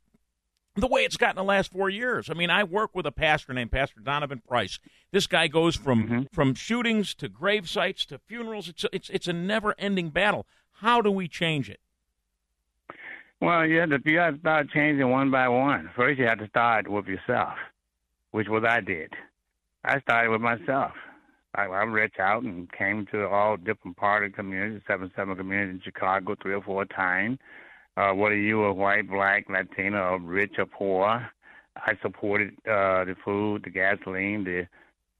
the way it's gotten the last four years. I mean, I work with a pastor named Pastor Donovan Price. This guy goes from mm-hmm. from shootings to grave sites to funerals. It's a, it's it's a never ending battle. How do we change it? Well, yeah, the, you have to start changing one by one. First, you have to start with yourself, which was I did. I started with myself. I, I reached out and came to all different part of the communities, seven seven communities in Chicago, three or four times. Uh, whether you were white, black, Latino, rich or poor. I supported uh, the food, the gasoline, the.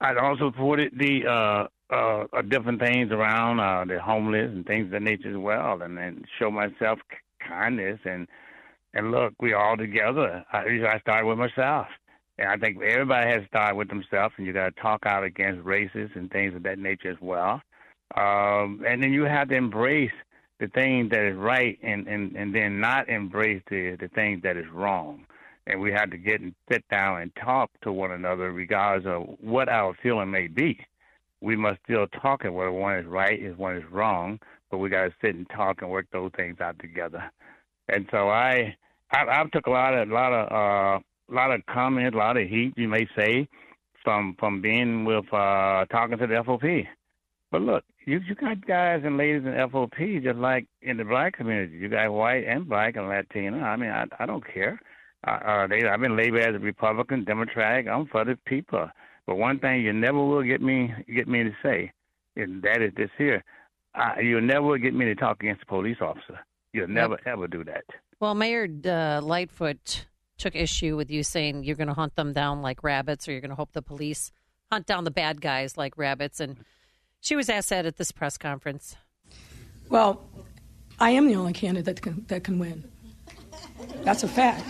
I also supported the uh, uh, different things around uh, the homeless and things of that nature as well, and then show myself kindness and and look, we all together. I, I started with myself, and I think everybody has to start with themselves, and you got to talk out against races and things of that nature as well. Um, and then you have to embrace the thing that is right, and and and then not embrace the the thing that is wrong. And we have to get and sit down and talk to one another, regardless of what our feeling may be we must still talk and whether one is right and one is wrong, but we got to sit and talk and work those things out together. And so I, I, I took a lot of, a lot of, uh, a lot of comments, a lot of heat, you may say, from from being with uh, talking to the FOP. But look, you you got guys and ladies in FOP just like in the black community. You got white and black and Latino. I mean, I I don't care. Uh, uh, they I've been labeled as a Republican, Democratic. I'm for the people. But one thing you never will get me get me to say, and that is this here. I, you'll never get me to talk against a police officer. You'll never yep. ever do that. Well, Mayor uh, Lightfoot took issue with you saying you're going to hunt them down like rabbits, or you're going to hope the police hunt down the bad guys like rabbits. And she was asked that at this press conference. Well, I am the only candidate that can, that can win. That's a fact.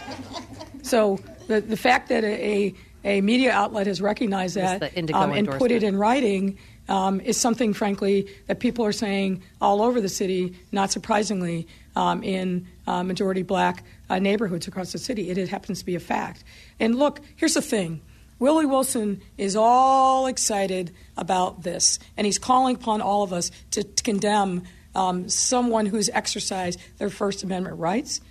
So the the fact that a, a media outlet has recognized that um, and put it in writing um, is something, frankly, that people are saying all over the city, not surprisingly, um, in uh, majority black uh, neighborhoods across the city. It, it happens to be a fact. And look, here's the thing. Willie Wilson is all excited about this, and he's calling upon all of us to, to condemn um, someone who's exercised their First Amendment rights.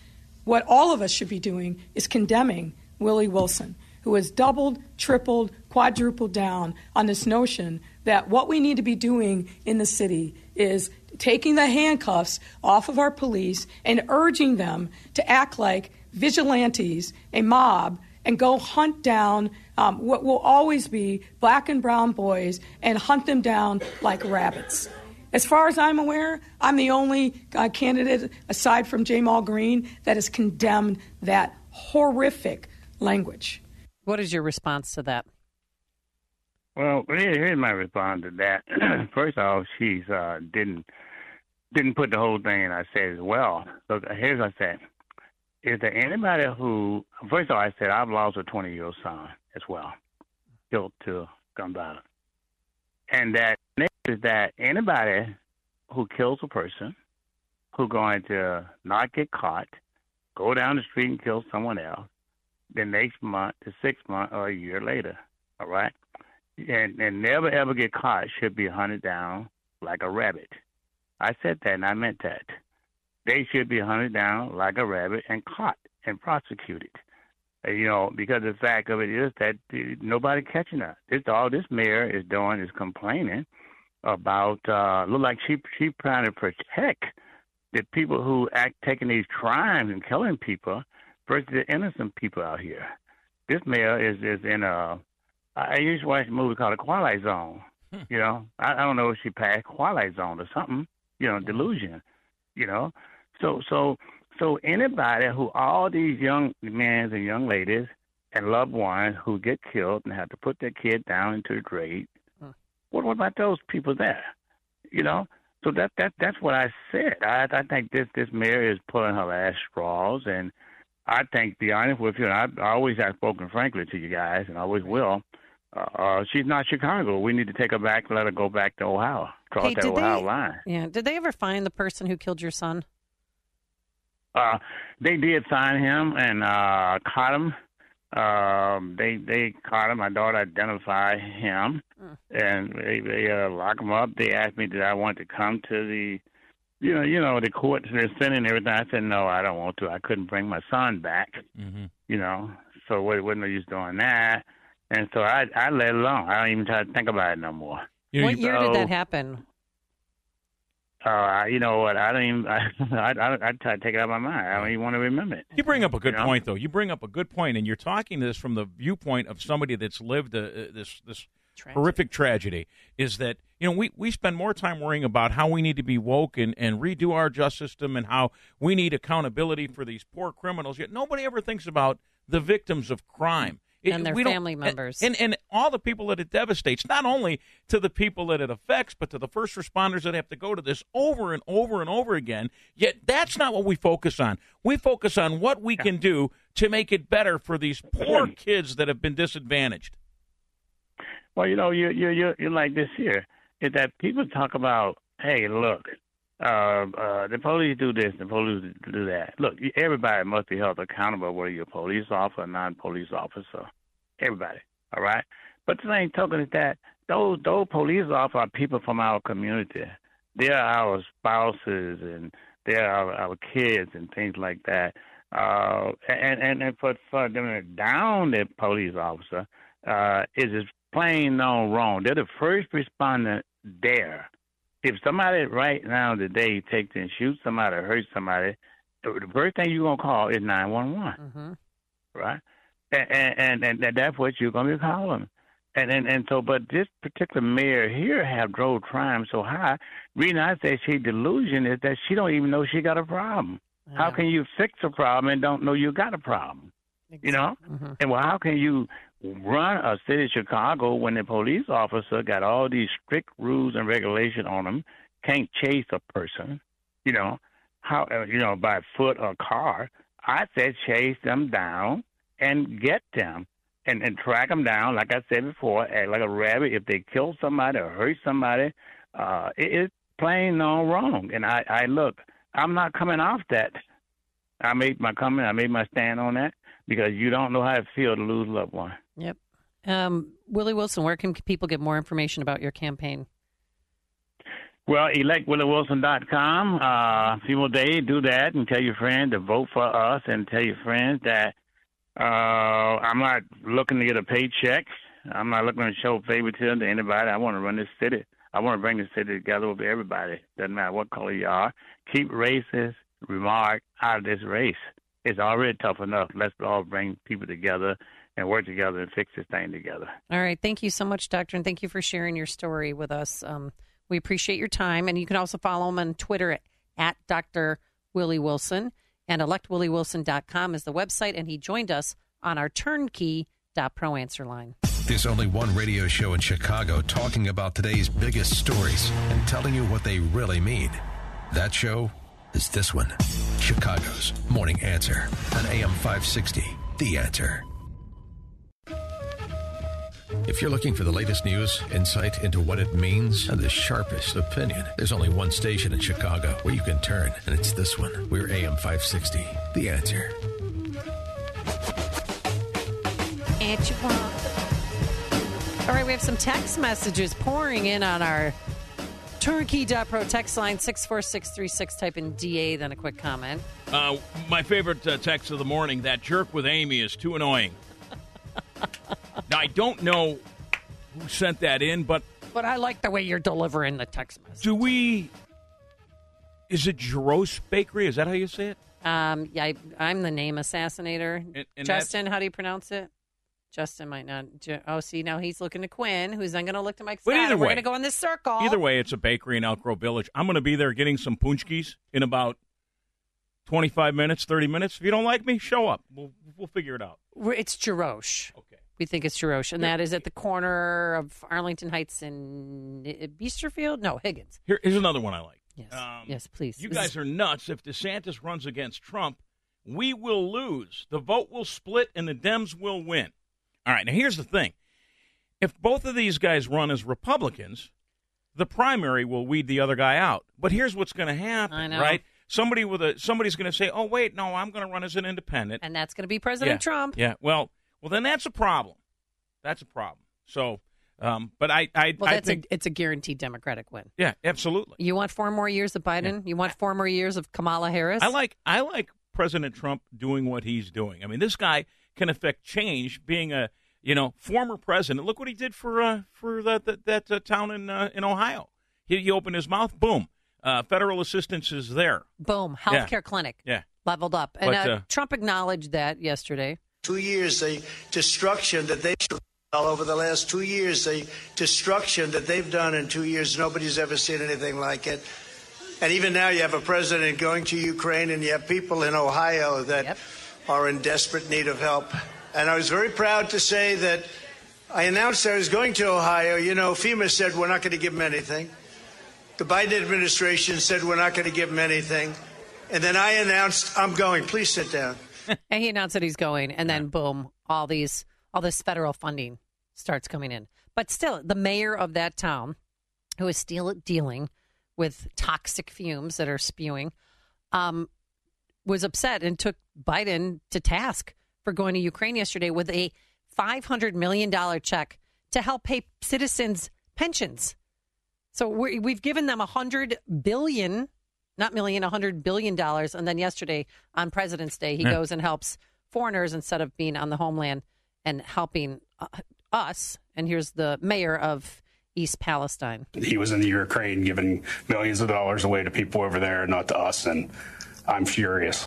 What all of us should be doing is condemning Willie Wilson who has doubled, tripled, quadrupled down on this notion that what we need to be doing in the city is taking the handcuffs off of our police and urging them to act like vigilantes, a mob, and go hunt down um, what will always be black and brown boys and hunt them down like rabbits. As far as I'm aware, I'm the only uh, candidate, aside from Ja'Mal Green, that has condemned that horrific language. What is your response to that? Well, here's my response to that. First off, she's uh, didn't didn't put the whole thing in. I said as well. So here's what I said: Is there anybody who? First of all, I said I've lost a 20 year old son as well, killed to gun violence, and that is that anybody who kills a person who going to not get caught, go down the street and kill someone else, the next month, the six month, or a year later. All right, and and never ever get caught should be hunted down like a rabbit. I said that, and I meant that. They should be hunted down like a rabbit and caught and prosecuted. Uh, you know, because the fact of it is that nobody catching us. This all this mayor is doing is complaining about. uh Look like she she trying to protect the people who act taking these crimes and killing people versus the innocent people out here. This mayor is is in a. I used to watch a movie called The Twilight Zone. Hmm. You know, I, I don't know if she passed Twilight Zone or something. You know, delusion. You know, so so so anybody who all these young men and young ladies and loved ones who get killed and have to put their kid down into the grave. Hmm. What, what about those people there? You know, so that that that's what I said. I I think this this mayor is pulling her last straws, and I think, be honest with you, and I, I always have spoken frankly to you guys, and I always will. Uh, uh, she's not Chicago. We need to take her back, let her go back to Ohio, cross hey, that Ohio they, line. Yeah. Did they ever find the person who killed your son? Uh, they did find him and uh, caught him. Um, they they caught him. My daughter identified him, mm. and they they uh, locked him up. They asked me did I want to come to the you know, you know, the court they're sending everything. I said, no, I don't want to. I couldn't bring my son back. Mm-hmm. You know, so what? What no use doing that? And so I I let it alone. I don't even try to think about it no more. You what year did that happen? Uh, you know what? I don't even. I, I, I, I try to take it out of my mind. I don't even want to remember it. You bring up a good you know? point, though. You bring up a good point, and you're talking this from the viewpoint of somebody that's lived a, uh, this this horrific tragedy is that you know we, we spend more time worrying about how we need to be woke and, and redo our justice system and how we need accountability for these poor criminals yet nobody ever thinks about the victims of crime And their family members. and, and all the people that it devastates not only to the people that it affects but to the first responders that have to go to this over and over and over again yet that's not what we focus on we focus on what we can do to make it better for these poor kids that have been disadvantaged Well, you know, you you you you're like this here. Is that people talk about, hey, look, uh, uh, the police do this, the police do that. Look, everybody must be held accountable, whether you're a police officer or non-police officer. Everybody, all right. But the same token is that those those police officers are people from our community. They're our spouses and they're our, our kids and things like that. Uh, and and and for for them to down the police officer uh, is just plain known wrong. They're the first responder there. If somebody right now today takes and shoots somebody or hurts somebody, the first thing you're gonna call is nine one one, Mm-hmm. right? And and, and and that's what you're gonna be calling. And, and and so, but this particular mayor here have drove crime so high. Reason I say she delusion is that she don't even know she got a problem. How can you fix a problem and don't know you got a problem? You know? Mm-hmm. And well, how can you run a city of Chicago when the police officer got all these strict rules and regulation on them, can't chase a person, you know, how uh, you know by foot or car? I said chase them down and get them and and track them down. Like I said before, act like a rabbit. If they kill somebody or hurt somebody, uh, it, it's plain no wrong. And I I look, I'm not coming off that. I made my comment. I made my stand on that because you don't know how it feels to lose a loved one. Yep. Um, Willie Wilson, where can people get more information about your campaign? Well, electwilliewilson.com. Uh, people day, do that and tell your friends to vote for us and tell your friends that uh, I'm not looking to get a paycheck. I'm not looking to show favoritism to anybody. I want to run this city. I want to bring the city together with everybody. Doesn't matter what color you are. Keep racist remark out of this race. It's already tough enough. Let's all bring people together and work together and fix this thing together. All right. Thank you so much, Doctor, and thank you for sharing your story with us. Um, we appreciate your time. And you can also follow him on Twitter at, at Dr. Willie Wilson. And electwilliewilson.com is the website. And he joined us on our turnkey.pro answer line. There's only one radio show in Chicago talking about today's biggest stories and telling you what they really mean. That show is this one Chicago's Morning Answer on AM 560. The Answer. If you're looking for the latest news, insight into what it means, and the sharpest opinion, there's only one station in Chicago where you can turn, and it's this one. We're AM 560. The Answer. Answer All right, we have some text messages pouring in on our turnkey.pro text line 64636. Type in DA, then a quick comment. Uh, my favorite uh, text of the morning that jerk with Amy is too annoying. Now, I don't know who sent that in, but But I like the way you're delivering the text message. do we. Is it Jaros Bakery? Is that how you say it? Um, yeah, I, I'm the name assassinator. And- and Justin, how do you pronounce it? Justin might not. Oh, see, now he's looking to Quinn, who's then going to look to Mike But either and We're going to go in this circle. Either way, it's a bakery in Elk Grove Village. I'm going to be there getting some paczkis in about 25 minutes, 30 minutes. If you don't like me, show up. We'll, we'll figure it out. It's Jarosch. Okay. We think it's Jarosch, and that is at the corner of Arlington Heights and uh, Biesterfield. No, Higgins. Here, here's another one I like. Yes, Um, yes, please. You guys are nuts. If DeSantis runs against Trump, we will lose. The vote will split and the Dems will win. All right, now here's the thing. If both of these guys run as Republicans, the primary will weed the other guy out. But here's what's going to happen, I know. right? Somebody with a somebody's going to say, "Oh, wait, no, I'm going to run as an independent." and that's going to be President yeah. Trump. Yeah. Well, well then that's a problem. That's a problem. So, um, but I I, Well, I think a it's a guaranteed Democratic win. yeah, absolutely. You want four more years of Biden? You want four more years of Kamala Harris? I like I like President Trump doing what he's doing. I mean, this guy can affect change. Being a you know former president, look what he did for uh, for that that, that uh, town in uh, in Ohio. He, he opened his mouth, boom, uh, federal assistance is there. Boom, Yeah. healthcare clinic Yeah, leveled up, and But, uh, uh, Trump acknowledged that yesterday. Two years, the destruction that they over the last two years, the destruction that they've done in two years, nobody's ever seen anything like it. And even now, you have a president going to Ukraine, and you have people in Ohio that yep. are in desperate need of help. And I was very proud to say that I announced I was going to Ohio. You know, FEMA said we're not going to give them anything. The Biden administration said we're not going to give them anything. And then I announced I'm going. Please sit down. and he announced that he's going, and then boom, all these all this federal funding starts coming in. But still, the mayor of that town, who is still dealing with toxic fumes that are spewing, um, was upset and took Biden to task for going to Ukraine yesterday with a $500 million check to help pay citizens' pensions. So we have given them a hundred billion, not million, a hundred billion dollars, and then yesterday on President's Day, he yeah. goes and helps foreigners instead of being on the homeland and helping uh, us. And here's the mayor of East Palestine. He was in the Ukraine giving millions of dollars away to people over there, not to us, and I'm furious.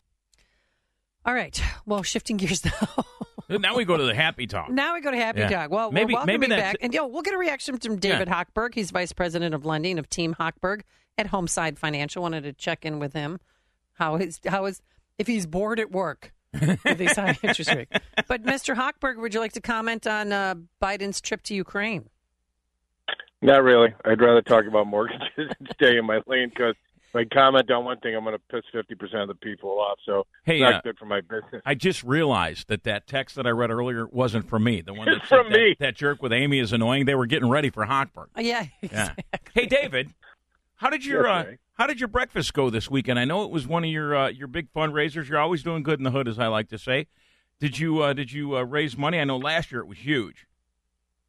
All right. Well, shifting gears now. now we go to the happy talk. Now we go to happy yeah. talk. Well, maybe we're maybe back, and yo, we'll get a reaction from David yeah. Hochberg. He's vice president of lending of Team Hochberg at Homeside Financial. Wanted to check in with him. How is how is if he's bored at work? with these high interest rates. But Mr. Hochberg, would you like to comment on uh, Biden's trip to Ukraine? Not really. I'd rather talk about mortgages and stay in my lane because if I comment on one thing, I'm going to piss 50% of the people off. So hey, not uh, good for my business. I just realized that that text that I read earlier wasn't from me. The one that from that, me. That, jerk with Amy is annoying. They were getting ready for Hochberg. Uh, yeah, exactly. yeah. Hey, David, how did your uh, how did your breakfast go this weekend? I know it was one of your uh, your big fundraisers. You're always doing good in the hood, as I like to say. Did you uh, did you uh, raise money? I know last year it was huge.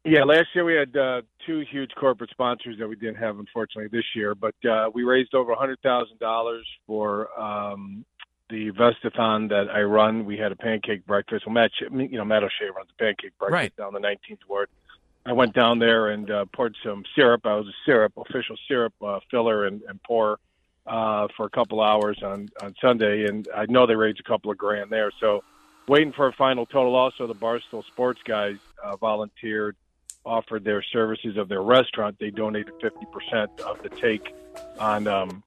Yeah, last year we had uh, two huge corporate sponsors that we didn't have, unfortunately, this year. But uh, we raised over a hundred thousand dollars for um, the Vestathon that I run. We had a pancake breakfast. Well, Matt, you know, Matt O'Shea runs a pancake breakfast right. down the 19th ward. I went down there and uh, poured some syrup. I was a syrup, official syrup uh, filler and, and pour uh, for a couple hours on on Sunday, and I know they raised a couple of grand there. So, waiting for a final total. Also, the Barstool Sports guys uh, volunteered, offered their services of their restaurant. They donated fifty percent of the take on um,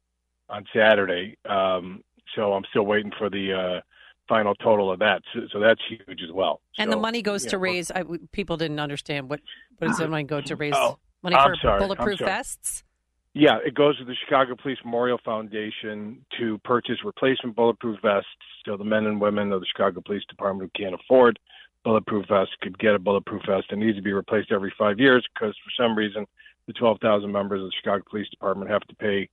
on Saturday. Um, so I'm still waiting for the uh, final total of that. So, so that's huge as well. And so, the money goes to know, raise. I, people didn't understand what what does the money go to raise? Oh, money I'm for sorry, bulletproof vests. Yeah, it goes to the Chicago Police Memorial Foundation to purchase replacement bulletproof vests so the men and women of the Chicago Police Department who can't afford bulletproof vests could get a bulletproof vest and needs to be replaced every five years because for some reason the 12,000 members of the Chicago Police Department have to pay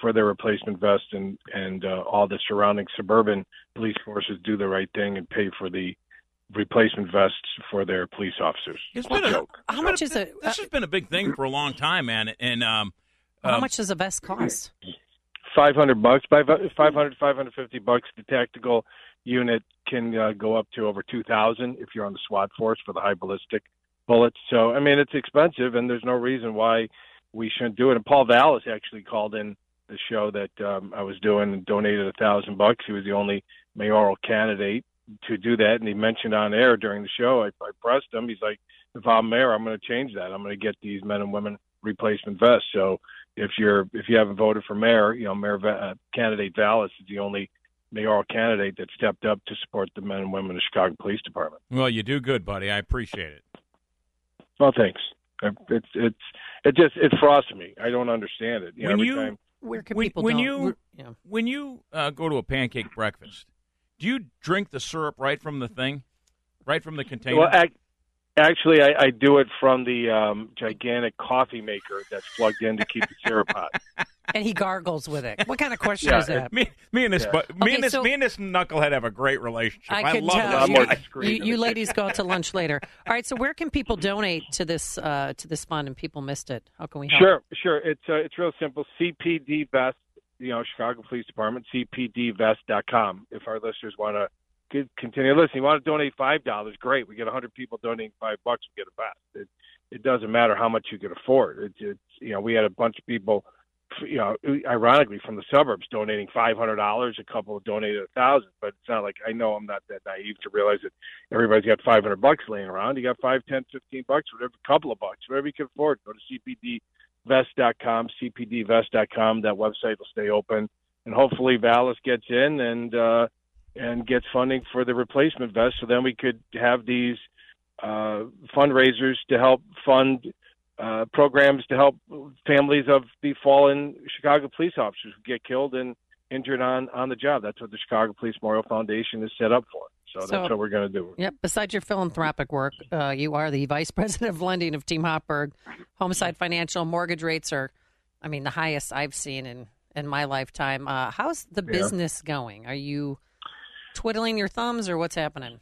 for their replacement vest and and uh, all the surrounding suburban police forces do the right thing and pay for the replacement vests for their police officers. It's been a, how much is it? This has been a big thing for a long time, man. And um, how um, much does a vest cost? Five hundred bucks. Five hundred, five hundred fifty bucks. The tactical unit can uh, go up to over two thousand if you're on the SWAT force for the high ballistic bullets. So I mean, it's expensive, and there's no reason why we shouldn't do it. And Paul Vallas actually called in the show that um, I was doing and donated a thousand bucks. He was the only mayoral candidate to do that, and he mentioned on air during the show. I, I pressed him. He's like, "If I'm mayor, I'm going to change that. I'm going to get these men and women replacement vests." So if you're if you haven't voted for mayor, you know, mayor uh, candidate Vallas is the only mayoral candidate that stepped up to support the men and women of the Chicago Police Department. Well, you do good, buddy. I appreciate it. Well, thanks. It's it's it just it frosts me. I don't understand it. You when know, you time, where can when, people when you yeah. when you uh, go to a pancake breakfast, do you drink the syrup right from the thing, right from the container? Well, ac- actually, I, I do it from the um, gigantic coffee maker that's plugged in to keep the syrup hot. and he gargles with it. What kind of question Yeah, is that? me, me and this, Yeah. me Okay, and this, so- me and this knucklehead have a great relationship. I can love tell. this You, you, you ladies go out to lunch later. All right. So where can people donate to this uh, to this fund? And people missed it. How can we help? Sure, sure. It's uh, it's real simple. CPD Vest, you know, Chicago Police Department, CPDVest.com. If our listeners want to continue listening, you want to donate five dollars, great. We get a hundred people donating five bucks, we get a vest. It it doesn't matter how much you can afford. It's it's you know, we had a bunch of people you know, ironically from the suburbs donating five hundred dollars. A couple donated a thousand, but it's not like I know I'm not that naive to realize that everybody's got five hundred bucks laying around. You got five, ten, fifteen bucks, whatever, a couple of bucks, whatever you can afford. Go to cpdvest.com, cpdvest.com. That website will stay open, and hopefully Vallas gets in and uh, and gets funding for the replacement vest. So then we could have these uh, fundraisers to help fund uh, programs to help families of the fallen Chicago police officers who get killed and injured on on the job. That's what the Chicago Police Memorial Foundation is set up for. So, So- that's what we're going to do. Yep. Besides your philanthropic work, uh, you are the vice president of lending of Team Hochberg. Homeside Financial mortgage rates are, I mean, the highest I've seen in in my lifetime. Uh, how's the Yeah. business going? Are you twiddling your thumbs, or what's happening?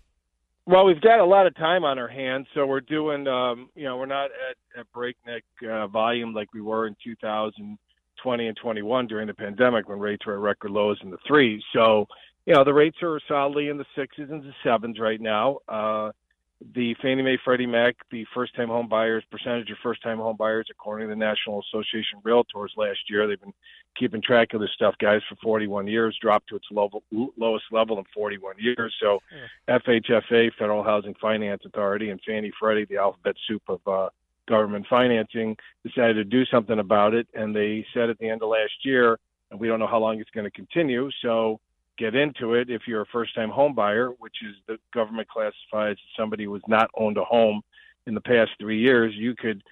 Well, we've got a lot of time on our hands, so we're doing. Um, you know, we're not at, at breakneck uh, volume like we were in 2020 and 21 during the pandemic when rates were at record lows in the threes. So, you know, the rates are solidly in the sixes and the sevens right now. Uh, the Fannie Mae, Freddie Mac, the first-time home buyers percentage of first-time home buyers, according to the National Association of Realtors last year, they've been keeping track of this stuff, guys, for 41 years, dropped to its level, lowest level in 41 years. So, FHFA, Federal Housing Finance Authority, and Fannie Freddie, the alphabet soup of uh, government financing, decided to do something about it. And they said at the end of last year, and we don't know how long it's going to continue. So get into it if you're a first time home buyer, which is the government classifies somebody who has not owned a home in the past three years, you could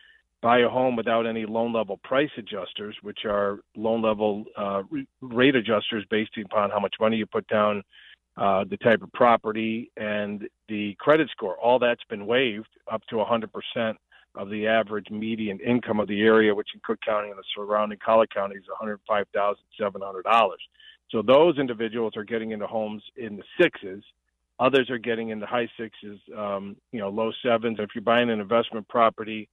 buy a home without any loan level price adjusters, which are loan level uh, rate adjusters based upon how much money you put down, uh, the type of property, and the credit score. All that's been waived up to 100% of the average median income of the area, which in Cook County and the surrounding Collar County is $105,700. So those individuals are getting into homes in the sixes. Others are getting into high sixes, um, you know, low sevens. If you're buying an investment property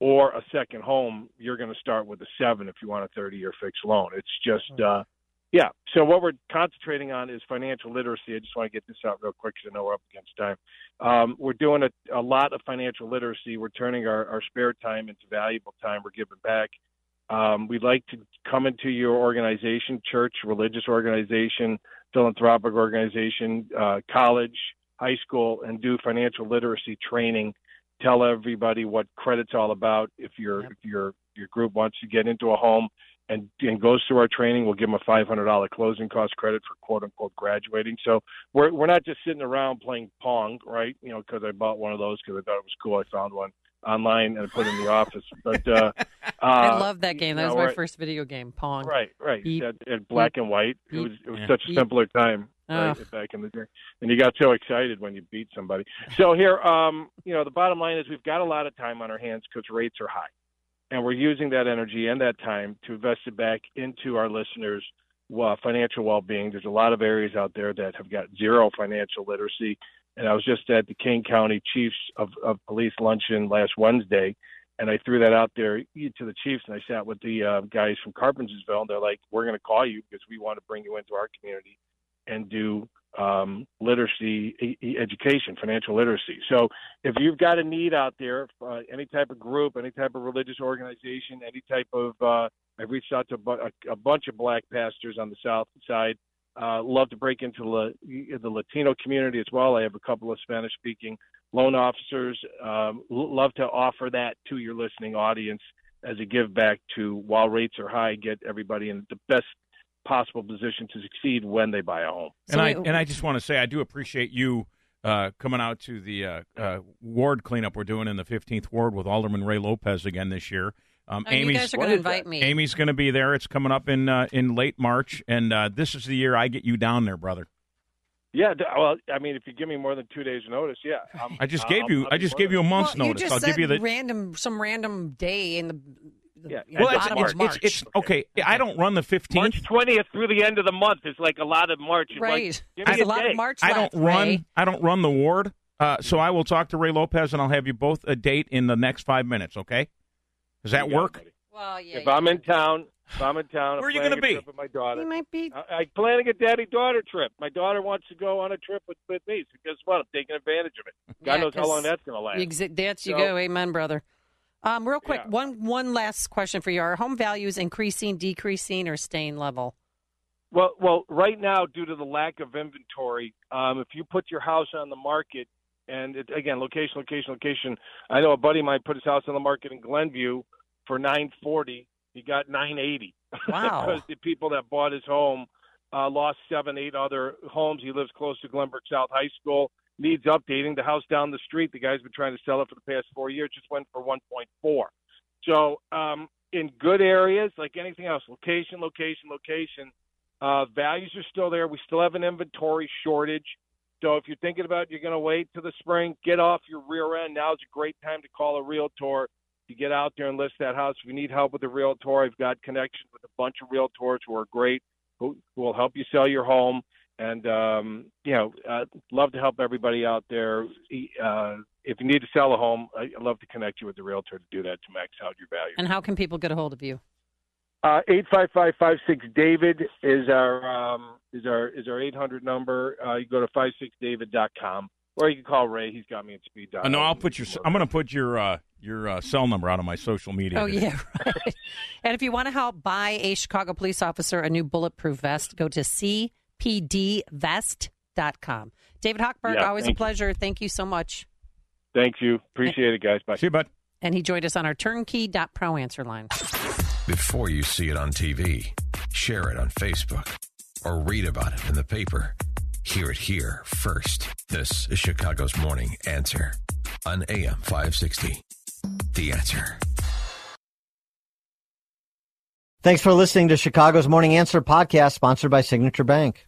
or a second home, you're going to start with a seven if you want a 30 year fixed loan. It's just, uh, yeah. So what we're concentrating on is financial literacy. I just want to get this out real quick because I know we're up against time. Um, we're doing a, a lot of financial literacy. We're turning our, our spare time into valuable time. We're giving back. Um, we'd like to come into your organization, church, religious organization, philanthropic organization, uh, college, high school, and do financial literacy training. Tell everybody what credit's all about. If your if your your group wants to get into a home and and goes through our training, we'll give them a five hundred dollar closing cost credit for quote unquote graduating. So we're we're not just sitting around playing pong, right? You know, because I bought one of those because I thought it was cool. I found one online and I put it in the office. But uh, I uh, love that game. That was know, my we're- first video game, Pong. Right, right. Beep. At, at black and white, it Beep. was it was Yeah. such a Beep. simpler time right, back in the day, and you got so excited when you beat somebody. So here, um, you know, the bottom line is we've got a lot of time on our hands because rates are high, and we're using that energy and that time to invest it back into our listeners' well, financial well-being. There's a lot of areas out there that have got zero financial literacy, and I was just at the Kane County Chiefs of, of Police luncheon last Wednesday, and I threw that out there to the chiefs, and I sat with the uh, guys from Carpentersville, and they're like, "We're going to call you because we want to bring you into our community and do um, literacy e- education, financial literacy." So, if you've got a need out there, uh, any type of group, any type of religious organization, any type of, uh, I've reached out to a, bu- a, a bunch of black pastors on the south side. Uh, love to break into la- the Latino community as well. I have a couple of Spanish speaking loan officers. Um, l- love to offer that to your listening audience as a give back to while rates are high, get everybody in the best possible position to succeed when they buy a home. And I and I just want to say I do appreciate you uh, coming out to the uh, uh, ward cleanup we're doing in the 15th ward with Alderman Ray Lopez again this year. Um, Oh, you guys are gonna invite me. Amy's going to be there. It's coming up in uh, in late March, and uh, this is the year I get you down there, brother. Yeah, well, I mean, if you give me more than two days' notice, yeah. I'm, I just I'll- gave you I'll I be just gave you a month's Well, notice. You just I'll said give you the random some random day in the, the Yeah. well, it's, bottom it's, it's, it's okay. I don't run the 15th. March 20th through the end of the month is like a lot of March. It's Right. Like, give me a lot of. March I don't left, run. Ray. I don't run the ward. Uh, so I will talk to Ray Lopez, and I'll have you both a date in the next five minutes. Okay? Does that You it, work? Well, yeah. If I'm in town, if I'm in town, I'm Where are you gonna be? trip with my daughter. He might be. I, I'm planning a daddy-daughter trip. My daughter wants to go on a trip with, with me. So guess what? I'm taking advantage of it. God Yeah, knows how long that's going to last. Exi- that's you So- go. Amen, brother. Um, real quick, one one last question for you: Are home values increasing, decreasing, or staying level? Well, well, right now, due to the lack of inventory, um, if you put your house on the market, and it, again, location, location, location. I know a buddy of mine put his house on the market in Glenview for nine forty. He got nine eighty. Wow. because the people that bought his home uh, lost seven, eight other homes. He lives close to Glenbrook South High School. Needs updating. The house down the street, the guy's been trying to sell it for the past four years, just went for one point four. So, um, in good areas, like anything else, location, location, location, uh, values are still there. We still have an inventory shortage. So if you're thinking about you're going to wait to the spring, get off your rear end. Now is a great time to call a realtor to get out there and list that house. If you need help with a realtor, I've got connections with a bunch of realtors who are great, who, who will help you sell your home. And um, you know, uh, love to help everybody out there. Uh, if you need to sell a home, I- I'd love to connect you with the realtor to do that to max out your value. And how can people get a hold of you? Uh, eight five five five six David is our um, is our is our eight hundred number. Uh, you go to five six david.com or you can call Ray. He's got me at speed dial. Uh, no, I'll put your. I'm going to put your uh, your uh, cell number out on my social media. Oh today. yeah, right. and if you want to help buy a Chicago police officer a new bulletproof vest, go to cpdvest.com. David Hochberg, Yeah, always a thank you. pleasure. Thank you so much. Thank you. Appreciate it, guys. Bye. See you, bud. And he joined us on our turnkey.pro answer line. Before you see it on TV, share it on Facebook, or read about it in the paper, hear it here first. This is Chicago's Morning Answer on AM 560. The Answer. Thanks for listening to Chicago's Morning Answer podcast sponsored by Signature Bank.